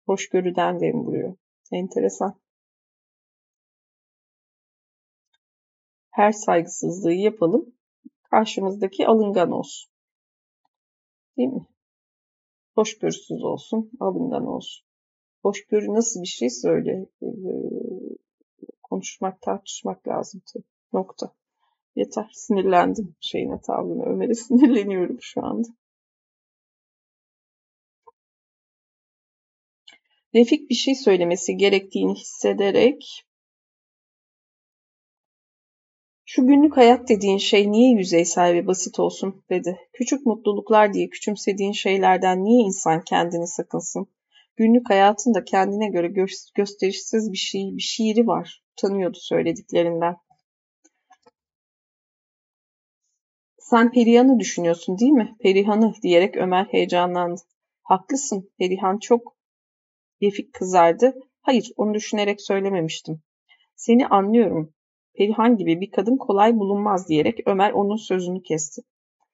hoşgörüden dem vuruyor. Enteresan. Her saygısızlığı yapalım. Karşımızdaki alıngan olsun. Değil mi? Hoşgörüsüz olsun, alıngan olsun. Hoşgörü nasıl bir şey söyle. Ee, konuşmak, tartışmak lazım tabii. Nokta. Yeter. Sinirlendim şeyine tavrına. Ömer'e sinirleniyorum şu anda. Refik bir şey söylemesi gerektiğini hissederek şu günlük hayat dediğin şey niye yüzeysel ve basit olsun dedi. Küçük mutluluklar diye küçümsediğin şeylerden niye insan kendini sakınsın? Günlük hayatında kendine göre gö- gösterişsiz bir şey, bir şiiri var. Tanıyordu söylediklerinden. Sen Perihan'ı düşünüyorsun değil mi? Perihan'ı diyerek Ömer heyecanlandı. Haklısın. Perihan çok... Refik kızardı. Hayır, onu düşünerek söylememiştim. Seni anlıyorum. Perihan gibi bir kadın kolay bulunmaz diyerek Ömer onun sözünü kesti.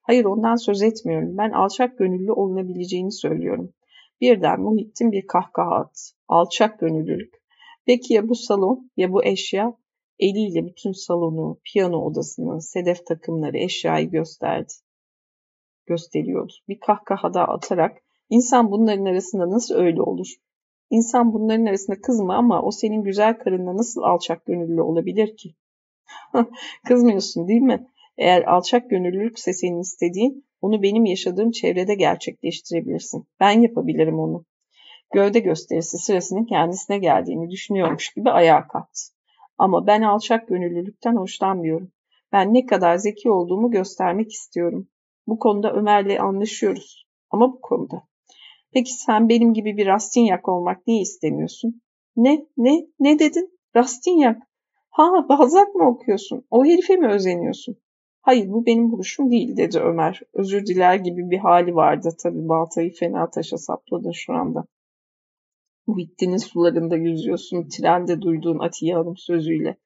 Hayır ondan söz etmiyorum. Ben alçak gönüllü olunabileceğini söylüyorum. Birden Muhittin bir kahkaha attı. Alçak gönüllülük. Peki ya bu salon ya bu eşya? Eliyle bütün salonu, piyano odasını, sedef takımları, eşyayı gösterdi. Gösteriyordu. Bir kahkaha daha atarak insan bunların arasında nasıl öyle olur? İnsan bunların arasında kızma ama o senin güzel karınla nasıl alçak gönüllü olabilir ki? Kızmıyorsun değil mi? Eğer alçak gönüllülükse senin istediğin, onu benim yaşadığım çevrede gerçekleştirebilirsin. Ben yapabilirim onu. Gövde gösterisi sırasının kendisine geldiğini düşünüyormuş gibi ayağa kalktı. Ama ben alçak gönüllülükten hoşlanmıyorum. Ben ne kadar zeki olduğumu göstermek istiyorum. Bu konuda Ömer'le anlaşıyoruz. Ama bu konuda. Peki sen benim gibi bir Rastinyak olmak niye istemiyorsun? Ne, ne, ne dedin? Rastinyak. Ha Balzac mı okuyorsun? O herife mi özeniyorsun? Hayır bu benim buluşum değil dedi Ömer. Özür diler gibi bir hali vardı. Tabi baltayı fena taşa sapladın şu anda. Muhittin'in sularında yüzüyorsun. Trende duyduğun Atiye Hanım sözüyle.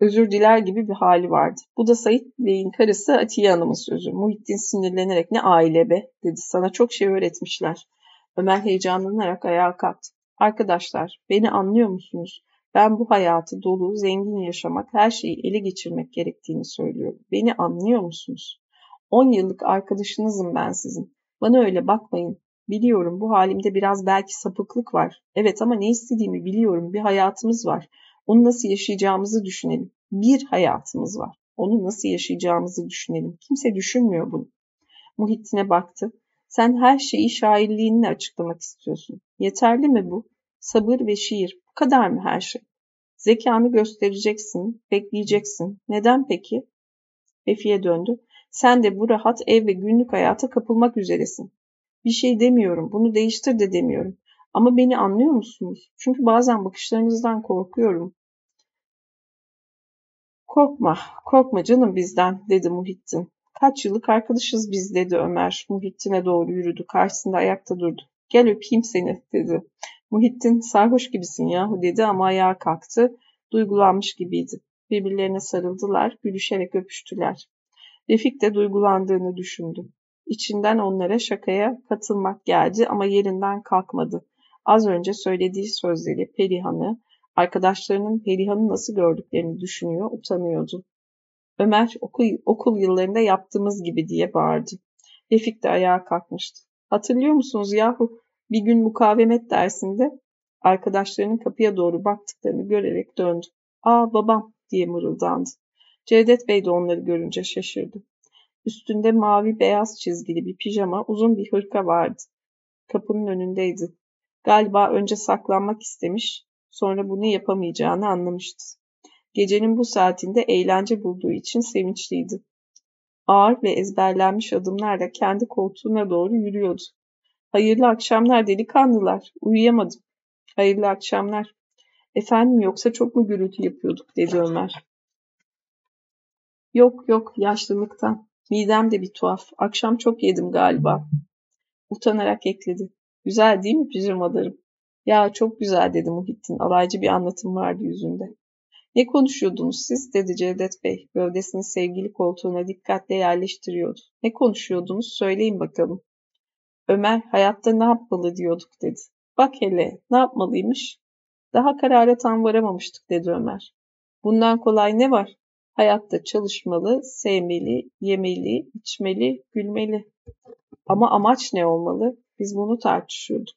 Özür diler gibi bir hali vardı. Bu da Sait Bey'in karısı Atiye Hanım'ın sözü. Muhittin sinirlenerek ne aile be dedi. Sana çok şey öğretmişler. Ömer heyecanlanarak ayağa kalktı. Arkadaşlar beni anlıyor musunuz? Ben bu hayatı dolu, zengin yaşamak, her şeyi ele geçirmek gerektiğini söylüyorum. Beni anlıyor musunuz? 10 yıllık arkadaşınızım ben sizin. Bana öyle bakmayın. Biliyorum bu halimde biraz belki sapıklık var. Evet ama ne istediğimi biliyorum. Bir hayatımız var. Onu nasıl yaşayacağımızı düşünelim. Bir hayatımız var. Onu nasıl yaşayacağımızı düşünelim. Kimse düşünmüyor bunu. Muhittin'e baktı. Sen her şeyi şairliğinle açıklamak istiyorsun. Yeterli mi bu? Sabır ve şiir. Kadar mı her şey? Zekanı göstereceksin, bekleyeceksin. Neden peki? Efi'ye döndü. Sen de bu rahat ev ve günlük hayata kapılmak üzeresin. Bir şey demiyorum, bunu değiştir de demiyorum. Ama beni anlıyor musunuz? Çünkü bazen bakışlarınızdan korkuyorum. Korkma, korkma canım bizden, dedi Muhittin. Kaç yıllık arkadaşız biz, dedi Ömer. Muhittin'e doğru yürüdü, karşısında ayakta durdu. Gel öpeyim seni, dedi. Muhittin, sarhoş gibisin yahu, dedi ama ayağa kalktı. Duygulanmış gibiydi. Birbirlerine sarıldılar, gülüşerek öpüştüler. Refik de duygulandığını düşündü. İçinden onlara şakaya katılmak geldi ama yerinden kalkmadı. Az önce söylediği sözleri Perihan'ı, arkadaşlarının Perihan'ı nasıl gördüklerini düşünüyor, utanıyordu. Ömer okul, okul yıllarında yaptığımız gibi diye bağırdı. Refik de ayağa kalkmıştı. Hatırlıyor musunuz yahu bir gün mukavemet dersinde arkadaşlarının kapıya doğru baktıklarını görerek döndü. Aa babam diye mırıldandı. Cevdet Bey de onları görünce şaşırdı. Üstünde mavi beyaz çizgili bir pijama, uzun bir hırka vardı. Kapının önündeydi. Galiba önce saklanmak istemiş, sonra bunu yapamayacağını anlamıştı. Gecenin bu saatinde eğlence bulduğu için sevinçliydi. Ağır ve ezberlenmiş adımlarla kendi koltuğuna doğru yürüyordu. Hayırlı akşamlar delikanlılar. Uyuyamadım. Hayırlı akşamlar. Efendim yoksa çok mu gürültü yapıyorduk dedi Ömer. Yok yok yaşlılıktan. Midem de bir tuhaf. Akşam çok yedim galiba. Utanarak ekledi. Güzel değil mi pijamalarım? Ya çok güzel dedi Muhittin. Alaycı bir anlatım vardı yüzünde. Ne konuşuyordunuz siz? dedi Cevdet Bey. Gövdesini sevgili koltuğuna dikkatle yerleştiriyordu. Ne konuşuyordunuz? Söyleyin bakalım. Ömer hayatta ne yapmalı diyorduk dedi. Bak hele ne yapmalıymış? Daha karara tam varamamıştık dedi Ömer. Bundan kolay ne var? Hayatta çalışmalı, sevmeli, yemeli, içmeli, gülmeli. Ama amaç ne olmalı? Biz bunu tartışıyorduk.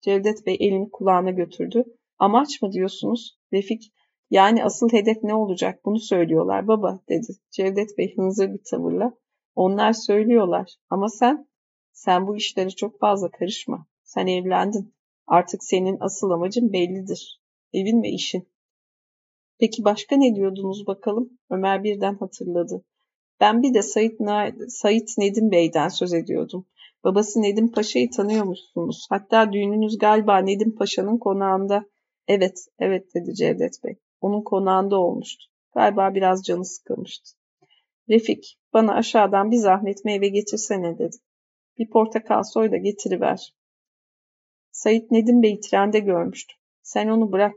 Cevdet Bey elini kulağına götürdü. Amaç mı diyorsunuz? Refik, yani asıl hedef ne olacak bunu söylüyorlar baba dedi. Cevdet Bey hınzır bir tavırla. Onlar söylüyorlar ama sen, sen bu işlere çok fazla karışma. Sen evlendin. Artık senin asıl amacın bellidir. Evin ve işin. Peki başka ne diyordunuz bakalım? Ömer birden hatırladı. Ben bir de Sayit, Na Sayit Nedim Bey'den söz ediyordum. Babası Nedim Paşa'yı tanıyormuşsunuz. Hatta düğününüz galiba Nedim Paşa'nın konağında. Evet, evet dedi Cevdet Bey. Onun konağında olmuştu. Galiba biraz canı sıkılmıştı. Refik, bana aşağıdan bir zahmet meyve getirsene dedi. Bir portakal soy da getiriver. Sayit Nedim Bey'i trende görmüştüm. Sen onu bırak.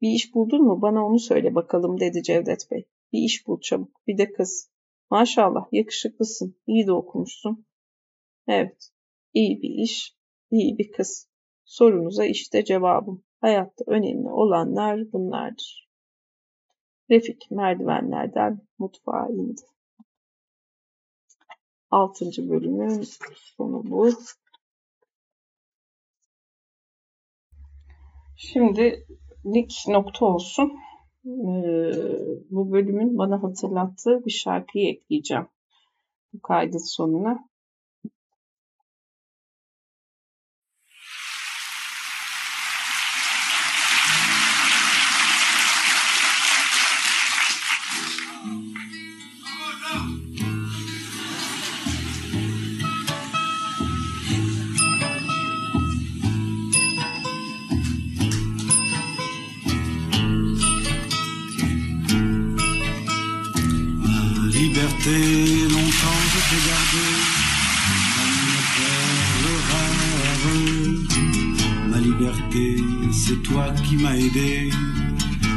Bir iş buldun mu bana onu söyle bakalım dedi Cevdet Bey. Bir iş bul çabuk. Bir de kız. Maşallah yakışıklısın. İyi de okumuşsun. Evet. İyi bir iş, iyi bir kız. Sorunuza işte cevabım. Hayatta önemli olanlar bunlardır. Refik merdivenlerden mutfağa indi. Altıncı bölümün sonu bu. Şimdi lik nokta olsun. Ee, bu bölümün bana hatırlattığı bir şarkıyı ekleyeceğim. Bu kaydın sonuna.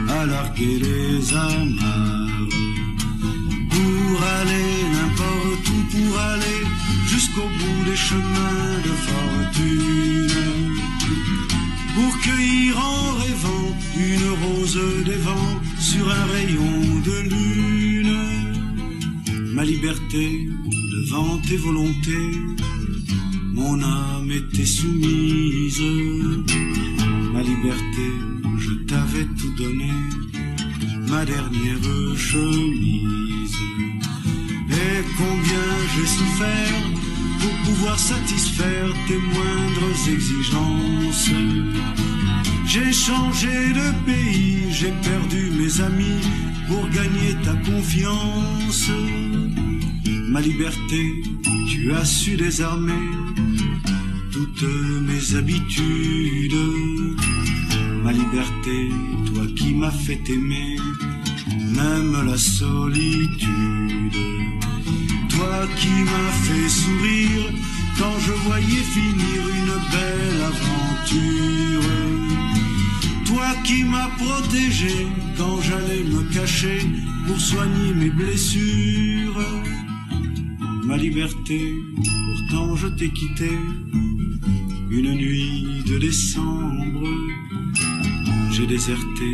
À larguer les amarres. Pour aller n'importe où, pour aller jusqu'au bout des chemins de fortune. Pour cueillir en rêvant une rose des vents sur un rayon de lune. Liberté devant tes volontés, mon âme était soumise. Ma liberté je t'avais tout donné, ma dernière chemise. Et combien j'ai souffert pour pouvoir satisfaire tes moindres exigences. J'ai changé de pays, j'ai perdu mes amis pour gagner ta confiance. Ma liberté, tu as su désarmer toutes mes habitudes. Ma liberté, toi qui m'as fait aimer, même la solitude. Toi qui m'as fait sourire quand je voyais finir une belle aventure. Toi qui m'as protégé quand j'allais me cacher pour soigner mes blessures. Ma liberté, pourtant je t'ai quitté une nuit de décembre. J'ai déserté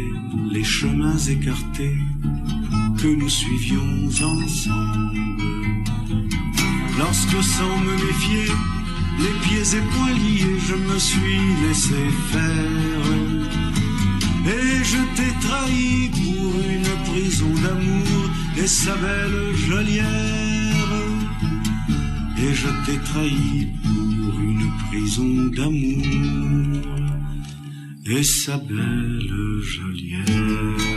les chemins écartés que nous suivions ensemble. Lorsque sans me méfier, les pieds et poings liés, je me suis laissé faire. Et je t'ai trahi pour une prison d'amour et sa belle geôlière. Et je t'ai trahi pour une prison d'amour et sa belle geôlière.